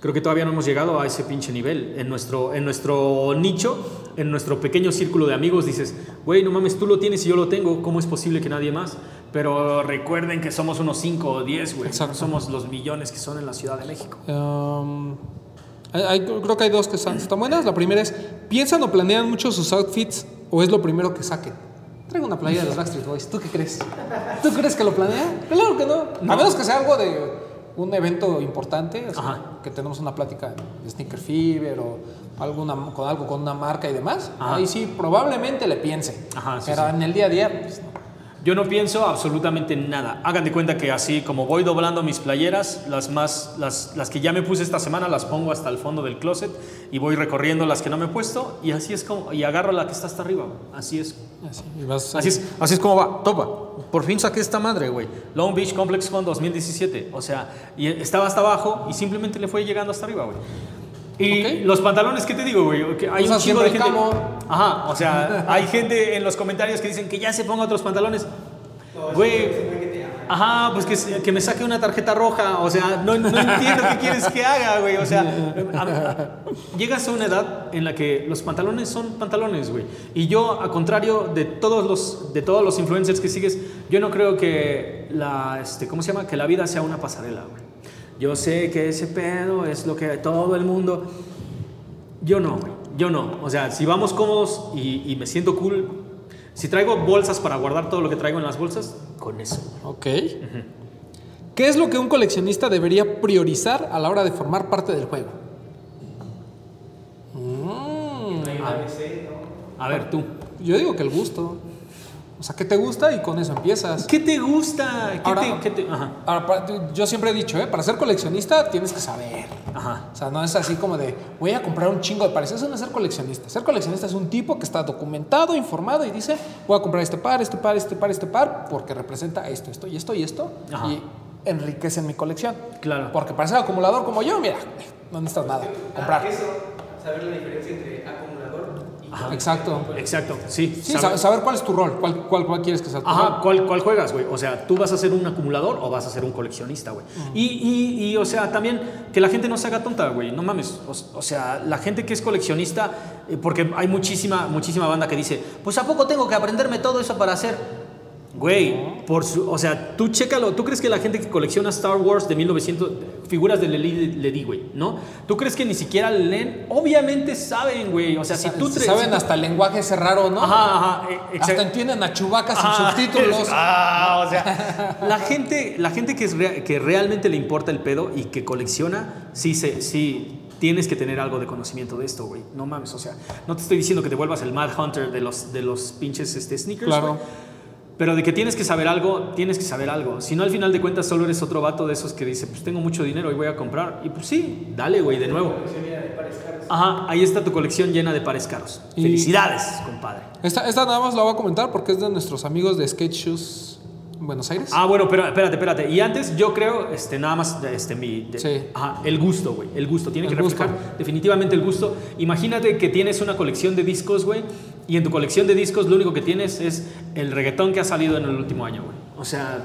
creo que todavía no hemos llegado a ese pinche nivel. En nuestro, en nuestro nicho, en nuestro pequeño círculo de amigos, dices, güey, no mames, tú lo tienes y yo lo tengo, ¿cómo es posible que nadie más? Pero recuerden que somos unos 5 o 10, güey. Exacto. No somos los millones que son en la Ciudad de México. Um, hay- hay- creo que hay dos que están, están buenas. La primera es, ¿piensan o planean mucho sus outfits o es lo primero que saquen? Traigo una playera de los Backstreet Boys. ¿Tú qué crees? ¿Tú crees que lo planean? Claro que no. No. A menos que sea algo de un evento importante, o sea, Ajá. que tenemos una plática de Sneaker Fever o alguna, con algo con una marca y demás. Ajá. Ahí sí, probablemente le piense. Ajá, sí, Pero sí. en el día a día, pues no. Yo no pienso absolutamente nada. Hagan de cuenta que así como voy doblando mis playeras, las más, las, las que ya me puse esta semana las pongo hasta el fondo del closet y voy recorriendo las que no me he puesto y así es como y agarro la que está hasta arriba. Así es. Así, vas- Así es, así es como va. Topa. Por fin saqué esta madre, güey. Long Beach Complex Con 2017. O sea, y estaba hasta abajo y simplemente le fue llegando hasta arriba, güey. Y los pantalones, ¿qué te digo, güey? Que hay O sea, un chingo de gente. camo. Ajá, o sea, hay gente en los comentarios que dicen que ya se ponga otros pantalones. Güey. Ajá, pues que, se- que me saque una tarjeta roja. O sea, no, no entiendo qué quieres que haga, güey. O sea, a- a- llegas a una edad en la que los pantalones son pantalones, güey. Y yo, a contrario de todos los, de todos los influencers que sigues, yo no creo que la, este, ¿cómo se llama? Que la vida sea una pasarela, güey. Yo sé que ese pedo es lo que todo el mundo... Yo no, güey. Yo no. O sea, si vamos cómodos y, y me siento cool, si traigo bolsas para guardar todo lo que traigo en las bolsas, con eso. Ok. ¿Qué es lo que un coleccionista debería priorizar a la hora de formar parte del juego? Mm, A ver, tú. yo digo que el gusto. O sea, ¿qué te gusta? Y con eso empiezas. ¿Qué te gusta? ¿Qué Ahora- te, qué te- Ajá. Ahora, para- yo siempre he dicho, ¿eh? para ser coleccionista tienes que saber. Ajá. O sea, no es así como de voy a comprar un chingo de pares. Eso no es ser coleccionista. Ser coleccionista es un tipo que está documentado, informado y dice voy a comprar este par, este par, este par, este par, porque representa esto, esto y esto y esto. Ajá. Y enriquecen mi colección. Claro. Porque para ser acumulador como yo, mira, no necesitas nada. Comprar. Ah, Eso, saber la diferencia entre acumulador Ajá. Exacto. Exacto, sí. Sí, saber- sa- saber cuál es tu rol, cuál, cuál, cuál quieres que sea tu Ajá, rol. ¿cuál, cuál juegas, güey? O sea, ¿tú vas a ser un acumulador o vas a ser un coleccionista, güey? y, y, y, o sea, también que la gente no se haga tonta, güey. No mames. O, o sea, la gente que es coleccionista, eh, porque hay muchísima, muchísima banda que dice, pues ¿a poco tengo que aprenderme todo eso para hacer? Güey, por su, o sea, tú chécalo, ¿tú crees que la gente que colecciona Star Wars de 1900, figuras de Ledi, güey, ¿no? ¿Tú crees que ni siquiera leen? Obviamente saben, güey, o sea, si tú... Saben si hasta el lenguaje ese raro, ¿no? Ajá, ajá, eh, Hasta entienden a Chewbacca sin Ah, subtítulos. Ah, o sea, la gente, la gente que, es rea- que realmente le importa el pedo y que colecciona, sí, se, sí, tienes que tener algo de conocimiento de esto, güey. No mames, o sea, no te estoy diciendo que te vuelvas el Mad Hunter de los, de los pinches este, sneakers, Claro. Pero de que tienes que saber algo, tienes que saber algo. Si no, al final de cuentas, solo eres otro vato de esos que dice, pues tengo mucho dinero y voy a comprar. Y pues sí, dale, güey, de nuevo. Ajá, ahí está tu colección llena de pares caros. Y- Felicidades, compadre. Esta, esta nada más la voy a comentar porque es de nuestros amigos de Skate Shoes Buenos Aires. Ah, bueno, pero espérate, espérate. Y antes yo creo, este, nada más, este, mi... de- Sí. Ajá, el gusto, güey. El gusto. Tiene El que gusto. reflejar definitivamente el gusto. Imagínate que tienes una colección de discos, güey. Y en tu colección de discos lo único que tienes es el reggaetón que ha salido en el último año, güey. O sea,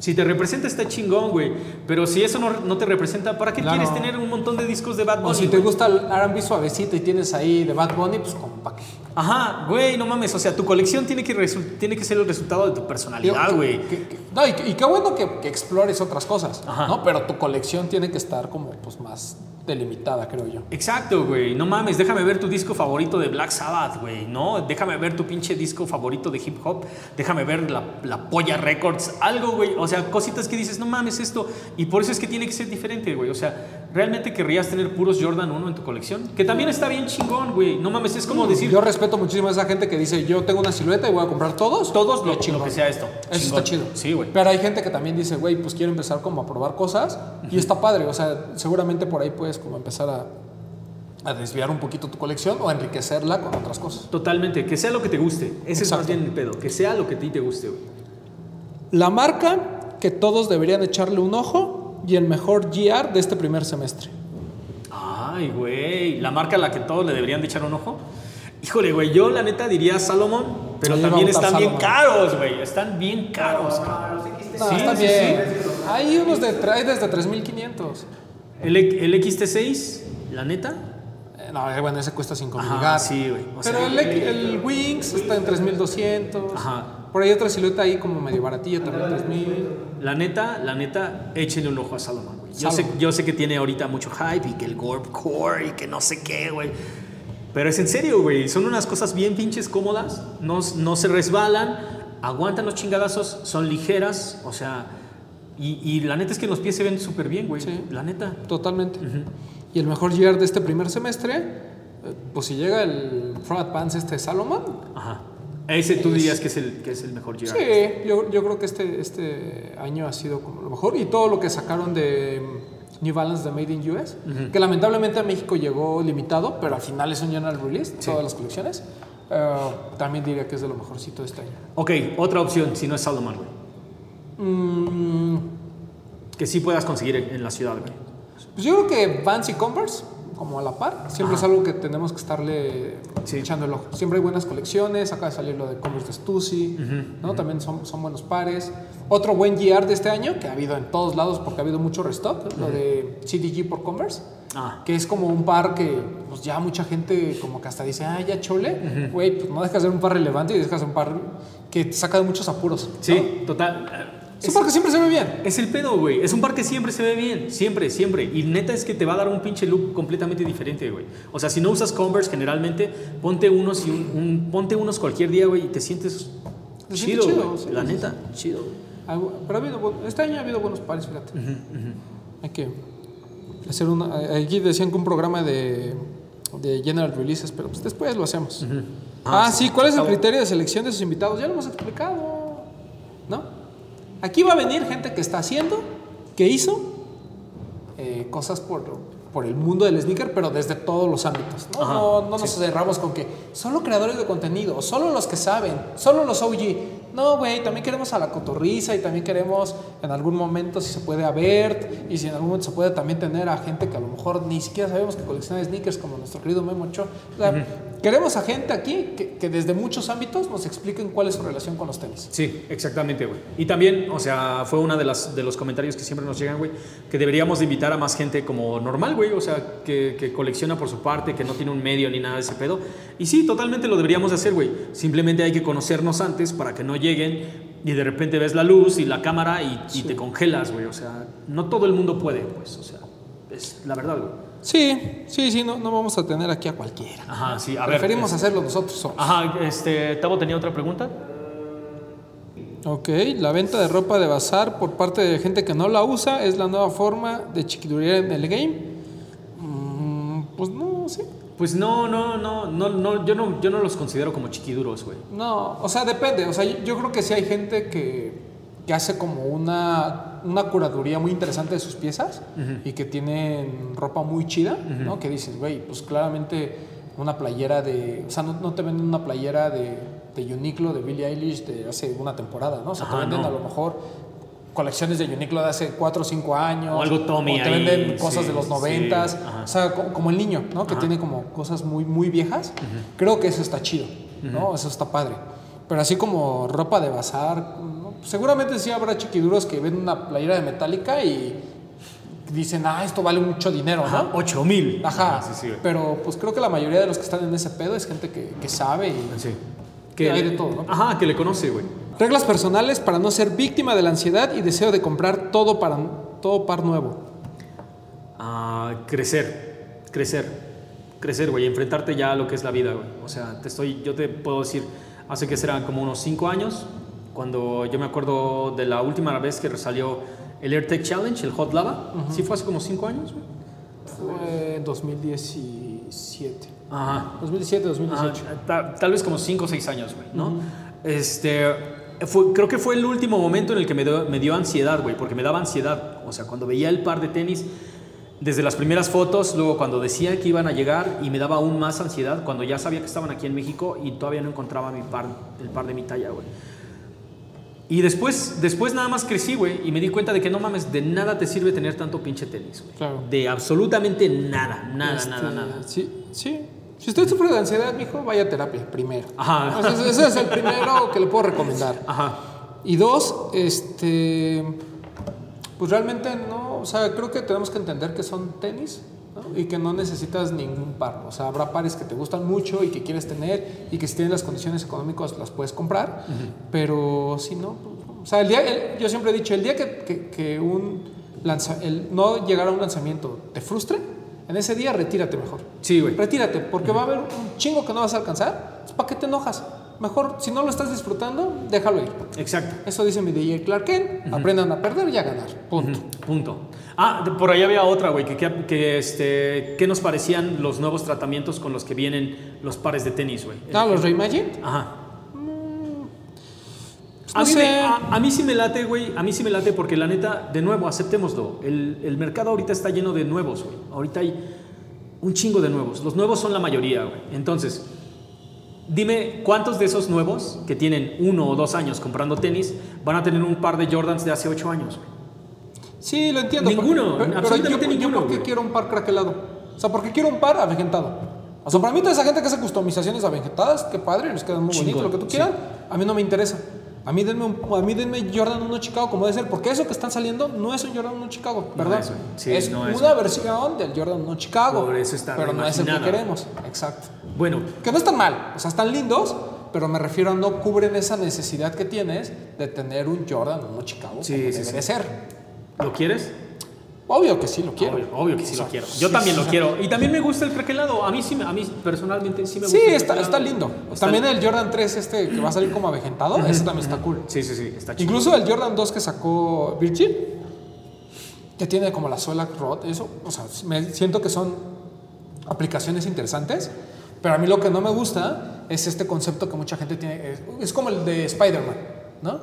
si te representa está chingón, güey. Pero si eso no, no te representa, ¿para qué Claro. quieres tener un montón de discos de Bad Bunny? o si te güey? gusta el R&B suavecito y tienes ahí de Bad Bunny, pues como pa' qué. Ajá, güey, no mames. O sea, tu colección tiene que, tiene que ser el resultado de tu personalidad, güey. que- que- No, y, y qué bueno que, que explores otras cosas, Ajá. ¿no? Pero tu colección tiene que estar como pues más delimitada, creo yo. Exacto, güey. No mames, déjame ver tu disco favorito de Black Sabbath, güey. No, déjame ver tu pinche disco favorito de hip hop. Déjame ver la, la Polla Records. Algo, güey. O sea, cositas que dices, no mames esto. Y por eso es que tiene que ser diferente, güey. O sea, ¿realmente querrías tener puros Jordan 1 en tu colección? Que también está bien chingón, güey. No mames, es como decir Yo respeto muchísimo a esa gente que dice, yo tengo una silueta y voy a comprar todos. todos lo, chingón. lo que sea esto. Eso Chingón. está chido. Sí, güey. Pero hay gente que también dice, güey, pues quiero empezar como a probar cosas y está padre. O sea, seguramente por ahí puedes como empezar a, a desviar un poquito tu colección o a enriquecerla con otras cosas. Totalmente. Que sea lo que te guste. Ese es más Exacto. bien el pedo. Que sea lo que a ti te guste, güey. La marca que todos deberían echarle un ojo y el mejor GR de este primer semestre. Ay, güey. La marca a la que todos le deberían de echar un ojo. Híjole, güey. Yo la neta diría Salomón, pero también están bien Salomon. caros, güey. Están bien caros, cabrón. No, Sí, está sí, bien. Hay unos de, hay desde 3500. El, el XT6, la neta. Eh, no, eh, bueno, ese cuesta 5 mil sí, güey. O Pero el, el Wings está en 3200. Ajá. Por ahí otra silueta ahí como medio baratilla, también 3000. La neta, la neta, échenle un ojo a Salomon, güey. Yo sé, yo sé que tiene ahorita mucho hype y que el Gorp Core y que no sé qué, güey. Pero es en serio, güey. Son unas cosas bien pinches cómodas. No, no se resbalan, aguantan los chingadazos, son ligeras, o sea. Y, y la neta es que los pies se ven súper bien, güey. Sí. La neta. Totalmente. Y el mejor GR de este primer semestre, eh, pues si llega el Front Advance este Salomon. Ajá. Ese tú dirías que es el, que es el mejor GR. Sí, yo, yo creo que este, este año ha sido como lo mejor. Y todo lo que sacaron de mm, New Balance de Made in US, que lamentablemente a México llegó limitado, pero al final es un general release, todas las colecciones. eh, también diría que es de lo mejorcito de este año. Ok, otra opción, si no es Salomon, güey. Mm, Que sí puedas conseguir en, en la ciudad, güey. Pues yo creo que Vans y Converse, como a la par, siempre es algo que tenemos que estarle Sí. echando el ojo. Siempre hay buenas colecciones, acaba de salir lo de Converse de Stussy, ¿no? También son, son buenos pares. Otro buen GR de este año, que ha habido en todos lados porque ha habido mucho restock, lo de CDG por Converse, Ah. que es como un par que pues ya mucha gente como que hasta dice, ah, ya chole, güey, pues no dejas de ser un par relevante y dejas de ser un par que te saca de muchos apuros. ¿no? Sí, total. Es un par que siempre se ve bien. Es el pedo, güey. Es un par que siempre se ve bien. Siempre, siempre. Y neta es que te va a dar un pinche look completamente diferente, güey. O sea, si no usas Converse generalmente, ponte unos y un, un- ponte unos cualquier día, güey, y te sientes Te chido, sientes chido, güey. sí, La sí, neta, chido. Ah, Pero ha habido, este año ha habido buenos pares, fíjate. Hay que hacer una. Aquí decían que un programa de, de general releases, pero pues después lo hacemos. Ah, Ah, sí, ¿cuál es el criterio de selección de sus invitados? Ya lo hemos explicado. ¿No? Aquí va a venir gente que está haciendo, que hizo eh, cosas por, por el mundo del sneaker, pero desde todos los ámbitos. No, Ajá, no, no nos sí. cerramos con que solo creadores de contenido, solo los que saben, solo los OG. No, güey, también queremos a la cotorriza y también queremos en algún momento, si se puede, a Bert y si en algún momento se puede también tener a gente que a lo mejor ni siquiera sabemos que colecciona sneakers, como nuestro querido Memo Cho. O sea, queremos a gente aquí que, que desde muchos ámbitos nos expliquen cuál es su relación con los tenis. Sí, exactamente, güey. Y también, o sea, fue uno de, las, de los comentarios que siempre nos llegan, güey, que deberíamos de invitar a más gente como normal, güey, o sea, que, que colecciona por su parte, que no tiene un medio ni nada de ese pedo. Y sí, totalmente lo deberíamos de hacer, güey. Simplemente hay que conocernos antes para que no lleguen y de repente ves la luz y la cámara y, y te congelas, güey. O sea, no todo el mundo puede, pues, o sea, es la verdad, güey. Sí, sí, sí, no, no vamos a tener aquí a cualquiera. Ajá, sí, a ver. Preferimos es- hacerlo nosotros solos. Ajá, este, Tavo tenía otra pregunta. Ok, la venta de ropa de bazar por parte de gente que no la usa es la nueva forma de chiquiduría en el game. Mm, pues no, sí. Pues no, no, no, no, no, yo no, yo no los considero como chiquiduros, güey. No, o sea, depende. O sea, yo, creo que sí hay gente que, que hace como una, una curaduría muy interesante de sus piezas y que tienen ropa muy chida, ¿no? Que dices, güey, pues claramente una playera de. O sea, no, no te venden una playera de, de Uniqlo, de Billie Eilish de hace una temporada, ¿no? O sea, Ajá, te venden no. a lo mejor colecciones de Uniqlo de hace 4 o 5 años. O algo Tommy O te ahí, venden cosas sí, de los sí, noventas. ajá. O sea, co- como, el niño, ¿no? Que Ajá. tiene como cosas muy, muy viejas. Creo que eso está chido, ¿no? Eso está padre. Pero así como ropa de bazar, ¿no? seguramente sí habrá chiquiduros que ven una playera de Metallica y dicen, ah, esto vale mucho dinero, Ajá, ¿no? 8 mil. Ajá, Sí, sí, pero pues creo que la mayoría de los que están en ese pedo es gente que, que sabe y... Sí. hay de todo, ¿no? Ajá, que le conoce, güey. Reglas personales para no ser víctima de la ansiedad y deseo de comprar todo, para, todo par nuevo. Ah, crecer, crecer, crecer, güey, enfrentarte ya a lo que es la vida, güey. O sea, te estoy, yo te puedo decir, hace que serán como unos 5 años, cuando yo me acuerdo de la última vez que salió el AirTech Challenge, el Hot Lava, sí fue hace como 5 años, güey. Fue en 2017. Ajá. 2017, 2018. Ajá, ta- tal vez como 5 o 6 años, güey, ¿no? Este, fue- creo que fue el último momento en el que me dio, me dio ansiedad, güey, porque me daba ansiedad. O sea, cuando veía el par de tenis, desde las primeras fotos, luego cuando decía que iban a llegar y me daba aún más ansiedad, cuando ya sabía que estaban aquí en México y todavía no encontraba mi par, el par de mi talla, güey. Y después, después nada más crecí, güey, y me di cuenta de que no mames, de nada te sirve tener tanto pinche tenis, güey. Claro. De absolutamente nada, nada, Este, nada, nada. Sí, sí. Si usted sufre de ansiedad, mijo, vaya a terapia primero. Ajá. Ese, ese es el primero que le puedo recomendar. Ajá. Y dos, este, pues realmente no, o sea, creo que tenemos que entender que son tenis ¿no? y que no necesitas ningún par. O sea, habrá pares que te gustan mucho y que quieres tener y que si tienes las condiciones económicas las puedes comprar, pero si no, pues, no. o sea, el día, el- yo siempre he dicho, el día que, que- que un lanza, el no llegar a un lanzamiento te frustre, en ese día retírate mejor. Sí, güey. Retírate, porque va a haber un chingo que no vas a alcanzar. Pues, ¿Para qué te enojas? Mejor, si no lo estás disfrutando, déjalo ir. Exacto. Eso dice mi DJ Clark Kent. Aprendan a perder y a ganar. Punto. Punto. Ah, de- por ahí había otra, güey, que, que, que, este, ¿qué nos parecían los nuevos tratamientos con los que vienen los pares de tenis, güey? Ah, los Reimagine. Ajá. Pues, A, no mí a, a mí sí me late, güey, a mí sí me late porque la neta, de nuevo, aceptémoslo, el, el mercado ahorita está lleno de nuevos, güey. Ahorita hay un chingo de nuevos. Los nuevos son la mayoría, güey. Entonces, dime cuántos de esos nuevos que tienen uno o dos años comprando tenis van a tener un par de Jordans de hace ocho años, güey. Sí, lo entiendo. Ninguno, pero, pero absolutamente yo, yo ninguno, ¿por qué quiero un par craquelado? O sea, ¿por qué quiero un par avejentado? O sea, para mí toda esa gente que hace customizaciones avejentadas, qué padre, les quedan muy bonitos, lo que tú sí. quieras, a mí no me interesa. A mí, denme un- a mí denme Jordan 1 Chicago como debe ser, porque eso que están saliendo no es un Jordan 1 Chicago, No ¿verdad? es, güey. Sí, es no una güey. versión del Jordan 1 Chicago. Por eso está Pero no es el que queremos. Exacto. Bueno, Que no están mal, o sea, están lindos, pero me refiero a no cubren esa necesidad que tienes de tener un Jordan 1 Chicago Sí, como sí, debe de ser. ¿lo quieres? Obvio que sí lo quiero. Obvio, obvio que sí O sea, lo quiero. Yo sí, también sí, lo quiero. Y también me gusta el craquelado. A mí sí, a mí personalmente sí me gusta. Sí, el está, lindo. Está también lindo. el Jordan 3 este que va a salir como avejentado, ese también está cool. Sí, sí, sí, está chido. Incluso el Jordan 2 que sacó Virgil, que tiene como la suela rot, eso, o sea, me siento que son aplicaciones interesantes, pero a mí lo que no me gusta es este concepto que mucha gente tiene, es, es como el de Spider-Man, ¿no?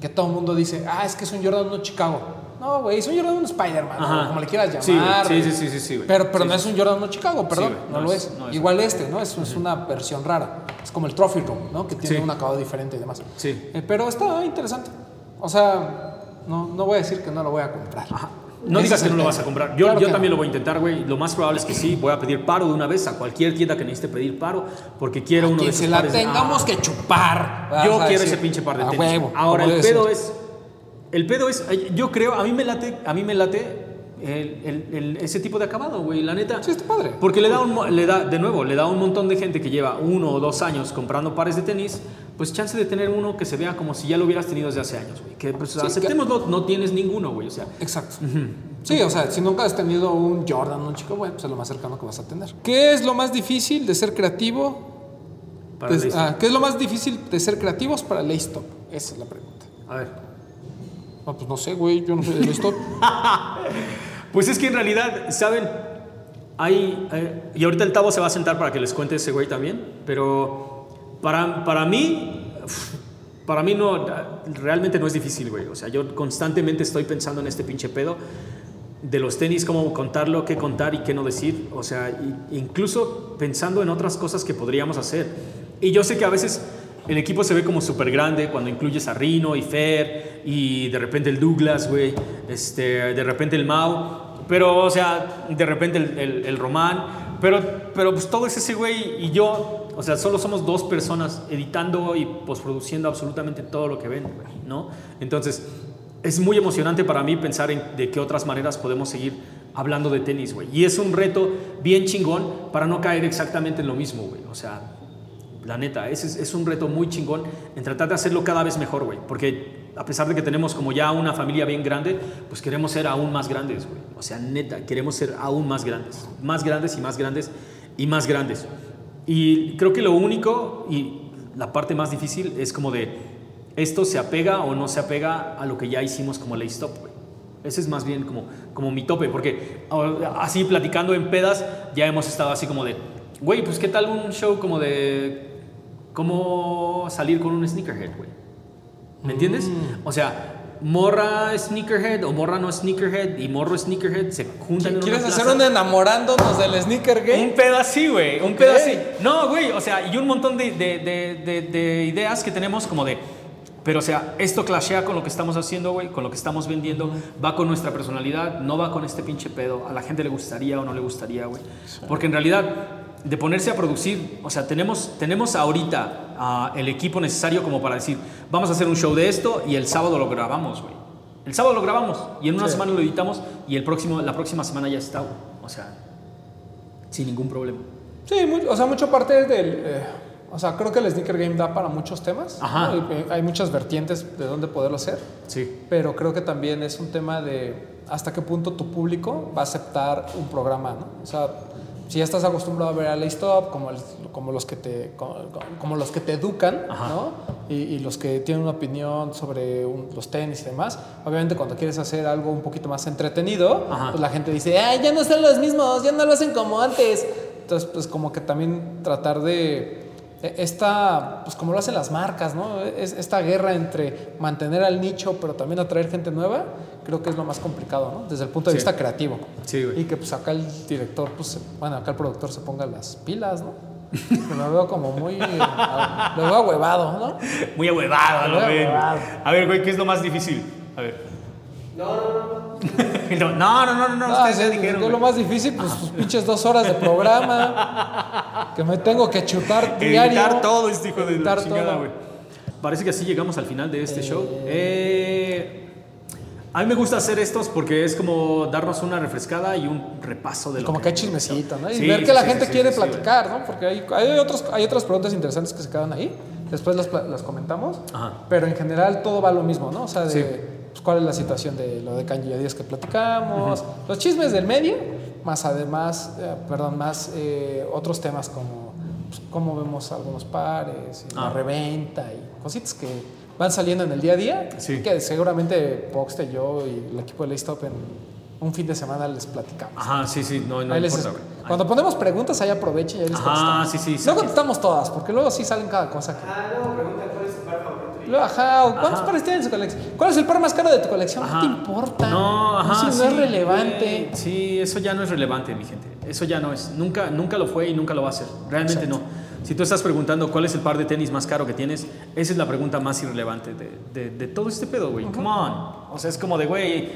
Que todo el mundo dice, ah, es que es un Jordan 1 Chicago. No, güey, es un Jordan 1 Spider-Man, como le quieras llamar. sí, sí, sí, sí, sí, güey. Pero, pero no es un Jordan 1 Chicago, perdón, no, lo es-. Igual este, ¿no? Es, es una versión rara. Es como el Trophy Room, ¿no? Que tiene un acabado diferente y demás. Sí. Eh, pero está interesante. O sea, no, no voy a decir que no lo voy a comprar. No digas que no lo vas a comprar. Yo, Claro yo también no. lo voy a intentar, güey. Lo más probable es que sí. Voy a pedir paro de una vez a cualquier tienda que necesite pedir paro porque quiero uno de esos se la pares tengamos Ah, que chupar. vas Yo quiero decir, ese pinche par de "A tenis. huevo, Ahora, el pedo ser". es. El pedo es. Yo creo, a mí me late, a mí me late el- el- el- ese tipo de acabado, güey, la neta. Sí, está padre. Porque le da, un, le da, de nuevo, le da un montón de gente que lleva uno o dos años comprando pares de tenis, pues chance de tener uno que se vea como si ya lo hubieras tenido desde hace años, güey. Que pues aceptémoslo, no tienes ninguno, güey, o sea. Exacto. Sí, o sea, si nunca has tenido un Jordan, un chico, bueno, pues es lo más cercano que vas a tener. ¿Qué es lo más difícil de ser creativo? Para Des- listo. ah, ¿Qué es lo más difícil de ser creativos para Laystop? Esa es la pregunta. A ver. Pues no sé, güey, yo no soy de Laystop. Pues es que en realidad, ¿saben? Hay, y ahorita el Tavo se va a sentar para que les cuente ese güey también, pero para, para mí, para mí no, realmente no es difícil, güey. O sea, yo constantemente estoy pensando en este pinche pedo de los tenis, cómo contarlo, qué contar y qué no decir. O sea, incluso pensando en otras cosas que podríamos hacer. Y yo sé que a veces el equipo se ve como súper grande cuando incluyes a Rino y Fer y de repente el Douglas, güey, este, de repente el Mau. Pero, o sea, de repente el, el, el Román. Pero, pero pues todo es ese güey y yo. O sea, solo somos dos personas editando y postproduciendo absolutamente todo lo que ven, güey, ¿no? Entonces, es muy emocionante para mí pensar en de qué otras maneras podemos seguir hablando de tenis, güey. Y es un reto bien chingón para no caer exactamente en lo mismo, güey. O sea, la neta, es, es un reto muy chingón en tratar de hacerlo cada vez mejor, güey. Porque a pesar de que tenemos como ya una familia bien grande, pues queremos ser aún más grandes, güey. O sea, neta, queremos ser aún más grandes. Más grandes y más grandes y más grandes. Y creo que lo único y la parte más difícil es como de esto se apega o no se apega a lo que ya hicimos como ley stop, güey. Ese es más bien como, como mi tope, porque así platicando en pedas ya hemos estado así como de, güey, pues qué tal un show como de cómo salir con un sneakerhead, güey. ¿Me entiendes? O sea, morra sneakerhead o morra no sneakerhead y morro sneakerhead se juntan en una ¿Quieres hacer plaza. un enamorándonos del sneaker Un game? pedo así, güey. Un pedo así. No, güey. O sea, y un montón de, de- de- de- de ideas que tenemos como de. Pero, o sea, esto clashea con lo que estamos haciendo, güey, con lo que estamos vendiendo, va con nuestra personalidad, no va con este pinche pedo. A la gente le gustaría o no le gustaría, güey. Porque en realidad, de ponerse a producir, o sea, tenemos, tenemos ahorita ah, el equipo necesario como para decir, vamos a hacer un show de esto y el sábado lo grabamos, güey. El sábado lo grabamos y en una Sí. semana lo editamos y el próximo, la próxima semana ya está, güey. O sea, sin ningún problema. Sí, mu- o sea, mucho parte del... eh, o sea, creo que el sneaker game da para muchos temas. Ajá. eh, Hay muchas vertientes de dónde poderlo hacer. Sí. Pero creo que también es un tema de hasta qué punto tu público va a aceptar un programa, ¿no? O sea, si ya estás acostumbrado a ver a como, el- como, los que te, como, como los que te educan. ¿no? Y, y los que tienen una opinión sobre un- los tenis y demás, obviamente cuando quieres hacer algo un poquito más entretenido, pues la gente dice, ay, ya no son los mismos, ya no lo hacen como antes. Entonces, pues como que también tratar de esta, pues como lo hacen las marcas, ¿no? Es, esta guerra entre mantener al nicho, pero también atraer gente nueva, creo que es lo más complicado, ¿no? Desde el punto de Sí. vista creativo. Sí, güey. Y que pues acá el director, pues, bueno, acá el productor se ponga las pilas, ¿no? Lo veo como muy, eh, lo veo huevado, ¿no? Muy ahuevado, ven. ahuevado. A ver, güey, ¿qué es lo más difícil? A ver. No, no, no, no. no, no, no, no, no, Ah, ustedes ya sí, dijeron. ¿qué es lo más difícil? Pues tus pinches dos horas de programa que me tengo que chutar diario. Editar todo este hijo de la chingada, güey. Parece que así llegamos al final de este show. Eh, a mí me gusta hacer estos porque es como darnos una refrescada y un repaso de lo como que hay chismecito, ¿no? Y Sí, ver sí, que la sí, gente sí, quiere platicar, ¿no? Porque hay, hay, otros, hay otras preguntas interesantes que se quedan ahí. Después las, las comentamos. Ajá. Pero en general todo va a lo mismo, ¿no? O sea, de. Pues, cuál es la situación de lo de Díaz que platicamos, los chismes del medio, más además, eh, perdón, más eh, otros temas como pues, cómo vemos algunos pares, y la Ah. reventa y cositas que van saliendo en el día a día. Sí. Que seguramente Poxte, yo y el equipo de Laystop en un fin de semana les platicamos. Ajá, sí, sí, no, no les- importa, cuando ponemos preguntas, ahí aprovechen y ahí les Ajá, contestamos. sí, sí, No sí. contestamos todas, porque luego sí salen cada cosa. Que... Ah, luego pregunta cuál es tu par favorito. y- Luego, ajá, o ¿cuántos Ajá. pares tienen en su colección? ¿Cuál es el par más caro de tu colección? Ajá. ¿No te importa? No, ajá, Eso no sí, es relevante. güey. Sí, eso ya no es relevante, mi gente. Eso ya no es. Nunca, nunca lo fue y nunca lo va a ser. Realmente Exacto. no. Si tú estás preguntando cuál es el par de tenis más caro que tienes, esa es la pregunta más irrelevante de, de- de todo este pedo, güey. Come on. O sea, es como de, güey,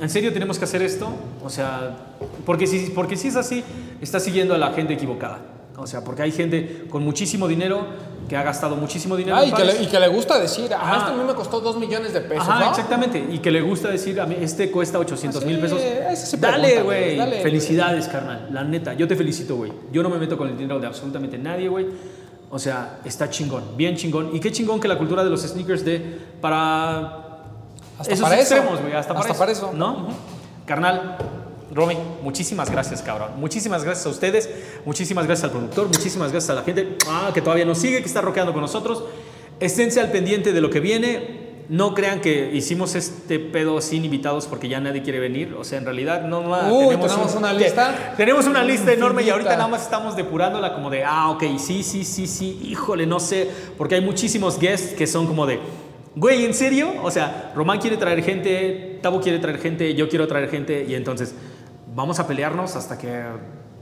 ¿en serio tenemos que hacer esto? O sea, porque si, porque si es así, estás siguiendo a la gente equivocada. O sea, porque hay gente con muchísimo dinero que ha gastado muchísimo dinero. Ah, en y, que le, y que le gusta decir, ah, esto a mí me costó 2 millones de pesos. Ajá, ¿no? exactamente. Y que le gusta decir, a mí, este cuesta 800 mil Sí, pesos. sí dale, güey. Felicidades, carnal. La neta, yo te felicito, güey. Yo no me meto con el dinero de absolutamente nadie, güey. O sea, está chingón, bien chingón. Y qué chingón que la cultura de los sneakers de para Hasta esos para eso. extremos, güey. Hasta, Hasta para, para eso, eso. ¿No? Carnal, Romy, muchísimas gracias, cabrón. Muchísimas gracias a ustedes. Muchísimas gracias al productor. Muchísimas gracias a la gente ah, que todavía nos sigue, que está rockeando con nosotros. Esténse al pendiente de lo que viene. No crean que hicimos este pedo sin invitados porque ya nadie quiere venir. O sea, en realidad no ma, Uy, ¿tenemos una lista? Tenemos una lista enorme y Infinita. ahorita nada más estamos depurándola como de, ah, ok, sí, sí, sí, sí, híjole, no sé. Porque hay muchísimos guests que son como de, güey, ¿en serio? O sea, Román quiere traer gente, Tabo quiere traer gente, yo quiero traer gente y entonces vamos a pelearnos hasta que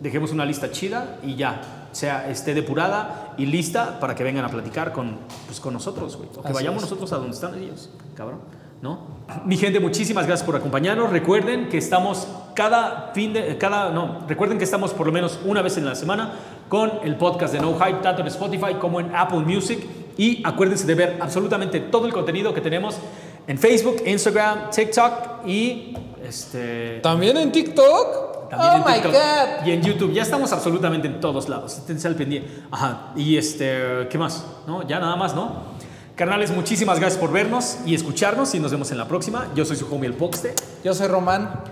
dejemos una lista chida y ya, sea, esté depurada y lista para que vengan a platicar con, pues, con nosotros, güey. O que Así vayamos es. nosotros a donde están ellos, cabrón. ¿No? Mi gente, muchísimas gracias por acompañarnos. Recuerden que estamos cada fin de, cada, no, recuerden que estamos por lo menos una vez en la semana con el podcast de No Hype, tanto en Spotify como en Apple Music. Y acuérdense de ver absolutamente todo el contenido que tenemos en Facebook, Instagram, TikTok y este, También en TikTok. también oh en my TikTok God. y en YouTube. Ya estamos absolutamente en todos lados. Esténse al pendiente. Ajá. Y este, ¿qué más? ¿No? Ya nada más, ¿no? Carnales, muchísimas gracias por vernos y escucharnos y nos vemos en la próxima. Yo soy su homie el Poxte. Yo soy Román.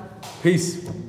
Peace.